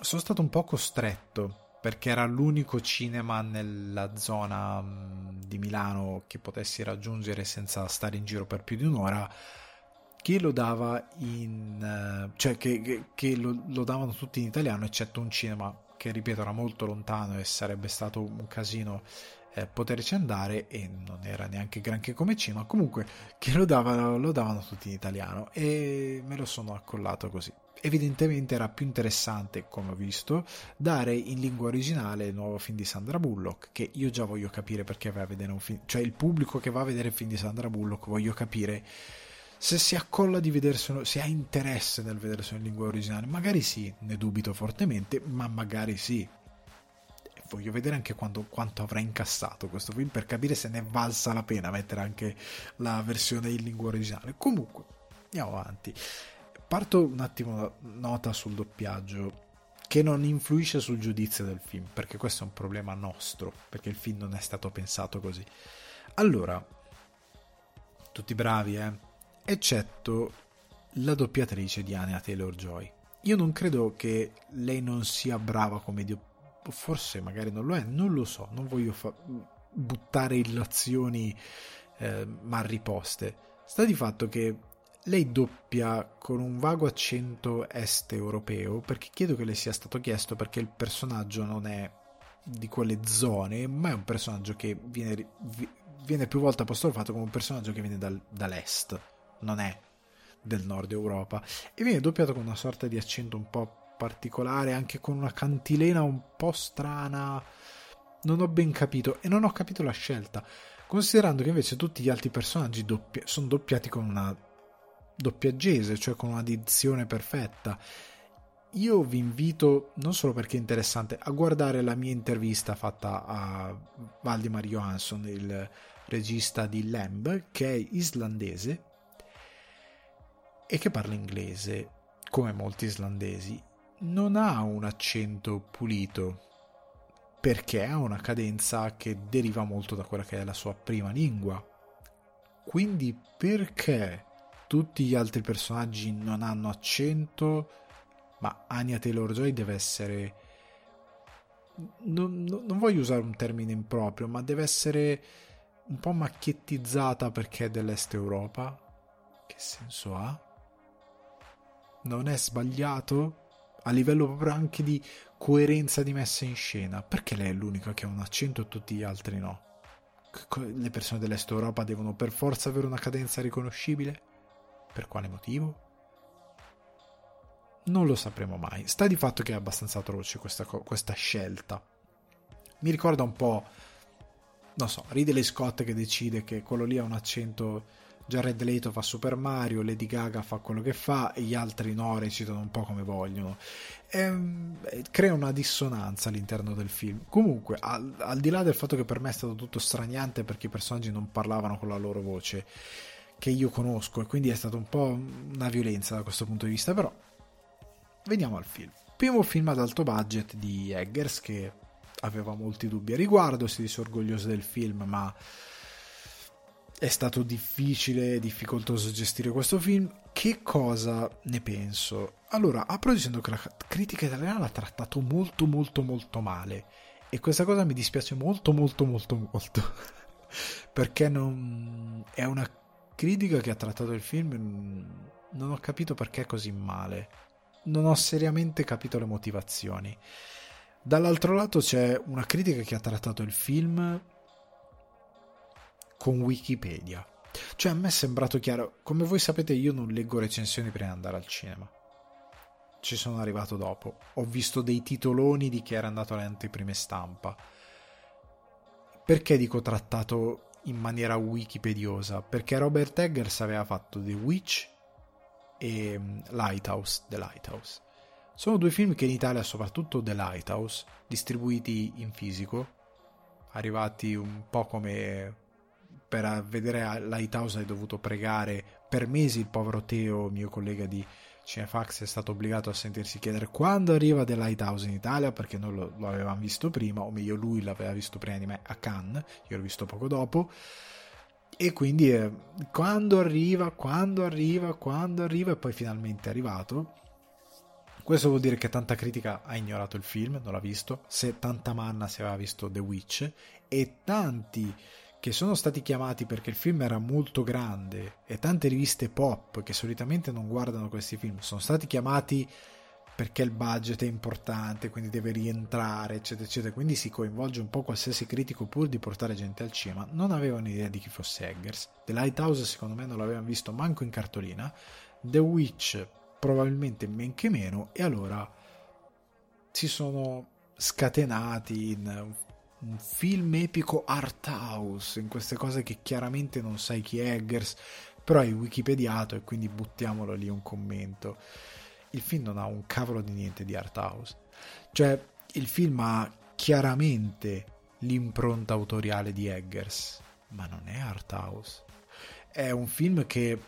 sono stato un po' costretto perché era l'unico cinema nella zona di Milano che potessi raggiungere senza stare in giro per più di un'ora che lo dava in eh, cioè che, che, che lo, lo, davano tutti in italiano eccetto un cinema che ripeto era molto lontano e sarebbe stato un casino eh, poterci andare e non era neanche granché come cinema. Comunque che lo davano, lo davano tutti in italiano e me lo sono accollato così evidentemente era più interessante, come ho visto, dare in lingua originale il nuovo film di Sandra Bullock, che io già voglio capire perché va a vedere un film, cioè il pubblico che va a vedere il film di Sandra Bullock, voglio capire se si accolla di vederselo, se ha interesse nel vederselo in lingua originale, magari sì, ne dubito fortemente, ma magari sì. Voglio vedere anche quando, quanto avrà incassato questo film per capire se ne è valsa la pena mettere anche la versione in lingua originale. Comunque, andiamo avanti. Parto un attimo nota sul doppiaggio che non influisce sul giudizio del film, perché questo è un problema nostro, perché il film non è stato pensato così. Allora, tutti bravi, eh? Eccetto la doppiatrice di Anya Taylor-Joy. Io non credo che lei non sia brava come Dio, forse magari non lo è, non lo so, non voglio fa- buttare illazioni eh, mal riposte. Sta di fatto che lei doppia con un vago accento est europeo perché chiedo che le sia stato chiesto perché il personaggio non è di quelle zone, ma è un personaggio che viene, viene più volte apostrofato come un personaggio che viene dal, dall'est, non è del nord Europa e viene doppiato con una sorta di accento un po' particolare, anche con una cantilena un po' strana. Non ho ben capito e non ho capito la scelta, considerando che invece tutti gli altri personaggi doppia, sono doppiati con una doppiaggese, cioè con una dizione perfetta. Io vi invito, non solo perché è interessante, a guardare la mia intervista fatta a Valdemar Johansson, il regista di Lamb, che è islandese e che parla inglese, come molti islandesi. Non ha un accento pulito, perché ha una cadenza che deriva molto da quella che è la sua prima lingua. Quindi perché tutti gli altri personaggi non hanno accento, ma Anya Taylor-Joy deve essere... Non, non, voglio usare un termine improprio, ma deve essere un po' macchiettizzata perché è dell'est Europa. Che senso ha? Non è sbagliato? a livello proprio anche di coerenza di messa in scena. Perché lei è l'unica che ha un accento e tutti gli altri no? Le persone dell'Est Europa devono per forza avere una cadenza riconoscibile? Per quale motivo? Non lo sapremo mai. Sta di fatto che è abbastanza atroce questa, questa scelta. Mi ricorda un po', non so, Ridley Scott che decide che quello lì ha un accento Jared Leto fa Super Mario, Lady Gaga fa quello che fa e gli altri no recitano un po' come vogliono. E, ehm, crea una dissonanza all'interno del film. Comunque, al, al, di là del fatto che per me è stato tutto straniante perché i personaggi non parlavano con la loro voce, che io conosco, e quindi è stato un po' una violenza da questo punto di vista, però veniamo al film. Primo film ad alto budget di Eggers che aveva molti dubbi a riguardo, si dice orgoglioso del film, ma è stato difficile difficoltoso gestire questo film. Che cosa ne penso? Allora, apro dicendo che la critica italiana l'ha trattato molto molto molto male e questa cosa mi dispiace molto molto molto molto [LAUGHS] perché non è una critica che ha trattato il film non ho capito perché così male non ho seriamente capito le motivazioni dall'altro lato c'è una critica che ha trattato il film con Wikipedia. Cioè a me è sembrato chiaro, come voi sapete io non leggo recensioni prima di andare al cinema. Ci sono arrivato dopo. Ho visto dei titoloni di chi era andato alle anteprime stampa. Perché dico trattato in maniera wikipediosa? Perché Robert Eggers aveva fatto The Witch e mm, Lighthouse, The Lighthouse. Sono due film che in Italia, soprattutto The Lighthouse, distribuiti in fisico, arrivati un po' come per vedere Lighthouse hai dovuto pregare per mesi il povero Teo, mio collega di Cinefax, è stato obbligato a sentirsi chiedere quando arriva The Lighthouse in Italia perché noi lo, lo avevamo visto prima, o meglio lui l'aveva visto prima di me a Cannes, io l'ho visto poco dopo. E quindi eh, quando arriva, quando arriva, quando arriva, e poi finalmente è arrivato. Questo vuol dire che tanta critica ha ignorato il film, non l'ha visto. Se tanta manna si aveva visto The Witch, e tanti che sono stati chiamati perché il film era molto grande e tante riviste pop che solitamente non guardano questi film sono stati chiamati perché il budget è importante, quindi deve rientrare, eccetera, eccetera. Quindi si coinvolge un po' qualsiasi critico pur di portare gente al cinema. Non avevano idea di chi fosse Eggers. The Lighthouse, secondo me, non l'avevano visto manco in cartolina. The Witch, probabilmente men che meno. E allora si sono scatenati in un film epico art house, in queste cose che chiaramente non sai chi è Eggers, però hai wikipediato e quindi buttiamolo lì un commento. Il film non ha un cavolo di niente di art house. Cioè, il film ha chiaramente l'impronta autoriale di Eggers, ma non è art house. È un film che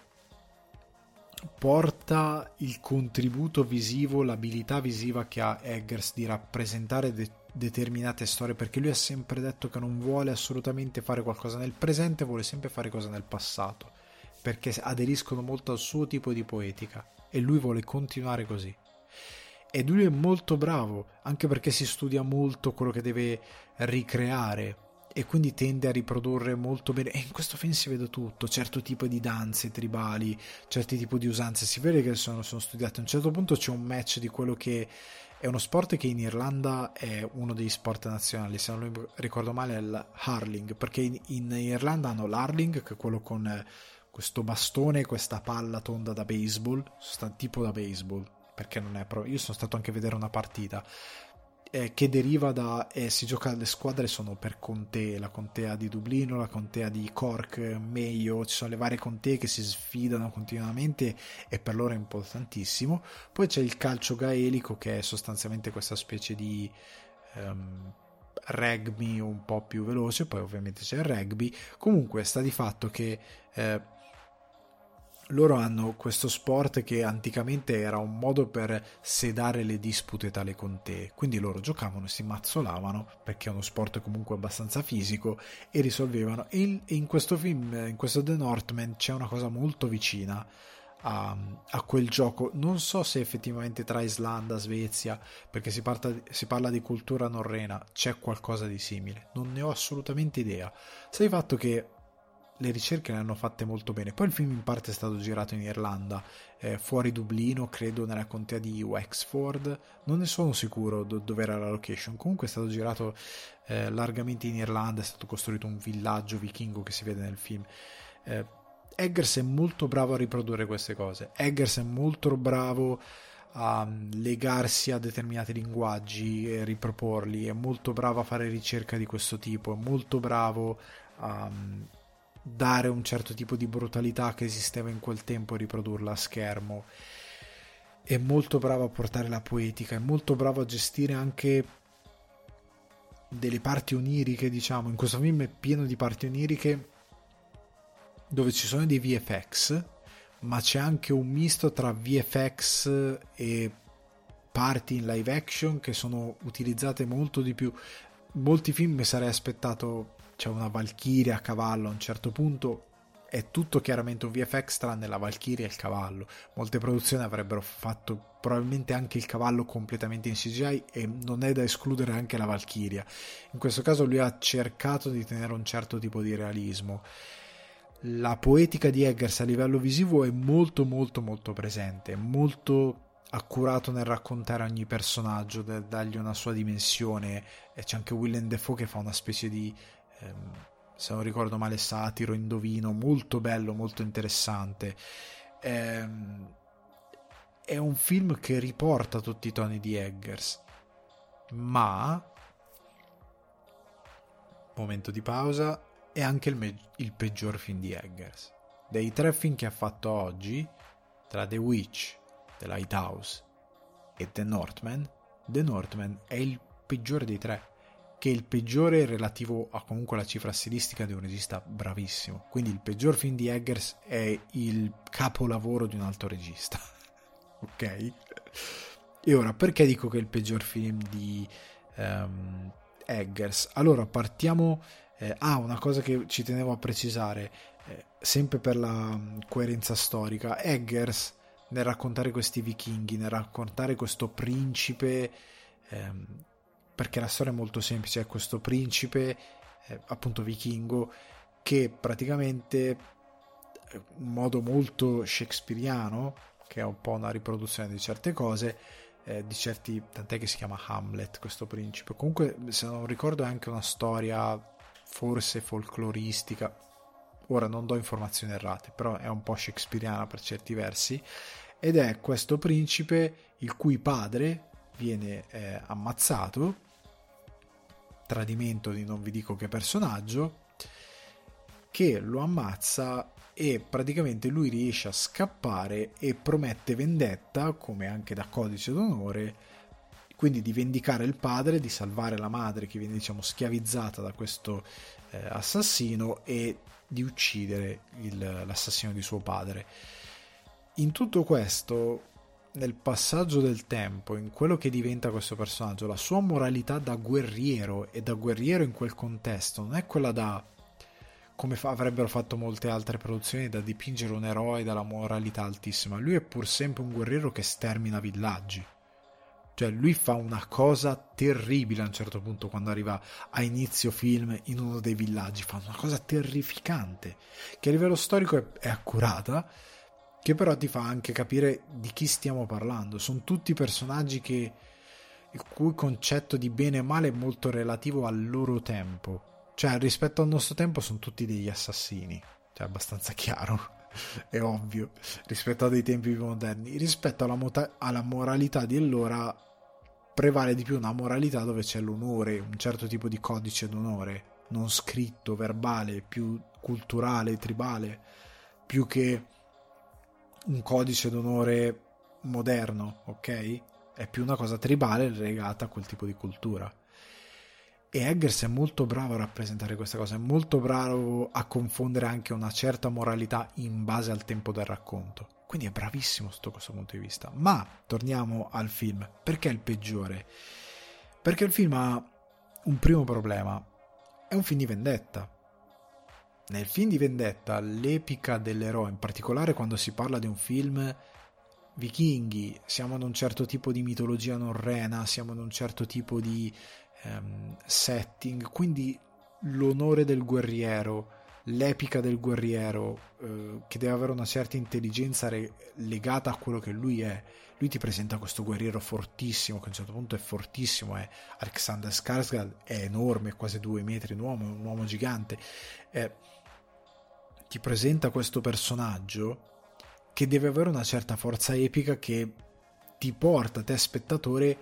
porta il contributo visivo, l'abilità visiva che ha Eggers di rappresentare de- determinate storie perché lui ha sempre detto che non vuole assolutamente fare qualcosa nel presente, vuole sempre fare cose nel passato perché aderiscono molto al suo tipo di poetica e lui vuole continuare così. Ed lui è molto bravo, anche perché si studia molto quello che deve ricreare e quindi tende a riprodurre molto bene. E in questo film si vede tutto, certo tipo di danze tribali, certi tipi di usanze. Si vede che sono, sono studiate. A un certo punto c'è un match di quello che è uno sport che in Irlanda è uno degli sport nazionali, se non ricordo male è il hurling, perché in, in Irlanda hanno l'hurling, che è quello con eh, questo bastone, questa palla tonda da baseball, tipo da baseball, perché non è proprio... Io sono stato anche a vedere una partita, eh, che deriva da... Eh, si gioca, le squadre sono per contee, la contea di Dublino, la contea di Cork, Mayo, ci sono le varie contee che si sfidano continuamente e per loro è importantissimo. Poi c'è il calcio gaelico che è sostanzialmente questa specie di... Um, rugby un po' più veloce, poi ovviamente c'è il rugby. Comunque sta di fatto che eh, loro hanno questo sport che anticamente era un modo per sedare le dispute tale con te, quindi loro giocavano, si mazzolavano perché è uno sport comunque abbastanza fisico e risolvevano. E in questo film, in questo The Northman, c'è una cosa molto vicina a, a, quel gioco. Non so se effettivamente tra Islanda, Svezia, perché si, parla, si parla di cultura norrena, c'è qualcosa di simile. Non ne ho assolutamente idea. Sai il fatto che le ricerche le hanno fatte molto bene. Poi il film in parte è stato girato in Irlanda, eh, fuori Dublino, credo nella contea di Wexford, non ne sono sicuro do- dove era la location. Comunque è stato girato eh, largamente in Irlanda, è stato costruito un villaggio vichingo che si vede nel film. Eh, Eggers è molto bravo a riprodurre queste cose. Eggers è molto bravo a legarsi a determinati linguaggi e riproporli, è molto bravo a fare ricerca di questo tipo, è molto bravo a dare un certo tipo di brutalità che esisteva in quel tempo e riprodurla a schermo. È molto bravo a portare la poetica, è molto bravo a gestire anche delle parti oniriche, diciamo. In questo film è pieno di parti oniriche dove ci sono dei VFX, ma c'è anche un misto tra VFX e parti in live action che sono utilizzate molto di più. Molti film mi sarei aspettato c'è una Valchiria a cavallo a un certo punto è tutto chiaramente un VFX tranne la Valchiria e il cavallo. Molte produzioni avrebbero fatto probabilmente anche il cavallo completamente in CGI e non è da escludere anche la Valchiria. In questo caso lui ha cercato di tenere un certo tipo di realismo. La poetica di Eggers a livello visivo è molto molto molto presente, molto accurato nel raccontare ogni personaggio, dargli una sua dimensione. E c'è anche Willem Defoe che fa una specie di ehm, se non ricordo male satiro, indovino, molto bello, molto interessante. Ehm, è un film che riporta tutti i toni di Eggers, ma momento di pausa è anche il, me- il peggior film di Eggers. Dei tre film che ha fatto oggi, tra The Witch, The Lighthouse e The Northman, The Northman è il peggiore dei tre che il peggiore relativo a comunque la cifra stilistica di un regista bravissimo. Quindi il peggior film di Eggers è il capolavoro di un altro regista. [LAUGHS] ok? E ora, perché dico che è il peggior film di um, Eggers? Allora, partiamo... Eh, ah, una cosa che ci tenevo a precisare, eh, sempre per la um, coerenza storica, Eggers nel raccontare questi vichinghi, nel raccontare questo principe... Ehm, perché la storia è molto semplice, è questo principe, eh, appunto vichingo, che praticamente, in eh, modo molto shakespeariano, che è un po' una riproduzione di certe cose, eh, di certi, tant'è che si chiama Hamlet questo principe, comunque se non ricordo è anche una storia forse folcloristica, ora non do informazioni errate, però è un po' shakespeariana per certi versi, ed è questo principe il cui padre viene eh, ammazzato, tradimento di non vi dico che personaggio, che lo ammazza e praticamente lui riesce a scappare e promette vendetta, come anche da codice d'onore, quindi di vendicare il padre, di salvare la madre che viene diciamo schiavizzata da questo eh, assassino e di uccidere il, l'assassino di suo padre. In tutto questo nel passaggio del tempo, in quello che diventa questo personaggio, la sua moralità da guerriero e da guerriero in quel contesto non è quella da come fa, avrebbero fatto molte altre produzioni da dipingere un eroe dalla moralità altissima. Lui è pur sempre un guerriero che stermina villaggi. Cioè, lui fa una cosa terribile a un certo punto quando arriva a inizio film in uno dei villaggi. Fa una cosa terrificante che a livello storico è, è accurata che però ti fa anche capire di chi stiamo parlando. Sono tutti personaggi che, il cui concetto di bene e male è molto relativo al loro tempo. Cioè, rispetto al nostro tempo sono tutti degli assassini. Cioè, abbastanza [LAUGHS] chiaro, è ovvio, rispetto a dei tempi più moderni. Rispetto alla, mota- alla moralità di allora prevale di più una moralità dove c'è l'onore, un certo tipo di codice d'onore, non scritto, verbale, più culturale, tribale, più che un codice d'onore moderno, ok? È più una cosa tribale legata a quel tipo di cultura. E Eggers è molto bravo a rappresentare questa cosa, è molto bravo a confondere anche una certa moralità in base al tempo del racconto. Quindi è bravissimo sotto questo punto di vista. Ma torniamo al film. Perché è il peggiore? Perché il film ha un primo problema. È un film di vendetta nel film di vendetta, l'epica dell'eroe, in particolare quando si parla di un film vichinghi, siamo in un certo tipo di mitologia norrena, siamo in un certo tipo di um, setting, quindi l'onore del guerriero, l'epica del guerriero eh, che deve avere una certa intelligenza re- legata a quello che lui è. Lui ti presenta questo guerriero fortissimo, che a un certo punto è fortissimo, è Alexander Skarsgård, è enorme, quasi due metri, un uomo, un uomo gigante. Eh, ti presenta questo personaggio che deve avere una certa forza epica che ti porta, te spettatore,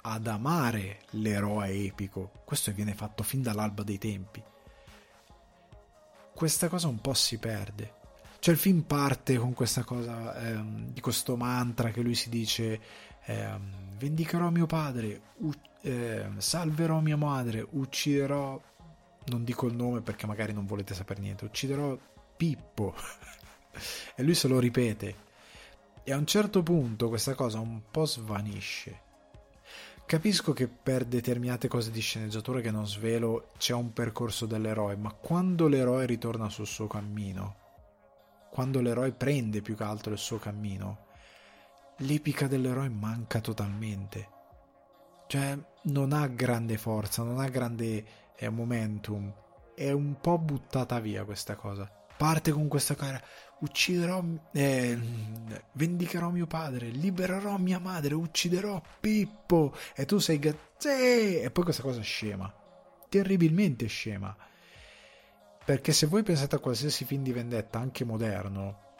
ad amare l'eroe epico. Questo viene fatto fin dall'alba dei tempi. Questa cosa un po' si perde. Cioè il film parte con questa cosa ehm, di questo mantra che lui si dice ehm, vendicherò mio padre, u- eh, salverò mia madre, ucciderò non dico il nome perché magari non volete sapere niente, ucciderò Pippo. [LAUGHS] e lui se lo ripete. E a un certo punto questa cosa un po' svanisce. Capisco che per determinate cose di sceneggiatura che non svelo c'è un percorso dell'eroe, ma quando l'eroe ritorna sul suo cammino, quando l'eroe prende più che altro il suo cammino, l'epica dell'eroe manca totalmente. Cioè, non ha grande forza, non ha grande eh, momentum. È un po' buttata via questa cosa parte con questa cara. Ucciderò eh, vendicherò mio padre libererò mia madre ucciderò Pippo. E tu sei sì! e poi questa cosa scema. Terribilmente scema. Perché se voi pensate a qualsiasi film di vendetta anche moderno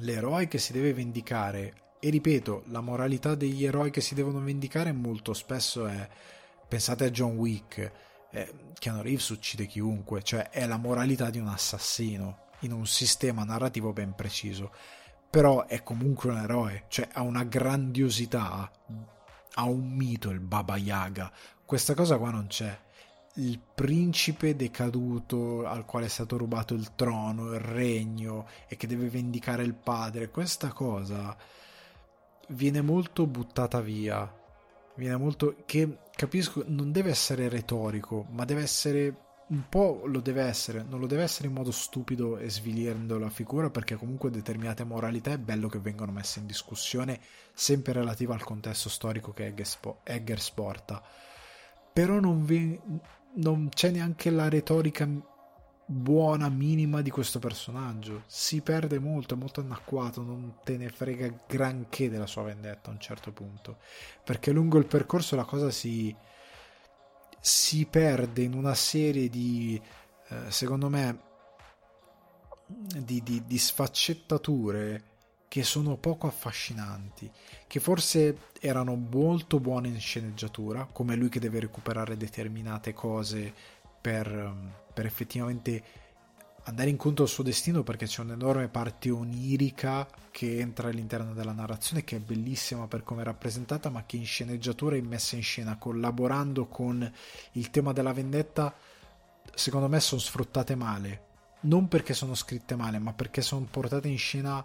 l'eroe che si deve vendicare e ripeto la moralità degli eroi che si devono vendicare molto spesso è pensate a John Wick eh, Keanu Reeves uccide chiunque, cioè è la moralità di un assassino in un sistema narrativo ben preciso. Però è comunque un eroe, cioè ha una grandiosità, ha un mito il Baba Yaga. Questa cosa qua non c'è. Il principe decaduto al quale è stato rubato il trono, il regno e che deve vendicare il padre, questa cosa viene molto buttata via viene molto che capisco non deve essere retorico ma deve essere un po' lo deve essere non lo deve essere in modo stupido e svilendo la figura perché comunque determinate moralità è bello che vengano messe in discussione sempre relativa al contesto storico che Eggers porta però non, vi, non c'è neanche la retorica buona minima di questo personaggio. Si perde molto, è molto anacquato, non te ne frega granché della sua vendetta a un certo punto. Perché lungo il percorso la cosa si, si perde in una serie di, eh, secondo me, di, di, di sfaccettature che sono poco affascinanti, che forse erano molto buone in sceneggiatura, come lui che deve recuperare determinate cose per per effettivamente andare incontro al suo destino perché c'è un'enorme parte onirica che entra all'interno della narrazione che è bellissima per come è rappresentata ma che in sceneggiatura e messa in scena collaborando con il tema della vendetta secondo me sono sfruttate male. Non perché sono scritte male ma perché sono portate in scena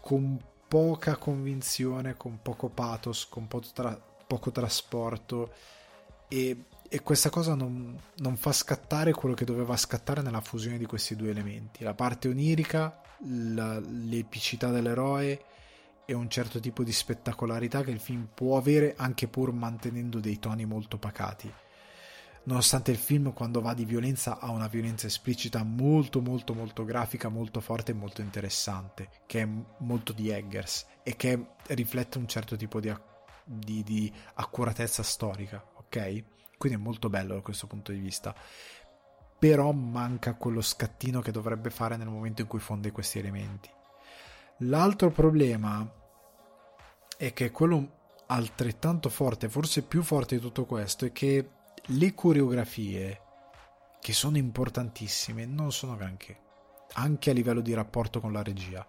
con poca convinzione con poco pathos con poco, tra- poco trasporto. E e questa cosa non, non, fa scattare quello che doveva scattare nella fusione di questi due elementi, la parte onirica, la, l'epicità dell'eroe e un certo tipo di spettacolarità che il film può avere anche pur mantenendo dei toni molto pacati. Nonostante il film quando va di violenza ha una violenza esplicita molto molto molto grafica, molto forte e molto interessante, che è molto di Eggers e che riflette un certo tipo di, di, di accuratezza storica, ok? Quindi è molto bello da questo punto di vista. Però manca quello scattino che dovrebbe fare nel momento in cui fonde questi elementi. L'altro problema è che quello altrettanto forte forse più forte di tutto questo è che le coreografie che sono importantissime non sono granché. Anche a livello di rapporto con la regia.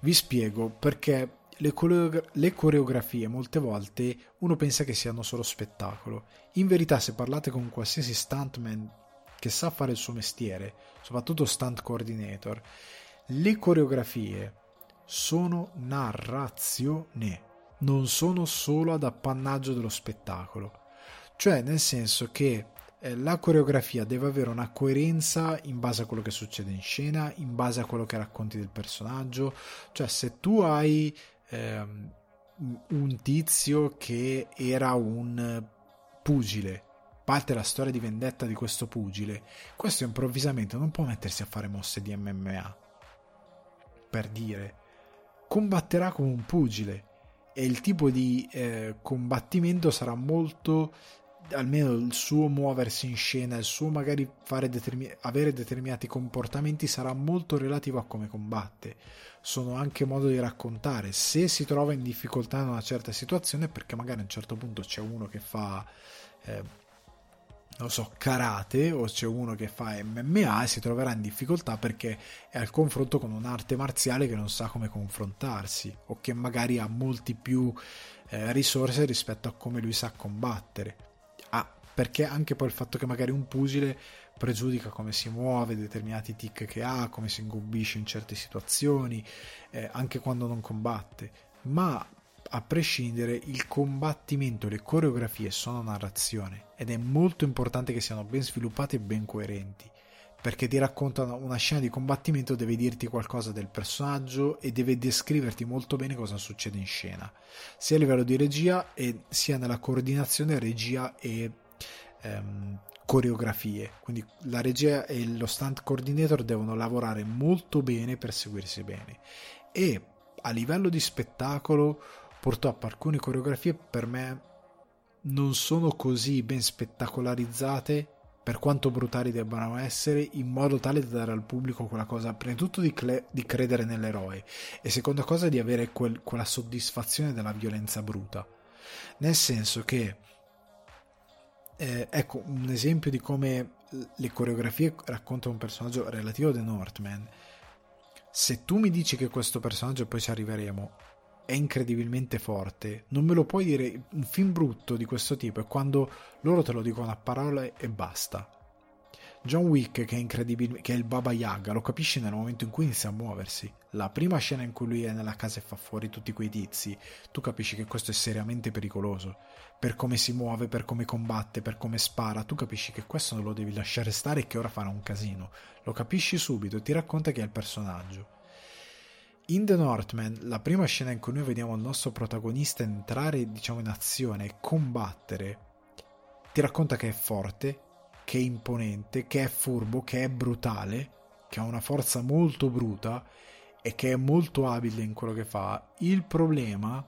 Vi spiego perché le, coreogra- le, coreografie molte volte uno pensa che siano solo spettacolo. In verità, se parlate con qualsiasi stuntman che sa fare il suo mestiere, soprattutto stunt coordinator, le coreografie sono narrazione, non sono solo ad appannaggio dello spettacolo. Cioè, nel senso che eh, la coreografia deve avere una coerenza in base a quello che succede in scena, in base a quello che racconti del personaggio. Cioè, se tu hai ehm, un tizio che era un pugile parte la storia di vendetta di questo pugile, questo improvvisamente non può mettersi a fare mosse di MMA. Per dire, combatterà come un pugile e il tipo di eh, combattimento sarà molto almeno il suo muoversi in scena, il suo magari determin- avere determinati comportamenti sarà molto relativo a come combatte. Sono anche modo di raccontare. Se si trova in difficoltà in una certa situazione, perché magari a un certo punto c'è uno che fa. Eh, non so, karate o c'è uno che fa MMA e si troverà in difficoltà perché è al confronto con un'arte marziale che non sa come confrontarsi o che magari ha molti più eh, risorse rispetto a come lui sa combattere perché anche poi il fatto che magari un pugile pregiudica come si muove, determinati tic che ha, come si ingobbisce in certe situazioni, eh, anche quando non combatte, ma a prescindere il combattimento, le coreografie sono narrazione ed è molto importante che siano ben sviluppate e ben coerenti perché ti raccontano una scena di combattimento deve dirti qualcosa del personaggio e deve descriverti molto bene cosa succede in scena sia a livello di regia e sia nella coordinazione regia e ehm, coreografie. Quindi la regia e lo stunt coordinator devono lavorare molto bene per seguirsi bene. E a livello di spettacolo, purtroppo alcune coreografie per me non sono così ben spettacolarizzate per quanto brutali debbano essere, in modo tale da dare al pubblico quella cosa, prima di tutto di, cle- di credere nell'eroe e seconda cosa di avere quel- quella soddisfazione della violenza bruta. Nel senso che eh, ecco un esempio di come le coreografie raccontano un personaggio relativo a The Northman. Se tu mi dici che questo personaggio, poi ci arriveremo, è incredibilmente forte, non me lo puoi dire. Un film brutto di questo tipo è quando loro te lo dicono a parole e basta. John Wick, che è incredibile, che è il Baba Yaga, lo capisci nel momento in cui inizia a muoversi. La prima scena in cui lui è nella casa e fa fuori tutti quei tizi, tu capisci che questo è seriamente pericoloso. Per come si muove, per come combatte, per come spara, tu capisci che questo non lo devi lasciare stare e che ora farà un casino. Lo capisci subito e ti racconta che è il personaggio. In The Northman, la prima scena in cui noi vediamo il nostro protagonista entrare, diciamo, in azione e combattere, ti racconta che è forte, che è imponente, che è furbo, che è brutale, che ha una forza molto bruta e che è molto abile in quello che fa. Il problema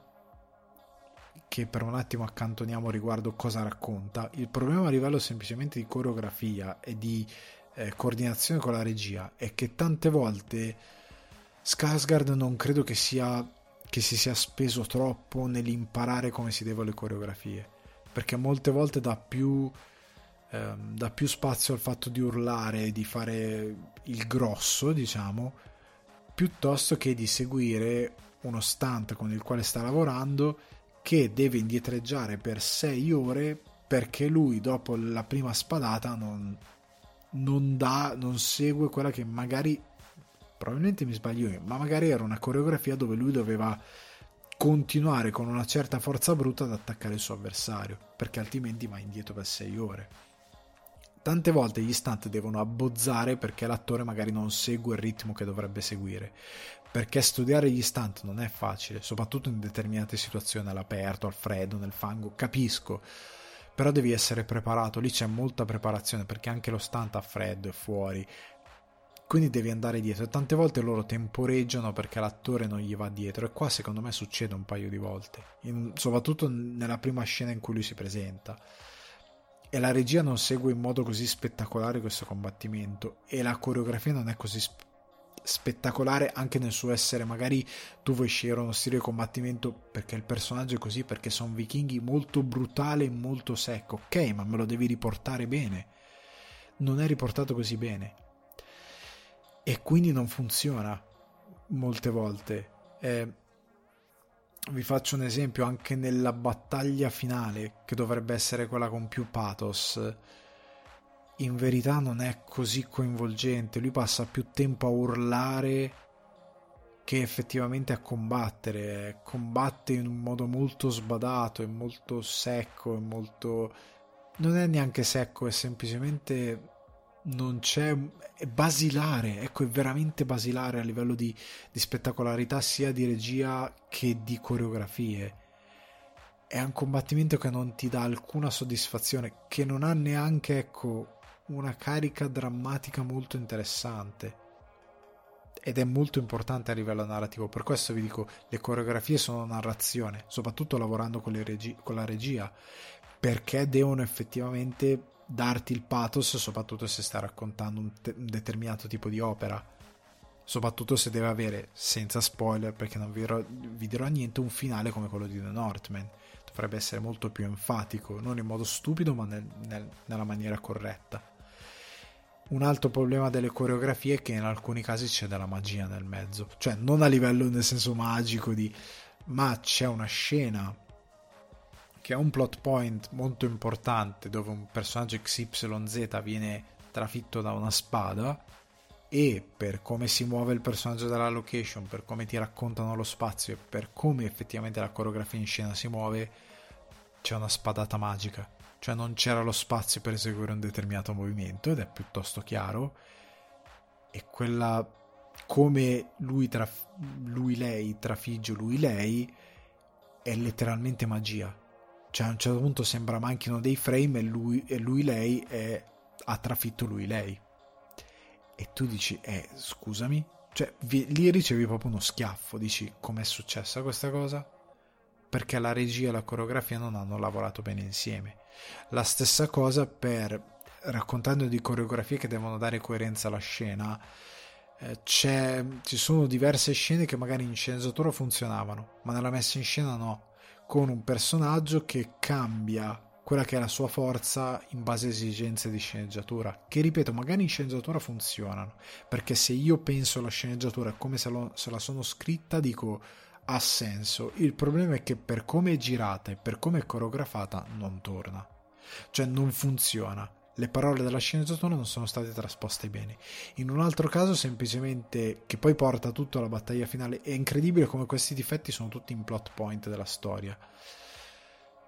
che per un attimo accantoniamo riguardo cosa racconta, il problema a livello semplicemente di coreografia e di eh, coordinazione con la regia è che tante volte Skarsgård non credo che sia che si sia speso troppo nell'imparare come si devono le coreografie perché molte volte dà più ehm, dà più spazio al fatto di urlare, di fare il grosso, diciamo, piuttosto che di seguire uno stunt con il quale sta lavorando che deve indietreggiare per 6 ore perché lui dopo la prima spadata non, non dà, non segue quella che magari probabilmente mi sbaglio io, ma magari era una coreografia dove lui doveva continuare con una certa forza bruta ad attaccare il suo avversario, perché altrimenti va indietro per 6 ore tante volte gli stunt devono abbozzare perché l'attore magari non segue il ritmo che dovrebbe seguire. Perché studiare gli stunt non è facile, soprattutto in determinate situazioni all'aperto, al freddo, nel fango, capisco. Però devi essere preparato, lì c'è molta preparazione perché anche lo stunt a freddo è fuori. Quindi devi andare dietro e tante volte loro temporeggiano perché l'attore non gli va dietro e qua secondo me succede un paio di volte, in, soprattutto nella prima scena in cui lui si presenta e la regia non segue in modo così spettacolare questo combattimento. E la coreografia non è così sp- spettacolare anche nel suo essere. Magari tu vuoi scegliere uno stile di combattimento perché il personaggio è così perché sono vichinghi molto brutale e molto secco. Ok ma me lo devi riportare bene. Non è riportato così bene. E quindi non funziona molte volte. Eh, vi faccio un esempio anche nella battaglia finale, che dovrebbe essere quella con più pathos. In verità non è così coinvolgente, lui passa più tempo a urlare che effettivamente a combattere. Combatte in un modo molto sbadato, è molto secco, è molto... Non è neanche secco, è semplicemente non c'è è basilare ecco è veramente basilare a livello di, di spettacolarità sia di regia che di coreografie è un combattimento che non ti dà alcuna soddisfazione, che non ha neanche, ecco, una carica drammatica molto interessante. Ed è molto importante a livello narrativo, per questo vi dico, le coreografie sono narrazione, soprattutto lavorando con, regi- con la regia, perché devono effettivamente darti il pathos, soprattutto se stai raccontando un, te- un determinato tipo di opera. Soprattutto se deve avere, senza spoiler, perché non vi dirò, vi dirò, niente, un finale come quello di The Northman. Dovrebbe essere molto più enfatico, non in modo stupido ma nel, nel, nella maniera corretta. Un altro problema delle coreografie è che in alcuni casi c'è della magia nel mezzo, cioè non a livello nel senso magico di ma c'è una scena che ha un plot point molto importante dove un personaggio XYZ viene trafitto da una spada e per come si muove il personaggio della location, per come ti raccontano lo spazio e per come effettivamente la coreografia in scena si muove, c'è una spadata magica. Cioè non c'era lo spazio per eseguire un determinato movimento ed è piuttosto chiaro. E quella come lui, traf- lui lei trafigge lui lei è letteralmente magia. Cioè a un certo punto sembra manchino dei frame e lui, e lui lei è, ha trafitto lui lei e tu dici, eh, scusami, cioè vi, lì ricevi proprio uno schiaffo, dici, com'è successa questa cosa? Perché la regia e la coreografia non hanno lavorato bene insieme. La stessa cosa per raccontando di coreografie che devono dare coerenza alla scena. Eh, ci sono diverse scene che magari in sceneggiatura funzionavano, ma nella messa in scena no, con un personaggio che cambia quella che è la sua forza in base a esigenze di sceneggiatura, che ripeto, magari in sceneggiatura funzionano, perché se io penso alla sceneggiatura come se, lo, se la sono scritta, dico ha senso. Il problema è che per come è girata e per come è coreografata non torna, cioè non funziona. Le parole della sceneggiatura non sono state trasposte bene. In un altro caso, semplicemente, che poi porta tutto alla battaglia finale, è incredibile come questi difetti sono tutti in plot point della storia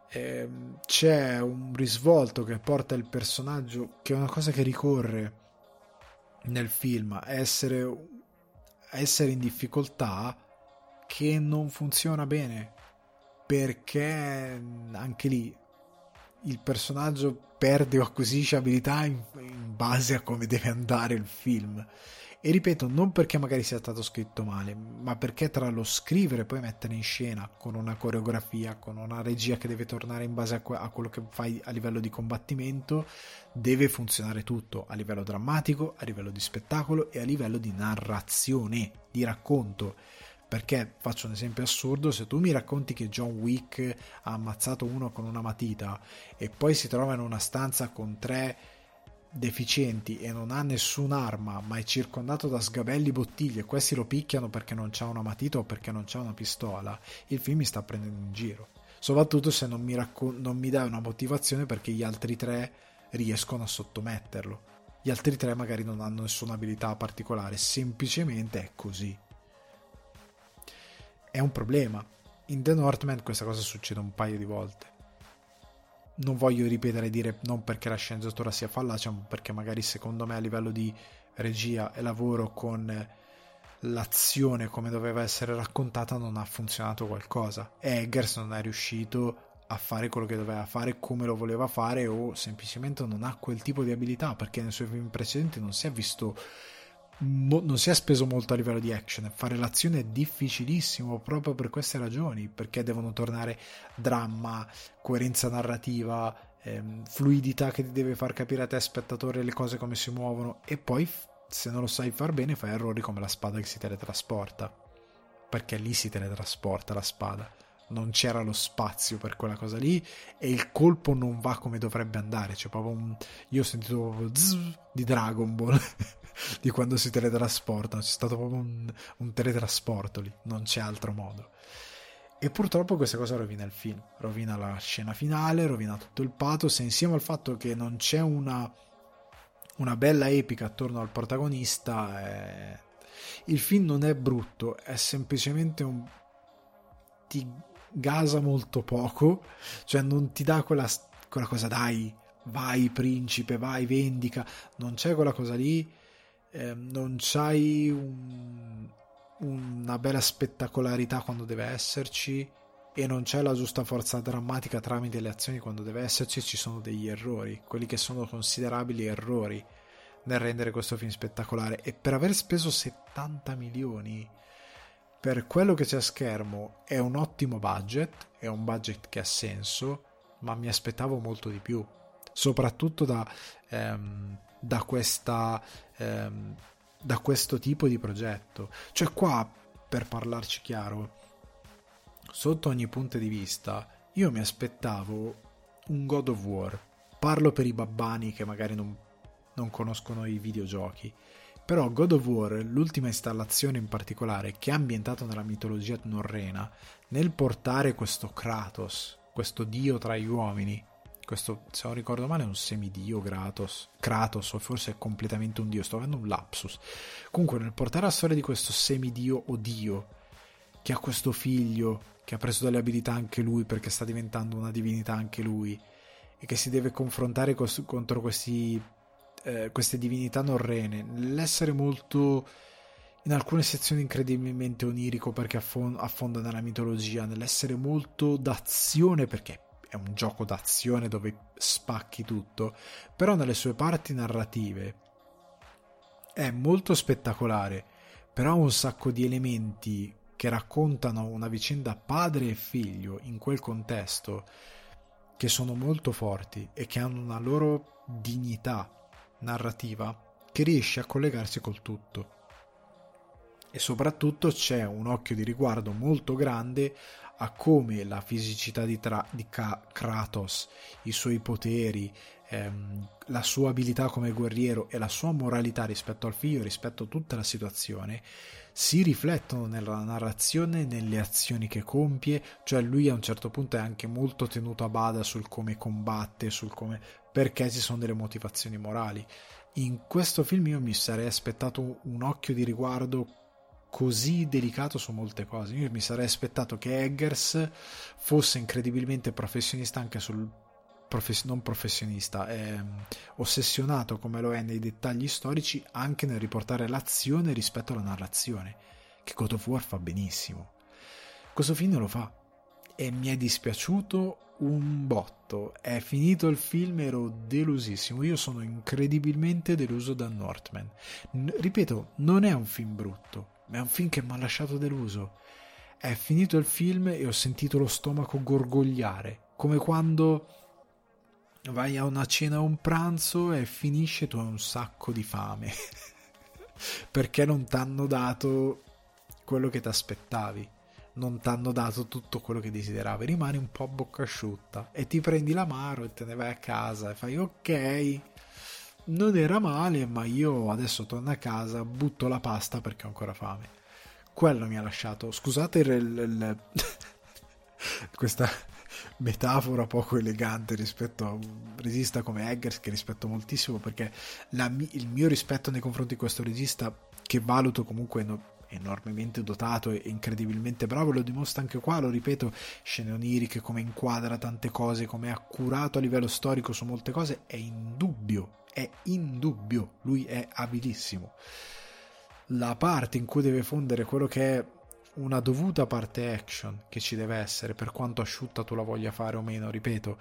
eh, c'è un risvolto che porta il personaggio, che è una cosa che ricorre nel film, a essere, a essere in difficoltà che non funziona bene perché anche lì il personaggio perde o acquisisce abilità in, in base a come deve andare il film e ripeto, non perché magari sia stato scritto male, ma perché tra lo scrivere e poi mettere in scena con una coreografia, con una regia che deve tornare in base a, que- a quello che fai a livello di combattimento, deve funzionare tutto a livello drammatico, a livello di spettacolo e a livello di narrazione, di racconto. Perché faccio un esempio assurdo: se tu mi racconti che John Wick ha ammazzato uno con una matita e poi si trova in una stanza con tre deficienti e non ha nessun'arma, ma è circondato da sgabelli bottiglie, questi lo picchiano perché non c'ha una matita o perché non c'ha una pistola, il film mi sta prendendo in giro. Soprattutto se non mi, raccon- non mi dai una motivazione perché gli altri tre riescono a sottometterlo. Gli altri tre magari non hanno nessuna abilità particolare, semplicemente è così. È un problema. In The Northman questa cosa succede un paio di volte non voglio ripetere e dire non perché la sceneggiatura sia fallace, ma perché magari secondo me a livello di regia e lavoro con l'azione come doveva essere raccontata non ha funzionato qualcosa. Eggers non è riuscito a fare quello che doveva fare come lo voleva fare o semplicemente non ha quel tipo di abilità perché nei suoi film precedenti non si è visto mo- non si è speso molto a livello di action. Fare l'azione è difficilissimo proprio per queste ragioni, perché devono tornare dramma, coerenza narrativa, ehm, fluidità che ti deve far capire a te spettatore le cose come si muovono e poi se non lo sai far bene fai errori come la spada che si teletrasporta. Perché lì si teletrasporta la spada non c'era lo spazio per quella cosa lì e il colpo non va come dovrebbe andare. C'è proprio un. Io ho sentito di Dragon Ball [LAUGHS] di quando si teletrasportano. C'è stato proprio un, un teletrasporto lì, non c'è altro modo. E purtroppo questa cosa rovina il film, rovina la scena finale, rovina tutto il pathos. E insieme al fatto che non c'è una, una bella epica attorno al protagonista, eh, il film non è brutto, è semplicemente un. ti gasa molto poco, cioè non ti dà quella, quella cosa, dai, vai principe, vai vendica, non c'è quella cosa lì, eh, non c'hai un, una bella spettacolarità quando deve esserci, e non c'è la giusta forza drammatica tramite le azioni quando deve esserci, ci sono degli errori, quelli che sono considerabili errori nel rendere questo film spettacolare. E per aver speso 70 milioni per quello che c'è a schermo è un ottimo budget, è un budget che ha senso, ma mi aspettavo molto di più, soprattutto da, ehm, da, questa, ehm, da questo tipo di progetto. Cioè qua, per parlarci chiaro, sotto ogni punto di vista, io mi aspettavo un God of War. Parlo per i babbani che magari non, non conoscono i videogiochi. Però God of War, l'ultima installazione in particolare, che è ambientata nella mitologia norrena, nel portare questo Kratos, questo dio tra gli uomini, questo, se non ricordo male, è un semidio Kratos, Kratos, o forse è completamente un dio, sto avendo un lapsus. Comunque, nel portare la storia di questo semidio o dio, che ha questo figlio che ha preso delle abilità anche lui perché sta diventando una divinità anche lui e che si deve confrontare cos- contro questi, eh, queste divinità norrene, nell'essere molto in alcune sezioni incredibilmente onirico perché affon- affonda nella mitologia, nell'essere molto d'azione perché è un gioco d'azione dove spacchi tutto, però nelle sue parti narrative è molto spettacolare, però ha un sacco di elementi che raccontano una vicenda padre e figlio in quel contesto, che sono molto forti e che hanno una loro dignità narrativa che riesce a collegarsi col tutto. E soprattutto c'è un occhio di riguardo molto grande a come la fisicità di, tra- di Kratos, i suoi poteri, ehm, la sua abilità come guerriero e la sua moralità rispetto al figlio, rispetto a tutta la situazione, si riflettono nella narrazione, nelle azioni che compie, cioè lui a un certo punto è anche molto tenuto a bada sul come combatte, sul come perché ci sono delle motivazioni morali. In questo film io mi sarei aspettato un occhio di riguardo così delicato su molte cose. Io mi sarei aspettato che Eggers fosse incredibilmente professionista anche sul profes- non professionista, è ossessionato come lo è nei dettagli storici anche nel riportare l'azione rispetto alla narrazione, che God of War fa benissimo. Questo film lo fa e mi è dispiaciuto un botto. È finito il film, ero delusissimo. Io sono incredibilmente deluso da Northman. N- ripeto, non è un film brutto, ma è un film che mi ha lasciato deluso. È finito il film e ho sentito lo stomaco gorgogliare, come quando vai a una cena o un pranzo e finisce tu hai un sacco di fame [LAUGHS] perché non ti hanno dato quello che ti aspettavi non ti hanno dato tutto quello che desideravi rimani un po' a bocca asciutta e ti prendi l'amaro e te ne vai a casa e fai ok non era male ma io adesso torno a casa butto la pasta perché ho ancora fame. Quello mi ha lasciato. Scusate il, il, [LAUGHS] questa metafora poco elegante rispetto a un regista come Eggers che rispetto moltissimo perché la, il mio rispetto nei confronti di questo regista che valuto comunque no, enormemente dotato e incredibilmente bravo lo dimostra anche qua lo ripeto scene oniriche come inquadra tante cose come è accurato a livello storico su molte cose è indubbio è indubbio lui è abilissimo la parte in cui deve fondere quello che è una dovuta parte action che ci deve essere, per quanto asciutta tu la voglia fare o meno, ripeto,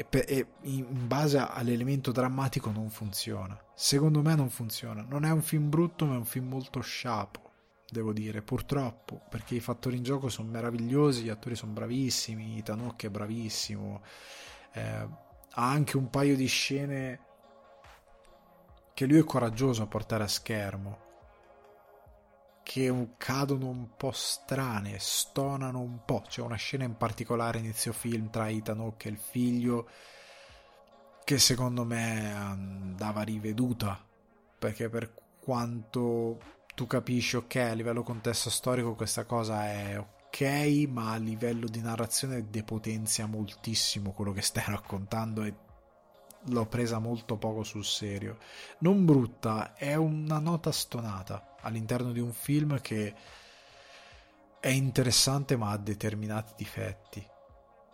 e, per, e in base all'elemento drammatico non funziona. Secondo me non funziona. Non è un film brutto, ma è un film molto sciapo, devo dire, purtroppo, perché i fattori in gioco sono meravigliosi, gli attori sono bravissimi, Tanocchi è bravissimo, eh, ha anche un paio di scene che lui è coraggioso a portare a schermo che cadono un po' strane, stonano un po'. C'è una scena in particolare inizio film tra Ethan Hawke e il figlio che secondo me andava riveduta perché per quanto tu capisci ok a livello contesto storico questa cosa è ok ma a livello di narrazione depotenzia moltissimo quello che stai [LAUGHS] raccontando e l'ho presa molto poco sul serio non brutta è una nota stonata all'interno di un film che è interessante ma ha determinati difetti.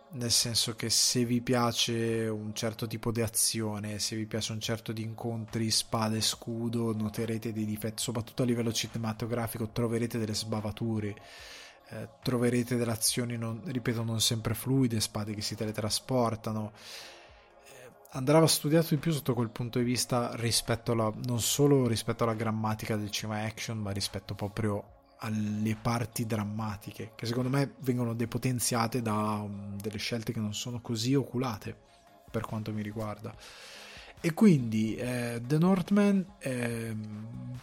Nel senso che se vi piace un certo tipo di azione, se vi piace un certo di incontri spada e scudo, noterete dei difetti, soprattutto a livello cinematografico troverete delle sbavature. eh, troverete delle azioni, non, ripeto, non sempre fluide, spade che si teletrasportano. Andava studiato di più sotto quel punto di vista rispetto alla, non solo rispetto alla grammatica del cinema action, ma rispetto proprio alle parti drammatiche, che secondo me vengono depotenziate da um, delle scelte che non sono così oculate per quanto mi riguarda. E quindi eh, The Northman è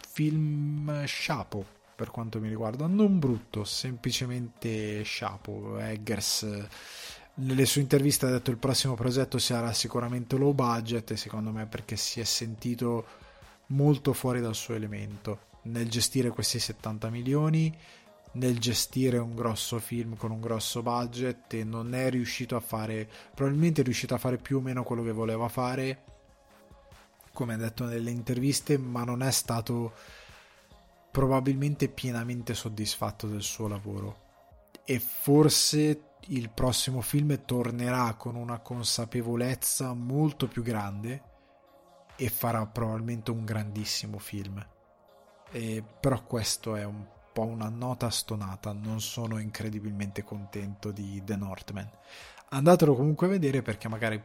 film sciapo per quanto mi riguarda, non brutto, semplicemente sciapo. Eggers nelle sue interviste ha detto che il prossimo progetto sarà sicuramente low budget secondo me perché si è sentito molto fuori dal suo elemento nel gestire questi 70 milioni, nel gestire un grosso film con un grosso budget e non è riuscito a fare, probabilmente è riuscito a fare più o meno quello che voleva fare, come ha detto nelle interviste, ma non è stato probabilmente pienamente soddisfatto del suo lavoro. E forse il prossimo film tornerà con una consapevolezza molto più grande e farà probabilmente un grandissimo film e, però questo è un po' una nota stonata, non sono incredibilmente contento di The Northman. Andatelo comunque a vedere perché magari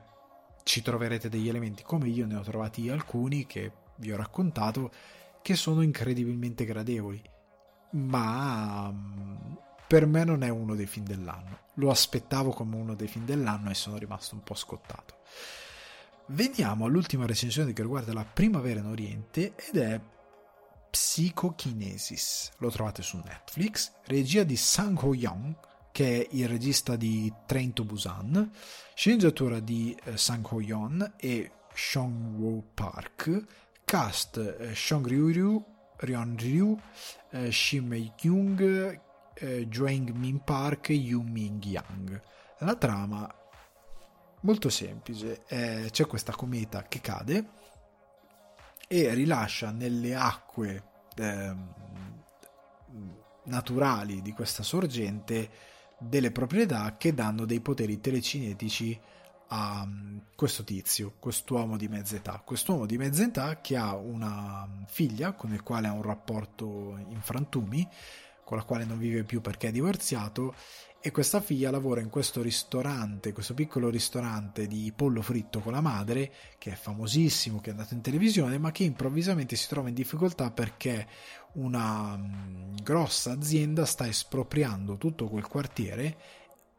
ci troverete degli elementi come io ne ho trovati alcuni che vi ho raccontato che sono incredibilmente gradevoli, ma mm, per me non è uno dei film dell'anno. Lo aspettavo come uno dei film dell'anno e sono rimasto un po' scottato. Veniamo all'ultima recensione che riguarda la primavera in Oriente ed è Psychokinesis. Lo trovate su Netflix, regia di Sang Ho Young, che è il regista di Train to Busan, sceneggiatura di eh, Sang Ho Yeon e Seong Woo Park, cast eh, Seong Ryu-ryu, Ryon Ryu, eh, Shin Mei-kyung, eh, Joeng Min Park e Yu Ming Yang. La trama molto semplice, eh, c'è questa cometa che cade e rilascia nelle acque eh, naturali di questa sorgente delle proprietà che danno dei poteri telecinetici a mm, questo tizio, quest'uomo di mezza età. Quest'uomo di mezza età che ha una figlia con il quale ha un rapporto in frantumi, con la quale non vive più perché è divorziato e questa figlia lavora in questo ristorante, questo piccolo ristorante di pollo fritto con la madre, che è famosissimo, che è andato in televisione, ma che improvvisamente si trova in difficoltà perché una mm, grossa azienda sta espropriando tutto quel quartiere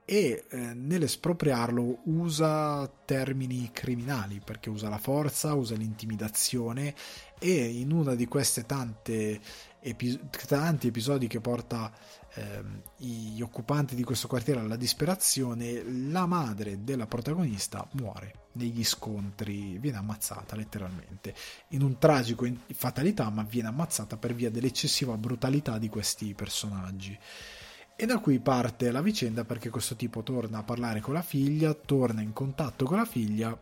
e eh, nell'espropriarlo usa termini criminali perché usa la forza, usa l'intimidazione e in una di queste tante epi- tanti episodi che porta ehm, gli occupanti di questo quartiere alla disperazione, la madre della protagonista muore negli scontri, viene ammazzata letteralmente, in un tragico fatalità, ma viene ammazzata per via dell'eccessiva brutalità di questi personaggi. E da qui parte la vicenda perché questo tipo torna a parlare con la figlia, torna in contatto con la figlia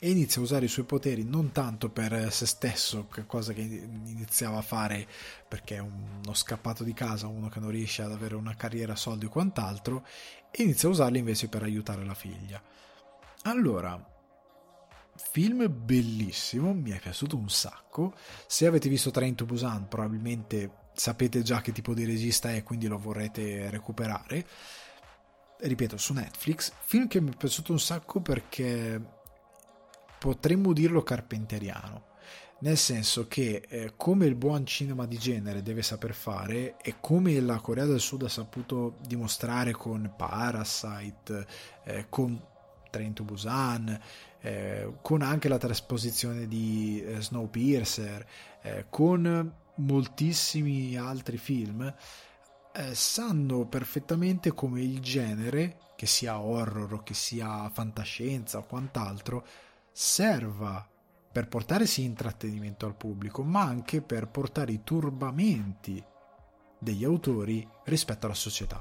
e inizia a usare i suoi poteri non tanto per se stesso, cosa che iniziava a fare perché è uno scappato di casa, uno che non riesce ad avere una carriera, soldi o quant'altro, e inizia a usarli invece per aiutare la figlia. Allora, film bellissimo, mi è piaciuto un sacco. Se avete visto Train to Busan, probabilmente sapete già che tipo di regista è, quindi lo vorrete recuperare. Ripeto, su Netflix, film che mi è piaciuto un sacco perché potremmo dirlo carpenteriano, nel senso che eh, come il buon cinema di genere deve saper fare e come la Corea del Sud ha saputo dimostrare con Parasite, eh, con Train to Busan, eh, con anche la trasposizione di eh, Snowpiercer, eh, con moltissimi altri film, eh, sanno perfettamente come il genere, che sia horror che sia fantascienza o quant'altro, serva per portare sì intrattenimento al pubblico, ma anche per portare i turbamenti degli autori rispetto alla società.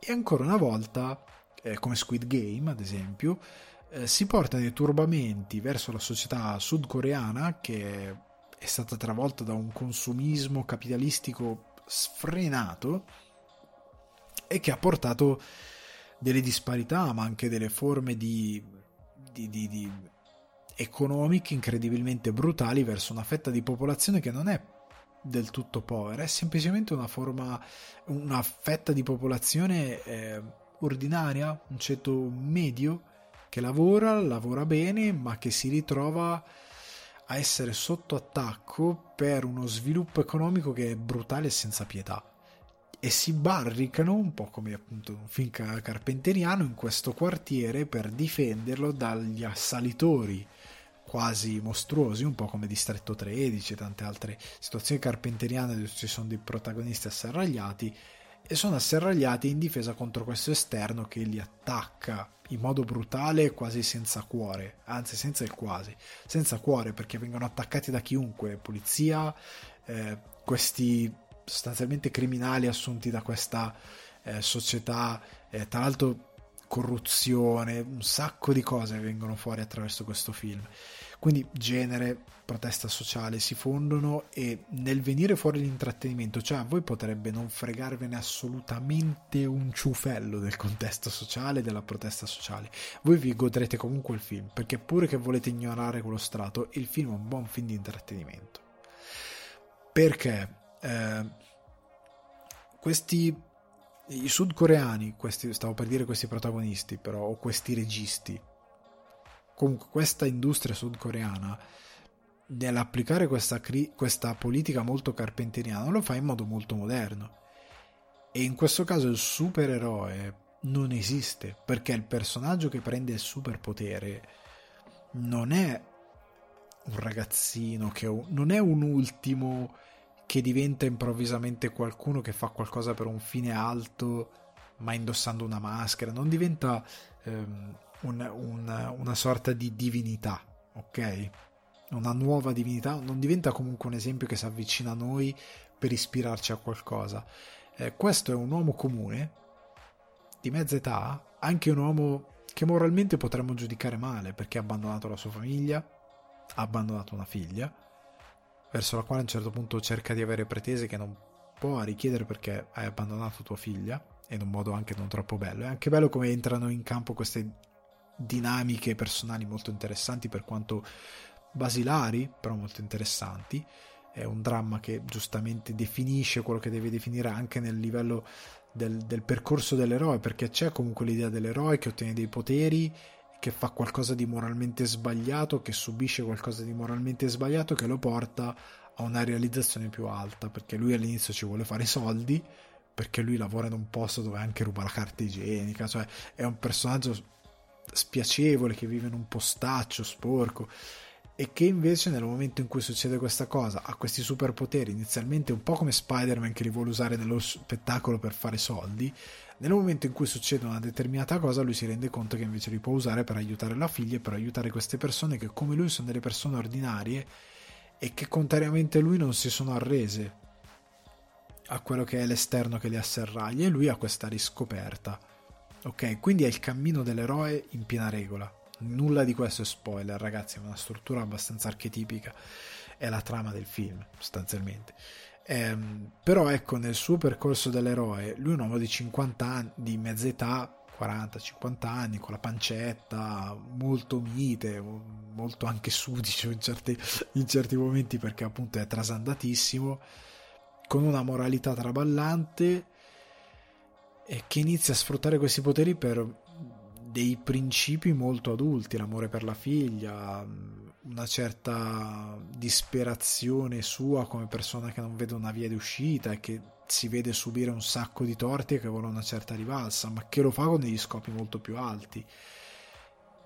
E ancora una volta, eh, come Squid Game ad esempio, eh, si portano i turbamenti verso la società sudcoreana che è stata travolta da un consumismo capitalistico sfrenato e che ha portato delle disparità, ma anche delle forme di, di, di, di economiche incredibilmente brutali verso una fetta di popolazione che non è del tutto povera, è semplicemente una forma, una fetta di popolazione eh, ordinaria, un ceto medio che lavora, lavora bene, ma che si ritrova a essere sotto attacco per uno sviluppo economico che è brutale e senza pietà. E si barricano, un po' come appunto un film carpenteriano, in questo quartiere per difenderlo dagli assalitori quasi mostruosi, un po' come Distretto 13 e tante altre situazioni carpenteriane dove ci sono dei protagonisti asserragliati e sono asserragliati in difesa contro questo esterno che li attacca in modo brutale quasi senza cuore, anzi senza il quasi, senza cuore perché vengono attaccati da chiunque, polizia, eh, questi sostanzialmente criminali assunti da questa eh, società, eh, tra l'altro corruzione, un sacco di cose vengono fuori attraverso questo film. Quindi genere, protesta sociale si fondono e nel venire fuori l'intrattenimento, cioè a voi potrebbe non fregarvene assolutamente un ciufello del contesto sociale, della protesta sociale. Voi vi godrete comunque il film, perché pure che volete ignorare quello strato, il film è un buon film di intrattenimento. Perché eh, questi i sudcoreani, questi, stavo per dire questi protagonisti, però, o questi registi, comunque questa industria sudcoreana nell'applicare questa, cri- questa politica molto carpenteriana lo fa in modo molto moderno. E in questo caso il supereroe non esiste perché il personaggio che prende il superpotere non è un ragazzino che non è un ultimo che diventa improvvisamente qualcuno che fa qualcosa per un fine alto ma indossando una maschera non diventa ehm, un, un, una sorta di divinità, ok? Una nuova divinità, non diventa comunque un esempio che si avvicina a noi per ispirarci a qualcosa. Eh, questo è un uomo comune, di mezza età, anche un uomo che moralmente potremmo giudicare male perché ha abbandonato la sua famiglia, ha abbandonato una figlia, verso la quale a un certo punto cerca di avere pretese che non può richiedere perché hai abbandonato tua figlia in un modo anche non troppo bello. È anche bello come entrano in campo queste dinamiche personali molto interessanti per quanto basilari, però molto interessanti. È un dramma che giustamente definisce quello che deve definire anche nel livello del, del percorso dell'eroe, perché c'è comunque l'idea dell'eroe che ottiene dei poteri, che fa qualcosa di moralmente sbagliato, che subisce qualcosa di moralmente sbagliato, che lo porta a una realizzazione più alta, perché lui all'inizio ci vuole fare soldi, perché lui lavora in un posto dove anche ruba la carta igienica, cioè è un personaggio spiacevole che vive in un postaccio sporco e che invece nel momento in cui succede questa cosa ha questi superpoteri inizialmente un po' come Spider-Man che li vuole usare nello spettacolo per fare soldi nel momento in cui succede una determinata cosa lui si rende conto che invece li può usare per aiutare la figlia e per aiutare queste persone che come lui sono delle persone ordinarie e che contrariamente a lui non si sono arrese a quello che è l'esterno che li asserraglia e lui ha questa riscoperta Ok, quindi è il cammino dell'eroe in piena regola. Nulla di questo è spoiler, ragazzi, è una struttura abbastanza archetipica. È la trama del film, sostanzialmente. Ehm, però ecco, nel suo percorso dell'eroe, lui è un uomo di 50 anni, di mezza età, 40-50 anni, con la pancetta, molto mite, molto anche sudicio in certi, in certi momenti perché appunto è trasandatissimo, con una moralità traballante e che inizia a sfruttare questi poteri per dei principi molto adulti, l'amore per la figlia, una certa disperazione sua come persona che non vede una via di uscita e che si vede subire un sacco di torti e che vuole una certa rivalsa, ma che lo fa con degli scopi molto più alti.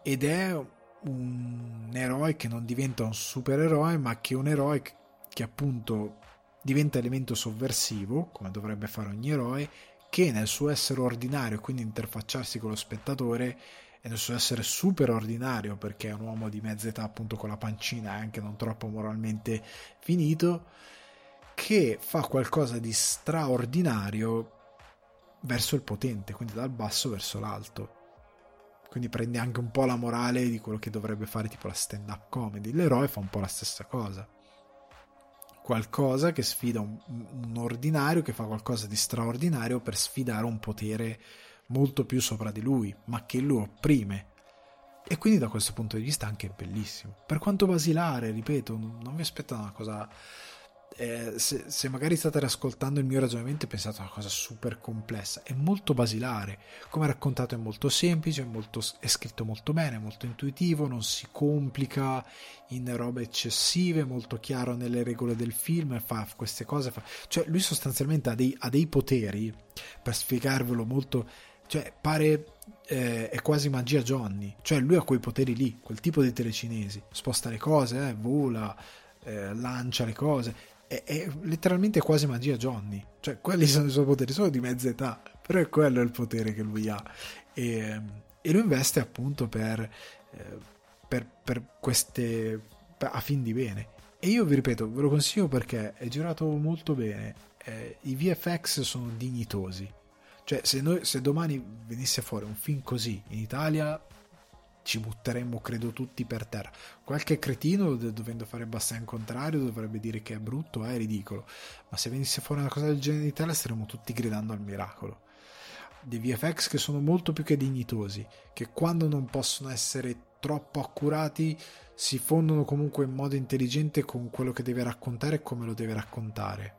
Ed è un eroe che non diventa un supereroe, ma che è un eroe che appunto diventa elemento sovversivo, come dovrebbe fare ogni eroe, che nel suo essere ordinario, quindi interfacciarsi con lo spettatore, e nel suo essere super ordinario, perché è un uomo di mezza età, appunto con la pancina e anche non troppo moralmente finito, che fa qualcosa di straordinario verso il potente, quindi dal basso verso l'alto. Quindi prende anche un po' la morale di quello che dovrebbe fare tipo la stand-up comedy. L'eroe fa un po' la stessa cosa qualcosa che sfida un, un, ordinario, che fa qualcosa di straordinario per sfidare un potere molto più sopra di lui, ma che lo opprime. E quindi da questo punto di vista anche è bellissimo. Per quanto basilare, ripeto, non vi aspettate una cosa eh, se, se, magari state ascoltando il mio ragionamento e pensate a una cosa super complessa, è molto basilare, come raccontato è molto semplice, è, molto, è scritto molto bene, è molto intuitivo, non si complica in robe eccessive, è molto chiaro nelle regole del film, fa queste cose, fa... cioè lui sostanzialmente ha dei, ha dei poteri, per spiegarvelo molto, cioè pare eh, è quasi magia Johnny, cioè lui ha quei poteri lì, quel tipo di telecinesi, sposta le cose, eh, vola, eh, lancia le cose, è, è, letteralmente quasi magia Johnny, cioè quelli sono i suoi poteri, sono di mezza età, però è quello il potere che lui ha. E, e lo investe appunto per, eh, per, per queste a fin di bene. E io vi ripeto, ve lo consiglio perché è girato molto bene, eh, i VFX sono dignitosi, cioè se, noi, se domani venisse fuori un film così in Italia ci butteremmo credo tutti per terra. Qualche cretino dovendo fare bassin contrario dovrebbe dire che è brutto è ridicolo. Ma se venisse fuori una cosa del genere in Italia staremmo tutti gridando al miracolo. Dei VFX che sono molto più che dignitosi che quando non possono essere troppo accurati si fondono comunque in modo intelligente con quello che deve raccontare e come lo deve raccontare.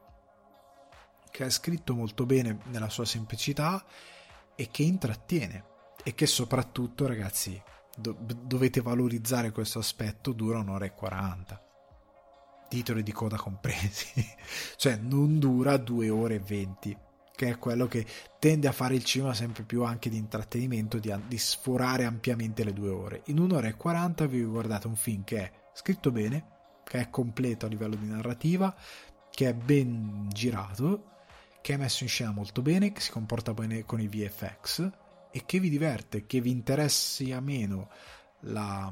Che è scritto molto bene nella sua semplicità e che intrattiene. E che soprattutto ragazzi do- dovete valorizzare questo aspetto dura un'ora e 40 titoli di coda compresi. [LAUGHS] Cioè non dura due ore e 20 che è quello che tende a fare il cinema sempre più anche di intrattenimento di, di sforare ampiamente le due ore. In un'ora e 40 vi guardate un film che è scritto bene che è completo a livello di narrativa che è ben girato che è messo in scena molto bene, che si comporta bene con i VFX e che vi diverte, che vi interessi a meno la,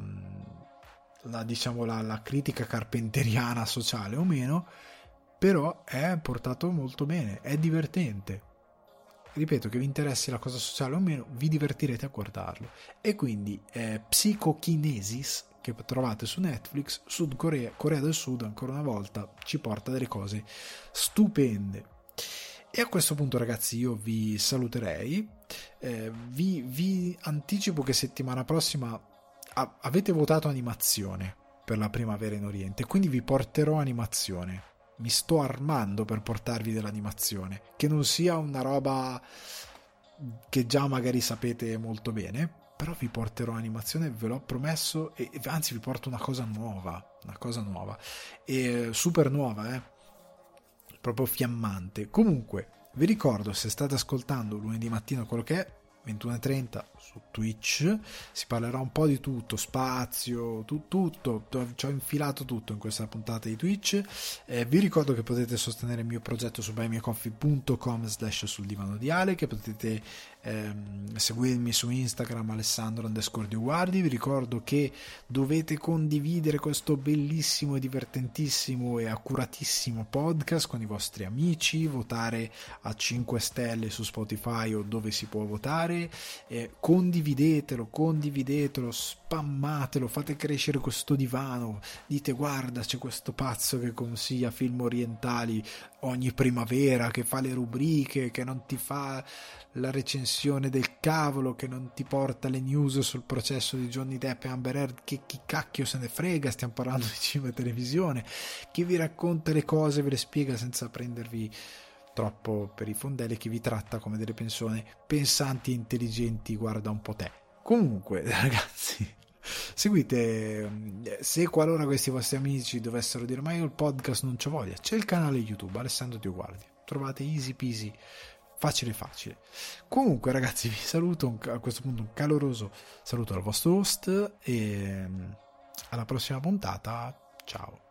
la, diciamo, la, la critica carpenteriana sociale o meno, però è portato molto bene, è divertente. Ripeto, che vi interessi la cosa sociale o meno, vi divertirete a guardarlo. E quindi eh, Psychokinesis, che trovate su Netflix, Sud Corea, Corea del Sud, ancora una volta, ci porta delle cose stupende. E a questo punto, ragazzi, io vi saluterei. Eh, vi, vi, anticipo che settimana prossima a- avete votato animazione per la primavera in Oriente, quindi vi porterò animazione. Mi sto armando per portarvi dell'animazione, che non sia una roba che già magari sapete molto bene, però vi porterò animazione, ve l'ho promesso, e anzi vi porto una cosa nuova, una cosa nuova, e super nuova, eh proprio fiammante. Comunque, vi ricordo se state ascoltando lunedì mattina quello che è, 21.30 su Twitch, si parlerà un po' di tutto, spazio, tu, tutto, ci ho infilato tutto in questa puntata di Twitch. Eh, vi ricordo che potete sostenere il mio progetto su buymeacoffee.com slash sul divano di Ale, che potete ehm, seguirmi su Instagram Alessandro underscore di Guardi. Vi ricordo che dovete condividere questo bellissimo divertentissimo e accuratissimo podcast con i vostri amici, votare a 5 stelle su Spotify o dove si può votare. Eh, condividetelo, condividetelo, spammatelo, fate crescere questo divano. Dite guarda, c'è questo pazzo che consiglia film orientali ogni primavera, che fa le rubriche, che non ti fa la recensione del cavolo che non ti porta le news sul processo di Johnny Depp e Amber Heard che chi cacchio se ne frega stiamo parlando di cinema e televisione chi vi racconta le cose ve le spiega senza prendervi troppo per i fondelli chi vi tratta come delle persone pensanti e intelligenti guarda un po' te comunque [LAUGHS] ragazzi seguite se qualora questi vostri amici dovessero dire ma io il podcast non c'ho voglia c'è il canale youtube Alessandro Dio Guardi trovate easy peasy facile facile. Comunque ragazzi vi saluto a questo punto un caloroso saluto al vostro host e mm, alla prossima puntata. Ciao.